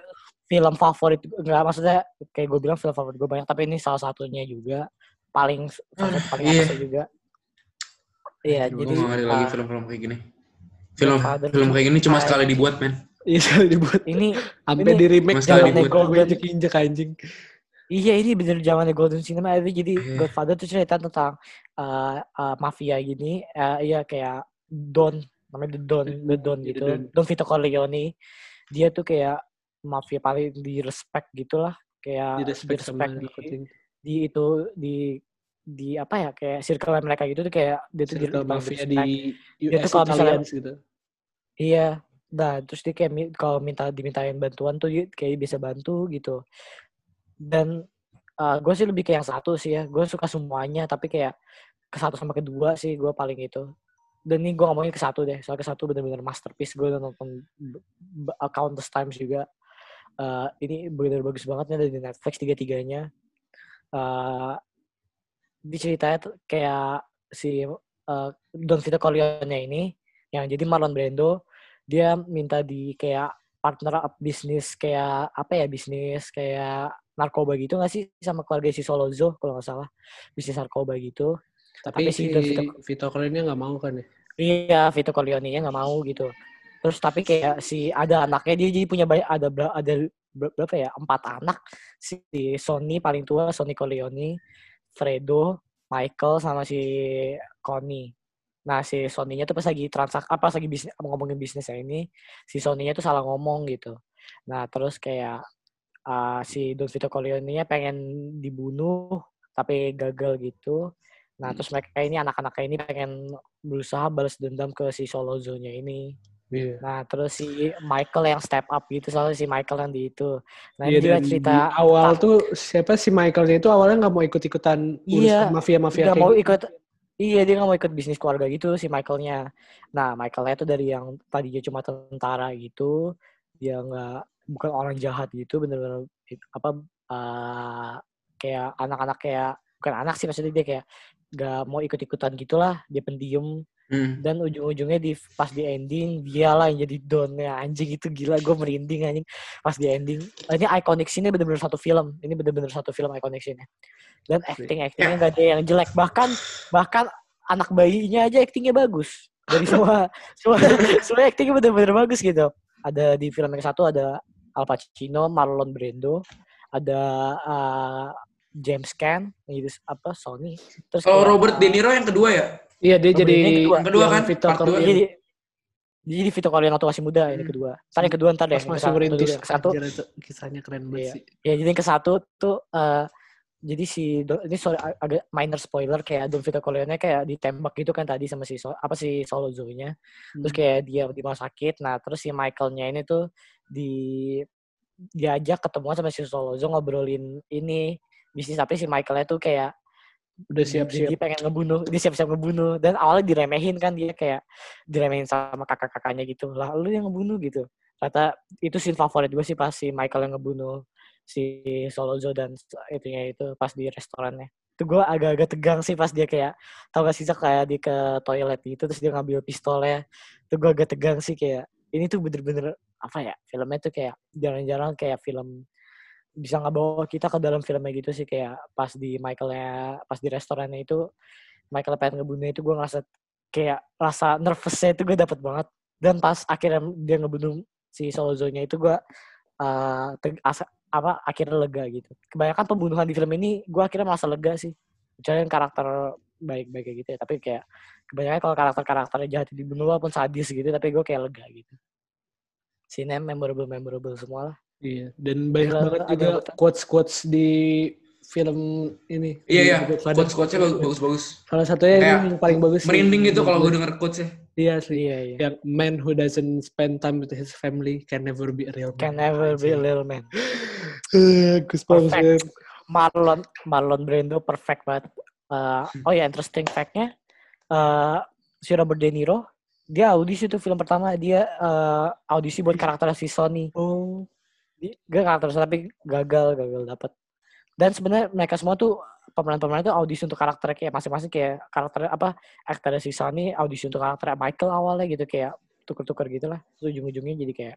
film favorit enggak maksudnya kayak gue bilang film favorit gue banyak tapi ini salah satunya juga paling satu paling iya. atasnya juga iya Gue jadi gak ada lagi uh, film-film kayak gini. Film Godfather film kayak gini cuma sekali dibuat, men. Iya, sekali dibuat. ini Sampai Ini di remake Kali dibuat. Golden injek anjing. Iya ini bener zamannya Golden Cinema itu jadi Iya. Godfather tuh cerita tentang uh, uh, mafia gini, uh, iya kayak Don namanya The Don, The Don gitu, Don. Don Vito Corleone. Dia tuh kayak mafia paling di respect gitulah, kayak Di respect di, Kucing. di itu di di apa ya kayak circle mereka gitu tuh kayak dia tuh di, Circle di mafia respect. di Dia US tuh kalau misalnya- gitu. Iya. Nah, terus dia kayak kalau minta dimintain bantuan tuh dia kayak bisa bantu gitu. Dan gue sih lebih ke yang satu sih ya. Gue suka semuanya, tapi kayak ke satu sama kedua sih gue paling itu. Dan ini gue ngomongin ke satu deh. Soalnya ke satu bener-bener masterpiece. Gue udah nonton countless times juga. Eh, ini bener bagus banget nih ada Netflix tiga-tiganya. Eh di ceritanya tuh kayak si eh, Don Vito Corleone ini yang jadi Marlon Brando dia minta di kayak partner up bisnis kayak apa ya bisnis kayak narkoba gitu nggak sih sama keluarga si Solozo kalau nggak salah bisnis narkoba gitu Tapi, Tapi si Don Vito Vito Corleone nggak mau kan ya? Iya, Vito Corleone-nya nggak mau gitu. Terus tapi kayak si ada anaknya dia jadi punya banyak ada ada ber- berapa ya empat anak si Sony paling tua Sony Corleone, Fredo, Michael sama si Connie. Nah si Sony-nya tuh pas lagi transak apa pas lagi bisnis ngomongin bisnisnya ini si Sony-nya tuh salah ngomong gitu. Nah terus kayak uh, si Don Vito Corleone-nya pengen dibunuh tapi gagal gitu. Nah, terus mereka ini anak-anaknya ini pengen berusaha balas dendam ke si Solozo-nya ini. Iya. Nah, terus si Michael yang step up gitu, soalnya si Michael yang di itu. Nah, juga dan cerita di awal tentang- tuh siapa si Michaelnya itu awalnya nggak mau ikut-ikutan Iya, urusan mafia-mafia nggak mau gitu. ikut Iya, dia nggak mau ikut bisnis keluarga gitu si Michaelnya. Nah, Michaelnya tuh dari yang tadinya cuma tentara gitu, dia nggak bukan orang jahat gitu, bener-bener apa uh, kayak anak-anak kayak bukan anak sih maksudnya dia kayak nggak mau ikut-ikutan gitulah, dia pendiam. Hmm. dan ujung-ujungnya di pas di ending dialah yang jadi donnya anjing itu gila gue merinding anjing. Pas di ending Nah, ini iconic scene bener-bener satu film ini bener-bener satu film iconic scene dan acting actingnya nggak ada yang jelek bahkan bahkan anak bayinya aja actingnya bagus. Dari semua semua semua actingnya bener-bener bagus gitu. Ada di film yang satu ada Al Pacino Marlon Brando ada uh, James Caan gitu apa Sony terus Kalau kayak, Robert uh, De Niro yang kedua ya? Iya dia Oh, jadi yang kedua. Yang kedua kan? Vito. Corleone. jadi jadi Vito Corleone waktu masih muda ini Hmm. kedua. Ntar yang kedua ntar deh. pas masih ke satu ke itu kisahnya keren banget Iya. sih. Ya jadi yang ke satu tuh eh jadi si ini sorry ag- agak minor spoiler kayak Don Vito Corleone kayak ditembak gitu kan tadi sama si apa si Solozo-nya. Terus Hmm. kayak dia di rumah sakit. Nah, terus si Michael-nya ini tuh di diajak ketemuan sama si Solozo ngobrolin ini bisnis tapi si Michael-nya tuh kayak udah siap-siap. Dia pengen ngebunuh, dia siap-siap ngebunuh. Dan awalnya diremehin kan dia kayak diremehin sama kakak-kakaknya gitu. Lah lu yang ngebunuh gitu. Kata itu scene favorit gue sih pas si Michael yang ngebunuh si Solozo dan itunya itu pas di restorannya. Itu gue agak-agak tegang sih pas dia kayak tau gak sih kayak di ke toilet gitu terus dia ngambil pistolnya. Itu gue agak tegang sih kayak ini tuh bener-bener apa ya filmnya tuh kayak jarang-jarang kayak film bisa ngebawa kita ke dalam filmnya gitu sih kayak pas di Michaelnya pas di restorannya itu Michael pengen ngebunuh itu gue ngerasa kayak rasa nervousnya itu gue dapet banget dan pas akhirnya dia ngebunuh si Solozo-nya itu gue uh, apa akhirnya lega gitu kebanyakan pembunuhan di film ini gue akhirnya merasa lega sih kecuali yang karakter baik-baik kayak gitu ya tapi kayak kebanyakan kalau karakter-karakternya jahat dibunuh walaupun sadis gitu tapi gue kayak lega gitu sini memorable memorable semua lah Iya, dan banyak banget juga quotes-quotes di film ini. Iya, iya. The Godfather. Quotes-quotesnya bagus- bagus-bagus. Salah satunya ini Kayak yang paling bagus. sih. Merinding gitu kalau gue denger quotesnya. Iya sih. iya iya Yang man who doesn't spend time with his family can never be a real man. can never be a little man Eh, Perfect. banget. Marlon Marlon Brando perfect banget. Uh, oh ya interesting fact-nya uh, si Robert De Niro dia audisi tuh film pertama dia uh, audisi buat karakter si Sony. Oh, Dia karakter tapi gagal gagal dapet. Dan sebenarnya mereka semua tuh pemeran-pemeran itu audisi untuk karakter kayak masing-masing kayak karakter apa aktor si Sony audisi untuk karakter Michael awalnya gitu kayak tuker-tuker gitu lah. Terus ujung-ujungnya jadi kayak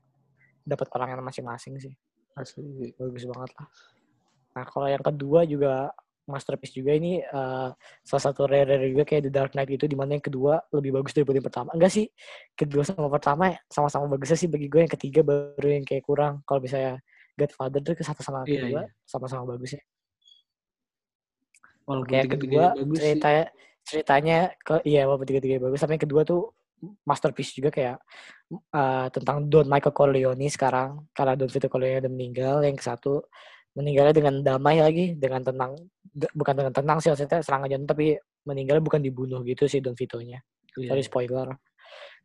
dapat perangan masing-masing sih asli. bagus banget lah. Nah kalau yang kedua juga masterpiece juga ini eh, salah satu rare rare juga kayak The Dark Knight itu di mana yang kedua lebih bagus daripada yang pertama. Enggak sih, kedua sama pertama sama-sama bagusnya sih bagi gue yang ketiga baru yang kayak kurang. Kalau misalnya Godfather tuh ke satu sama Iya, kedua iya. sama-sama bagusnya. Walaupun Kayak kedua bagus sih. ceritanya ceritanya ke iya walaupun tiga-tiga bagus. Tapi yang kedua tuh masterpiece juga kayak eh, tentang Don Michael Corleone sekarang karena Don Vito Corleone udah meninggal. Yang satu meninggalnya dengan damai lagi dengan tenang bukan dengan tenang sih maksudnya serangan jantung tapi meninggalnya bukan dibunuh gitu sih Don Vito-nya. Iya, Sorry spoiler.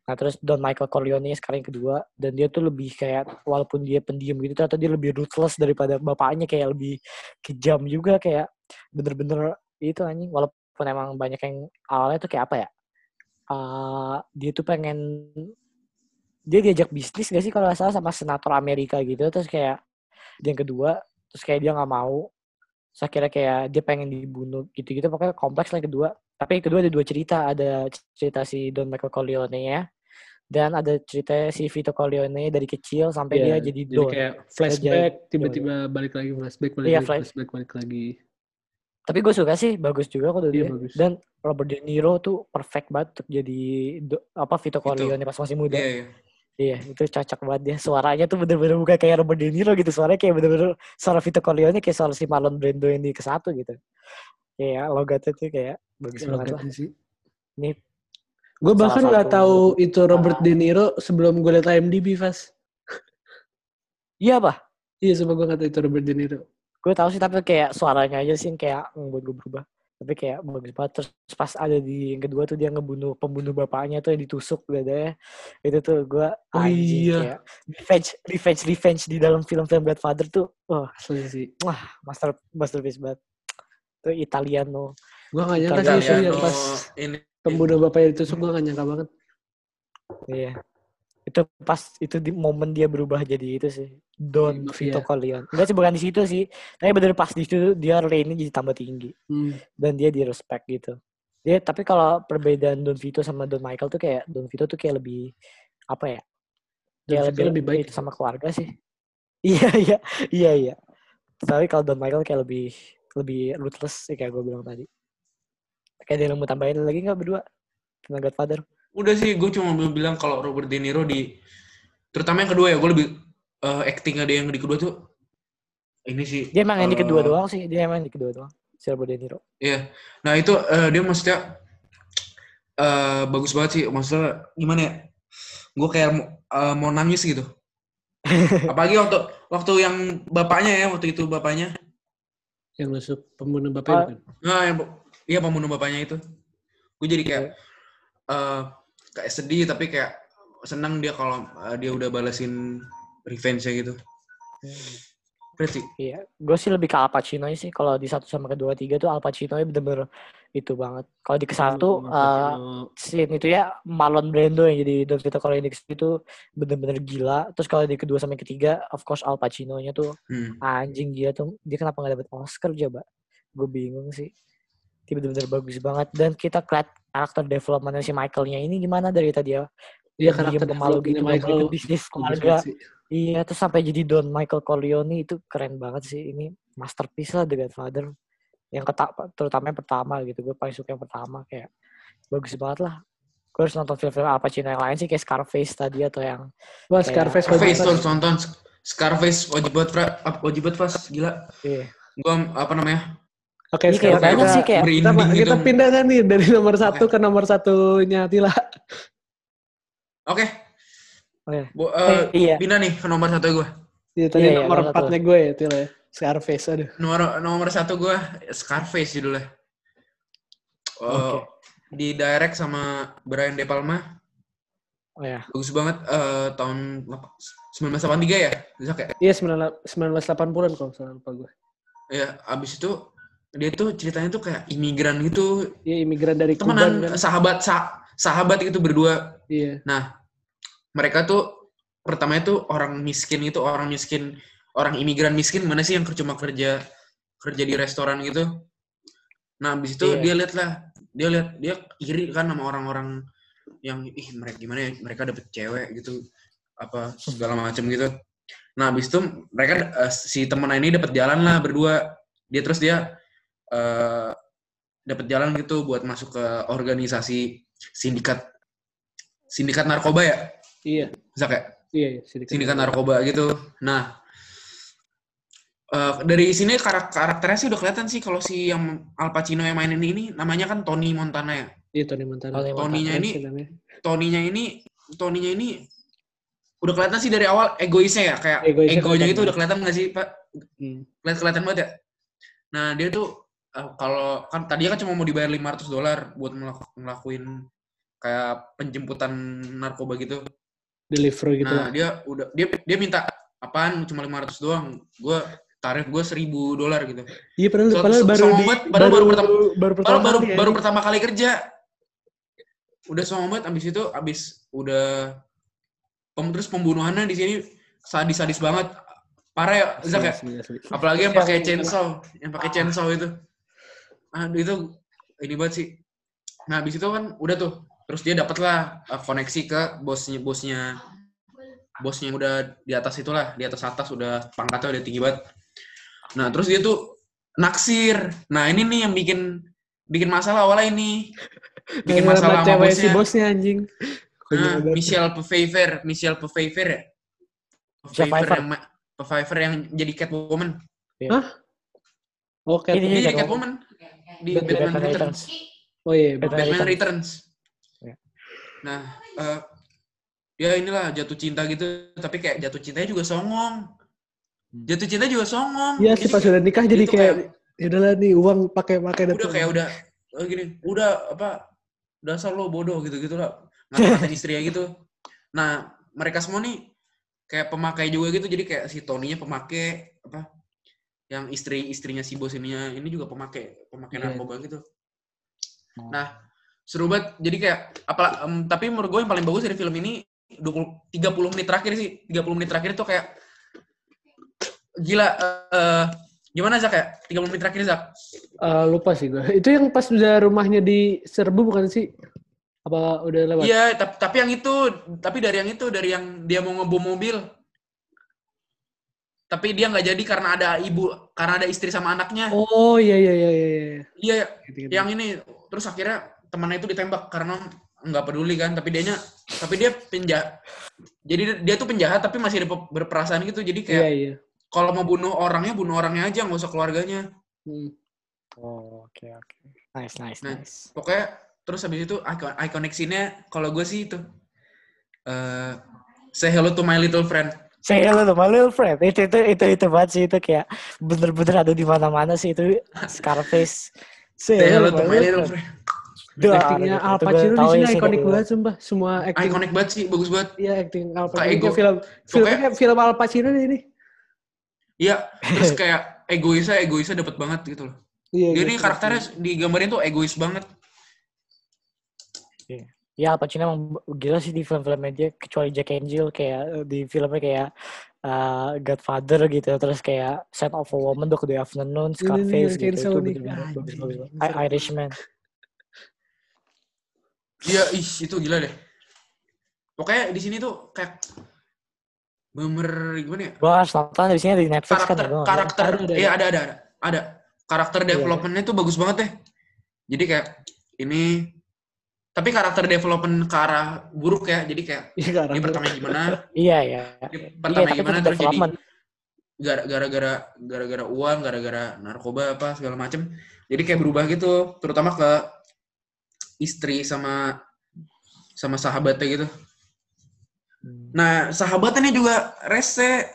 Nah terus Don Michael Corleone sekarang yang kedua dan dia tuh lebih kayak walaupun dia pendiam gitu ternyata dia lebih ruthless daripada bapaknya kayak lebih kejam juga kayak bener-bener itu anjing walaupun emang banyak yang awalnya tuh kayak apa ya eh dia tuh pengen dia diajak bisnis gak sih kalau nggak salah sama senator Amerika gitu. Terus kayak dia yang kedua terus kayak dia nggak mau. Saya kira kayak dia pengen dibunuh gitu-gitu. Pokoknya kompleks lah yang kedua. Tapi yang kedua ada dua cerita. Ada cerita si Don Michael Corleone nya Dan ada ceritanya si Vito Corleone dari kecil sampai Iya, dia jadi jadi don. kayak flashback jadi- tiba-tiba balik lagi flashback balik Iya, lagi flash- flashback balik lagi Tapi gue suka sih, bagus juga kok Iya, dia. bagus. Dan Robert De Niro tuh perfect banget untuk jadi do- apa Vito Corleone pas masih muda. Iya, iya. Iya, itu cocok banget dia. Suaranya tuh bener-bener bukan kayak Robert De Niro gitu. Suaranya kayak bener-bener suara Vito Corleone kayak suara si Marlon Brando yang di ke satu gitu. Kayak logatnya tuh kayak bagus Kayak banget lah. sih Ini gue bahkan nggak tahu itu Robert De Niro sebelum gue liat IMDb Fas iya apa? iya sebab gue nggak tahu itu Robert De Niro Gue tahu sih tapi kayak suaranya aja sih yang kayak membuat gue berubah. Tapi kayak bagus banget. Terus pas ada di yang kedua tuh dia ngebunuh pembunuh bapaknya tuh yang ditusuk dadanya. Itu tuh gue Oh anjing iya. kayak revenge, revenge, revenge di dalam film-film Godfather tuh. Wah, asli sih master masterpiece banget. Itu Italiano. gue nggak nyangka sih ya Italiano pas ini pembunuh bapaknya ditusuk gue nggak nyangka banget Iya. Itu pas itu di momen dia berubah jadi itu sih. Don Iya, Vito iya. Corleone. Enggak sih bukan di situ sih. Tapi bener pas di situ dia lane jadi tambah tinggi hmm. dan dia di respect gitu. Dia tapi kalau perbedaan Don Vito sama Don Michael tuh kayak Don Vito tuh kayak lebih apa ya? Don Kayak Vito lebih baik. itu sama keluarga sih. Iya iya iya iya. Tapi kalau Don Michael kayak lebih lebih ruthless sih kayak gue bilang tadi. Kayak dia mau tambahin lagi nggak berdua? Tentang Godfather. Udah sih, gue cuma mau bilang kalau Robert De Niro di terutama yang kedua ya, gue lebih eh, actingnya dia yang di kedua tuh ini sih. Dia emang yang di kedua eh, doang sih. Dia emang yang di kedua doang. Si Robert De Niro. Iya. Nah itu eh, dia maksudnya eh bagus banget sih. Maksudnya gimana ya? Gue kayak mau, eh, mau nangis gitu. Apalagi waktu waktu yang bapaknya ya, waktu itu bapaknya. yang nusuk pembunuh bapaknya bukan? Nah, yang, iya pembunuh bapaknya itu. Gue jadi kayak eh kayak sedih tapi kayak senang dia kalau eh, dia udah balesin revenge-nya gitu. Keren sih. Iya, gue sih lebih ke Al Pacino sih. Kalau di satu sama kedua tiga tuh Al Pacino bener-bener itu banget. Kalau di ke satu Sama eh, Pacino. scene itu ya Marlon Brando yang jadi Don Vito Corleone itu bener-bener gila. Terus kalau di kedua sama yang ketiga, of course Al Pacino-nya tuh Hmm. anjing gila tuh. Dia kenapa nggak dapet Oscar coba? Gue bingung sih. Dia bener-bener bagus banget. Dan kita keliat karakter development si Michael-nya ini gimana dari tadi ya. Diem karakter pemalu development-nya gitu, Michael ke bisnis keluarga. Iya, terus sampai jadi Don Michael Corleone itu keren banget sih. Ini masterpiece lah The Godfather. Yang keta- terutama yang pertama gitu. Gue paling suka yang pertama kayak bagus banget lah. Gue harus nonton film-film Al Pacino yang lain sih kayak Scarface tadi atau yang Wah, Kayak- Scarface Scarface tuh nonton. Scarface wajib Fra. Ap- Wajib banget, pas. Gila. iya. Gua apa namanya? Oke, Ini kayak sekarang banyak kita, sih kayak kita, gitu. kita pindah kan nih dari nomor satu Oke. ke nomor satunya Tila. Oke. Oke. Bo- Eh, eh, iya. Pindah nih ke nomor satu gue. Iya, tadi Iya, iya, nomor empatnya gue ya, Tila ya. Scarface, aduh. Nomor nomor satu gue Scarface judulnya. Eh, Oke. Di direct sama Brian De Palma. Oh ya. Bagus banget eh, tahun 1983 ya. Bisa kayak Iya, 1980-an kalau salah lupa gue. ya abis itu dia tuh ceritanya tuh kayak imigran gitu. Iya, imigran dari Kuban Temenan kan. sahabat sa- sahabat gitu berdua. Iya. Mereka tuh pertamanya tuh orang miskin itu orang miskin orang imigran miskin mana sih yang cuma kerja kerja di restoran gitu. Nah, abis itu Iya. dia lihat lah, dia lihat dia iri kan sama orang-orang yang ih mereka gimana ya mereka dapet cewek gitu apa segala macam gitu. Nah, abis itu mereka eh, si temen ini dapat jalan lah berdua. Dia terus dia eh dapat jalan gitu buat masuk ke organisasi sindikat sindikat narkoba ya. Iya. Bisa kayak Iya, iya. Sindikat, sindikat narkoba gitu. Nah, eh, dari sini karak karakternya sih udah kelihatan sih kalau si yang Al Pacino yang mainin ini namanya kan Tony Montana ya. Iya, Tony Montana. Tony Keren ini. Tony-nya ini Tony-nya ini udah kelihatan sih dari awal egoisnya ya kayak Egoisnya egonya itu udah kelihatan nggak sih Pak? Hmm. Kelihatan banget ya. Nah dia tuh eh, kalau kan tadinya kan cuma mau dibayar 500 dolar buat melaku- ngelakuin kayak penjemputan narkoba gitu. Delivery gitu Nah lah. dia udah dia dia minta apaan cuma 500 doang. Gue tarif gue 1000 dolar gitu. Iya, padahal, So- padahal so- baru di, banget, padahal baru pertama- baru Baru pertama baru kali ya. baru pertama kali kerja. Udah sombong banget abis itu abis udah pem, terus pembunuhannya di sini sadis-sadis banget. Parah ya, Zak ya? Apalagi yang Iya, pakai chainsaw, yang pakai chainsaw itu. Aduh itu ini banget sih. Nah, habis itu kan udah tuh terus dia dapatlah uh, koneksi ke bosnya bosnya bosnya yang udah di atas itulah di atas atas udah pangkatnya udah tinggi banget nah terus dia tuh naksir nah ini nih yang bikin bikin masalah awalnya ini bikin masalah sama cewek si bosnya bosnya anjing. Nah. Michelle Pfeiffer, Michelle Pfeiffer ya. Pfeiffer yang Pfeiffer yang jadi Catwoman. Oke. Ini Dia jadi Catwoman. Di Batman Batman, Batman Returns. Returns. Oh iya. Batman Batman Returns. Returns. Ya. Nah, eh, ya inilah jatuh cinta gitu, tapi kayak jatuh cintanya juga songong. Jatuh cinta juga songong. Iya sih pas kayak- udah nikah jadi itu kayak ya udahlah nih uang pakai pakai udah kayak udah oh gini, udah apa dasar lo bodoh gitu-gitu lah. Ngata-ngatain istrinya gitu. Nah, mereka semua nih kayak pemakai juga gitu. Jadi kayak si Tony-nya pemakai apa yang istri-istrinya si bos ininya ini juga pemakai pemakai Iya. narkoba gitu. Oh. Nah, seru banget. Jadi kayak apa em, tapi menurut gue yang paling bagus dari film ini 20 30 menit terakhir sih. 30 menit terakhir itu kayak gila eh, gimana Zak ya? 30 menit terakhir Zak. Eh, lupa sih gue. Itu yang pas udah rumahnya di serbu bukan sih? Apa udah lewat? Iya, tapi, tapi yang itu, tapi dari yang itu, dari yang dia mau ngebom mobil. Tapi dia nggak jadi karena ada ibu, karena ada istri sama anaknya. Oh iya iya iya iya. iya. Iya, Gitu-gitu. yang ini terus akhirnya temannya itu ditembak karena nggak peduli kan, tapi dianya, tapi dia penjahat. Jadi dia tuh penjahat tapi masih berperasaan gitu. Jadi Iya kayak iya. kalau mau bunuh orangnya, bunuh orangnya aja, nggak usah keluarganya. Hmm. Oh, oke oke. Nice nice Nah. nice. Pokoknya terus habis itu icon iconic scene-nya kalau gue sih itu eh say hello to my little friend. Say hello to my little friend. Itu itu itu itu banget sih itu kayak bener-bener ada di mana-mana sih itu Scarface. Say hello to my little friend. Duh, Actingnya itu Al Pacino di sini ikonik banget sumpah. Semua acting. Iconic banget sih, bagus banget. Iya acting Al Pacino. Film filmnya kayak film Al Pacino ini. Iya, terus kayak egoisnya egoisnya dapat banget gitu loh. Iya. Dia iya, nih iya. karakternya digambarin tuh egois banget. Ya Al Pacino emang gila sih di film-filmnya dia kecuali Jack Jill kayak eh, di filmnya kayak uh, Godfather gitu terus kayak Scent of a Woman, Dog Day Afternoon, Ini nih, Scarface yang gitu itu I- banget. Irishman. Iya, ih itu gila deh. Pokoknya di sini tuh kayak bener gimana ya? Gua harus nonton di sini di Netflix kan Karakter ya, tahu. karakter Ada, ada, iya ada ada ada. Ada. Karakter Iya, developmentnya tuh bagus banget deh. Jadi kayak ini tapi karakter development ke arah buruk ya. Jadi kayak Iya ini karakter. pertama gimana? Iya ya. Ini Iya, pertama tapi gimana terus jadi gara-gara gara-gara uang, gara-gara narkoba apa segala macem. Jadi kayak berubah gitu, terutama ke istri sama sama sahabatnya gitu. Hmm. Nah, sahabatnya juga rese.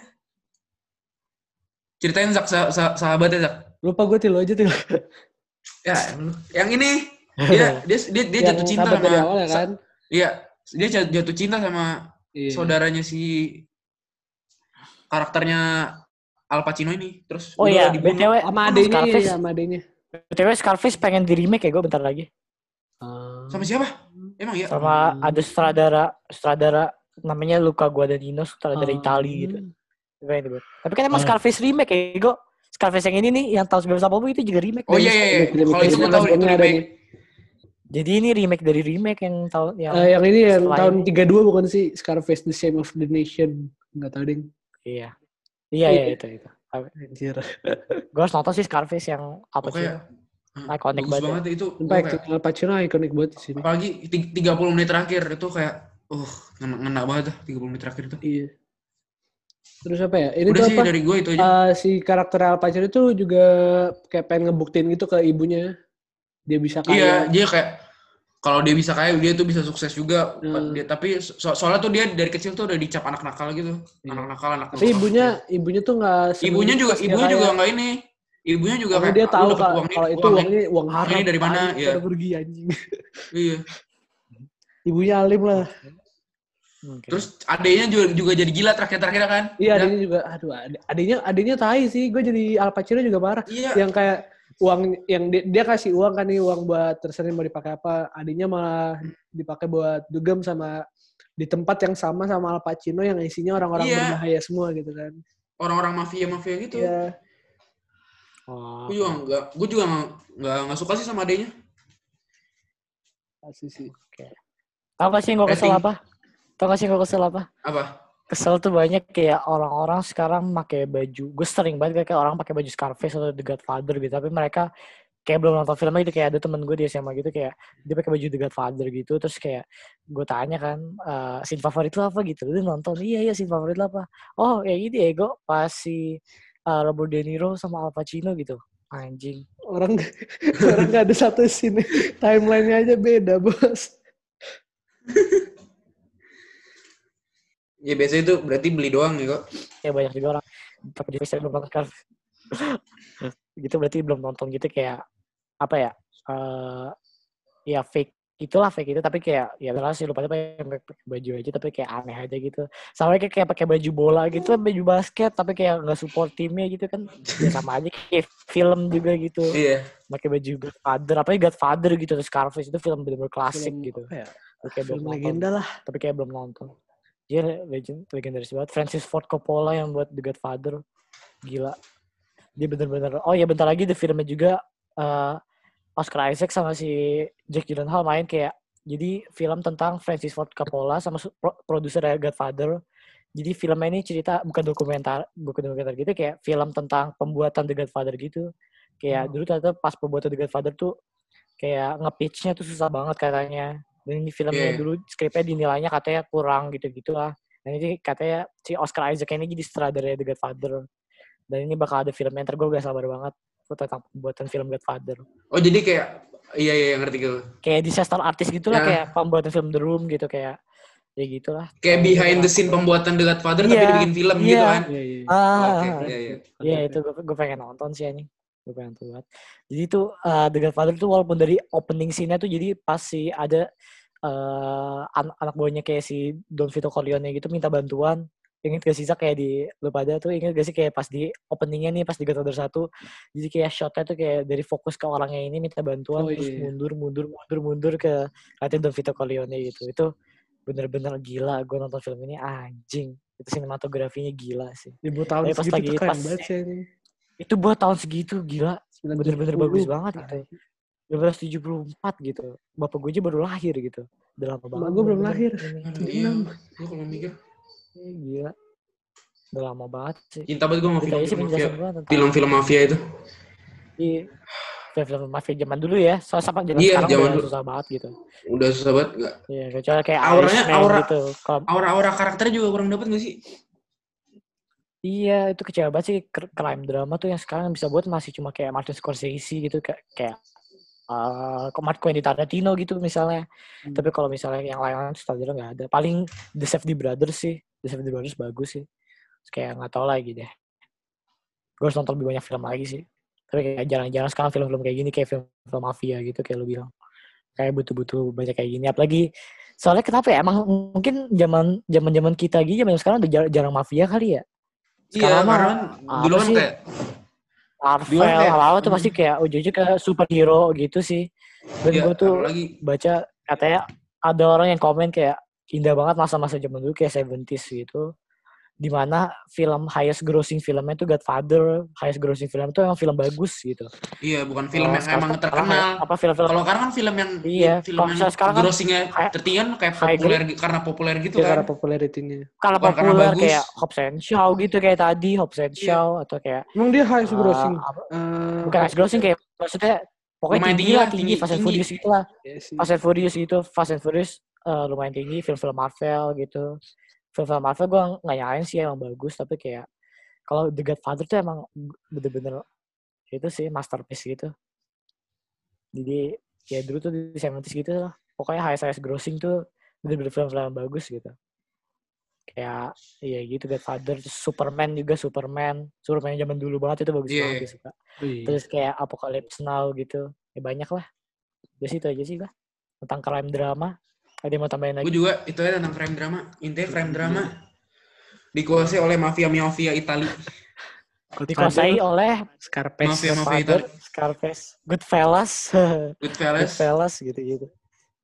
Ceritain Zak, sa- sa- sahabatnya Zak. Lupa gue tilu aja tilu. Ya, yang ini dia dia dia, dia jatuh cinta sama dari awal ya sa- kan. Iya, dia jat- jatuh cinta sama Iya. saudaranya si karakternya Al Pacino ini. Terus Oh udah iya, dibunuh. BTW Sama adenya Scarface, iya, sama adenya. BTW Scarface pengen di remake ya gue bentar lagi. Sama siapa? Emang ya? Sama Hmm. ada sutradara sutradara namanya Luca Guadagnino sutradara Ah. Itali gitu. Pengen. Tapi kan emang Ah. Scarface remake ya, gue. Scarface yang ini nih, yang tahun 1980 itu juga remake. Oh iya iya, iya. Kalau itu gue tahu itu remake. Jadi ini remake dari remake yang tahun yang Eh, yang ini yang tahun 32 bukan sih Scarface The Shame of the Nation. Enggak tahu ding. iya. Iya iya itu itu. Anjir. Gue harus nonton sih Scarface yang apa sih? Bagus banget ya. banget itu. Sumpah Al Pacino ikonik banget di sini. apalagi ti- 30 menit terakhir itu kayak uh ngena, ngena banget dah 30 menit terakhir itu. Iya. Terus apa ya? Ini Udah tuh sih apa? dari gue itu aja. Eh, si karakter Al Pacino itu juga kayak pengen ngebuktiin gitu ke ibunya. Dia bisa kaya. Iya, dia kayak kalau dia bisa kaya, dia tuh bisa sukses juga. Hmm. Dia, tapi so- soalnya tuh dia dari kecil tuh udah dicap anak nakal gitu, Iya. anak nakal, anak Tapi ibunya ibunya tuh nggak ibunya juga, ibunya juga nggak ini, ibunya juga Karena kayak dia "Ah, tahu kalau uang ini, kalau itu uang uang ini uang haram. ini dari mana? Iya. pada pergi anjing. Iya. Ibunya alim lah. Oke. Terus adanya juga juga jadi gila terakhir-terakhir kan? Iya, Ya? adanya juga aduh adanya adanya tai sih. Gue jadi Al Pacino juga parah. Iya. Yang kayak uang yang dia, dia kasih uang kan nih uang buat terserah mau dipakai apa. Adanya malah dipakai buat dugem sama di tempat yang sama sama Al Pacino yang isinya orang-orang Iya. berbahaya semua gitu kan. Orang-orang mafia-mafia gitu. Iya. Oh, Gue juga nggak, gue juga nggak nggak suka sih sama adanya. Sih. Tau gak sih yang gue kesel apa? Tau gak sih yang gue kesel apa? Apa? Kesel tuh banyak kayak orang-orang sekarang pakai baju. Gue sering banget kayak orang pakai baju Scarface atau The Godfather gitu. Tapi mereka kayak belum nonton filmnya gitu. Kayak ada temen gue di SMA gitu kayak dia pakai baju The Godfather gitu. Terus kayak gue tanya kan, eh scene favorit lo apa gitu. Dia nonton, iya iya scene favorit lo apa? Oh ya ini Ego pas si eh, Robert De Niro sama Al Pacino gitu. Anjing. Orang orang nggak ada satu scene timelinenya aja beda bos. Ya biasanya itu berarti beli doang ya kok. ya banyak juga orang tapi dia saya belum nonton kan gitu berarti belum nonton gitu kayak apa ya eh ya fake itulah fake itu tapi kayak ya jelas sih lupa pakai pakai baju aja tapi kayak aneh aja gitu sama kayak kayak pakai baju bola gitu baju basket tapi kayak nggak support timnya gitu kan ya sama aja kayak film juga gitu Iya. pakai baju Godfather apa ya Godfather gitu terus Scarface itu film bener-bener klasik Film gitu ya? Tapi kayak belum Film nonton legenda lah. tapi kayak belum nonton. Dia legend, legendaris banget. Francis Ford Coppola yang buat The Godfather. Gila. Dia bener-bener, oh ya bentar lagi the filmnya juga eh, Oscar Isaac sama si Jack Gyllenhaal main kayak, jadi film tentang Francis Ford Coppola sama pro- produser The Godfather. Jadi filmnya ini cerita bukan dokumenter, bukan dokumenter gitu, kayak film tentang pembuatan The Godfather gitu. Kayak dulu ternyata pas pembuatan The Godfather tuh kayak nge-pitch-nya tuh susah banget katanya. Dan ini filmnya Iya. dulu skripnya dinilainya katanya kurang gitu-gitu lah. Dan ini katanya si Oscar Isaac ini jadi sutradara The Godfather. Dan ini bakal ada filmnya, ntar gue gak sabar banget. Tentang pembuatan film Godfather. Oh jadi kayak iya iya ngerti gue. Kayak disaster artist gitu lah, Ya. kayak pembuatan film The Room gitu, kayak ya gitulah. Kayak behind the scene pembuatan The Godfather tapi Iya, dibikin film gitu iya. kan. Iya iya. Ah, Oke, iya iya. Iya itu gue, gue pengen nonton sih ini. Gue pengen nonton banget. Jadi tuh uh, The Godfather tuh walaupun dari opening scene-nya tuh jadi pas si ada eh anak, anak buahnya kayak si Don Vito Corleone gitu minta bantuan. Ingat gak sih Zak, kayak di lu pada tuh ingat gak sih kayak pas di openingnya nih pas di Godfather satu jadi kayak shotnya tuh kayak dari fokus ke orangnya ini minta bantuan Oh, terus iya. mundur mundur mundur mundur ke katanya Don Vito Corleone gitu. Itu bener-bener gila gue nonton film ini anjing. Itu sinematografinya gila sih. Ibu tahun Tapi pas segitu lagi- pas- banget sih itu buat tahun segitu gila. Bener-bener 970. bagus banget gitu 1974 gitu bapak gue aja baru lahir gitu udah lama banget gue belum lahir. iya. Gue kalau mikir Iya, gila udah lama banget sih cinta banget gue sama film-film mafia. Film-film mafia itu. Iya. film-film mafia zaman dulu ya soalnya sama zaman Iya, sekarang zaman udah dulu. susah banget gitu Udah susah banget nggak? Iya, kecuali kayak Auranya- Irishman aura- gitu Aura-aura karakternya juga kurang dapet gak sih? Iya, itu kecewa banget sih cr- crime drama tuh yang sekarang bisa buat masih cuma kayak Martin Scorsese gitu kayak kayak uh, Quentin Tarantino gitu misalnya. Hmm. Tapi kalau misalnya yang lain-lain sutradara nggak ada. Paling The Safety Brothers sih. The Safety Brothers bagus sih. Terus kayak nggak tahu lagi deh. Gue harus nonton lebih banyak film lagi sih. Tapi kayak jarang-jarang sekarang film-film kayak gini kayak film-film mafia gitu kayak lu bilang. Kayak butuh-butuh banyak kayak gini. Apalagi soalnya kenapa ya? Emang mungkin zaman zaman zaman kita gini zaman sekarang udah jar- jarang mafia kali ya. Iya, Sekarang mah karena kan dulu kan kayak Marvel kayak- awal-awal tuh pasti kayak ujung-ujung ke superhero gitu sih. Dan ya, gue tuh apalagi baca katanya ada orang yang komen kayak indah banget masa-masa zaman dulu kayak 70s gitu. Di mana film highest grossing filmnya tuh Godfather, highest grossing film itu emang film bagus gitu. iya bukan film yang sekarang- emang sekarang terkenal. Apa film-film Kalau sekarang kan film yang Iya, film yang sekarang kan grossingnya high- tertinggi kan kayak populer gi- karena populer gitu Ya, kan. karena popularitinya. kalau bukan karena populer bagus. kayak Hobbs and Shaw gitu kayak tadi Hobbs and Iya. Shaw atau kayak Emang dia highest uh, grossing. Eh, bukan highest grossing kayak maksudnya pokoknya tinggi, tinggi lah tinggi, tinggi- Fast and. Furious gitu lah. iya. Fast and Furious gitu, Fast and Furious eh, lumayan tinggi, film-film Marvel gitu. Film-film Marvel gue nggak nyalain sih emang bagus, tapi kayak kalau The Godfather tuh emang bener-bener itu sih masterpiece gitu. Jadi ya dulu tuh di 70s gitu lah. Pokoknya highest highest grossing tuh bener-bener film-film yang bagus gitu. Kayak iya gitu Godfather, terus Superman juga Superman. Superman zaman dulu banget itu bagus Iya, banget iya. gue suka. Wih. Terus kayak Apocalypse Now gitu. Ya banyak lah. Sih itu aja sih lah. Tentang crime drama. Ada yang mau tambahin Gue lagi? juga itu ya tentang crime drama. Intinya crime drama dikuasai oleh mafia-mafia Itali. Dikuasai oleh Scarface. Mafia-mafia Godfather, Itali. Scarface, Goodfellas, Goodfellas. Goodfellas gitu-gitu.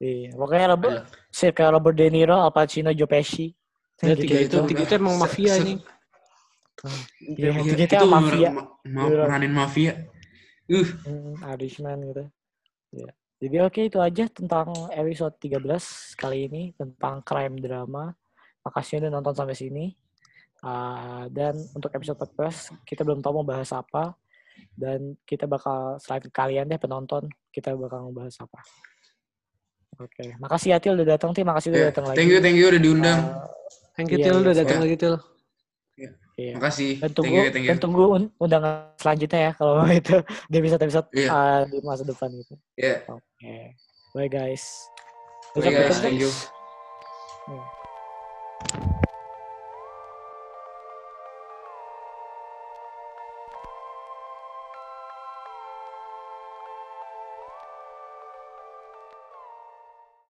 Iya, pokoknya Robert, Iya. circa Robert De Niro, Al Pacino, Joe Pesci. Ya, Gitu tiga itu, tiga itu emang mafia se- nih. Iya, Iya, tiga itu itu mafia. ma- ma- Beneran. peranin mafia. Uh, Hmm, Irishman gitu. Iya. Jadi oke itu aja tentang episode 13 kali ini tentang crime drama. Makasih udah nonton sampai sini. Ah, dan untuk episode 14 kita belum tahu mau bahas apa dan kita bakal selain kalian deh penonton kita bakal ngebahas apa. Oke, makasih ya Til udah datang Til, makasih udah Ya, datang lagi. thank you, thank you udah diundang. Ah, Thank you Iya, Til iya, udah datang iya. lagi Til. Iya. Makasih. Dan Thank tunggu you, thank you. dan tunggu un- undangan selanjutnya ya kalau itu di episode-episode Iya. ah, di masa depan gitu. Ya, Oke. Bye guys. bye guys, thank you. Iya.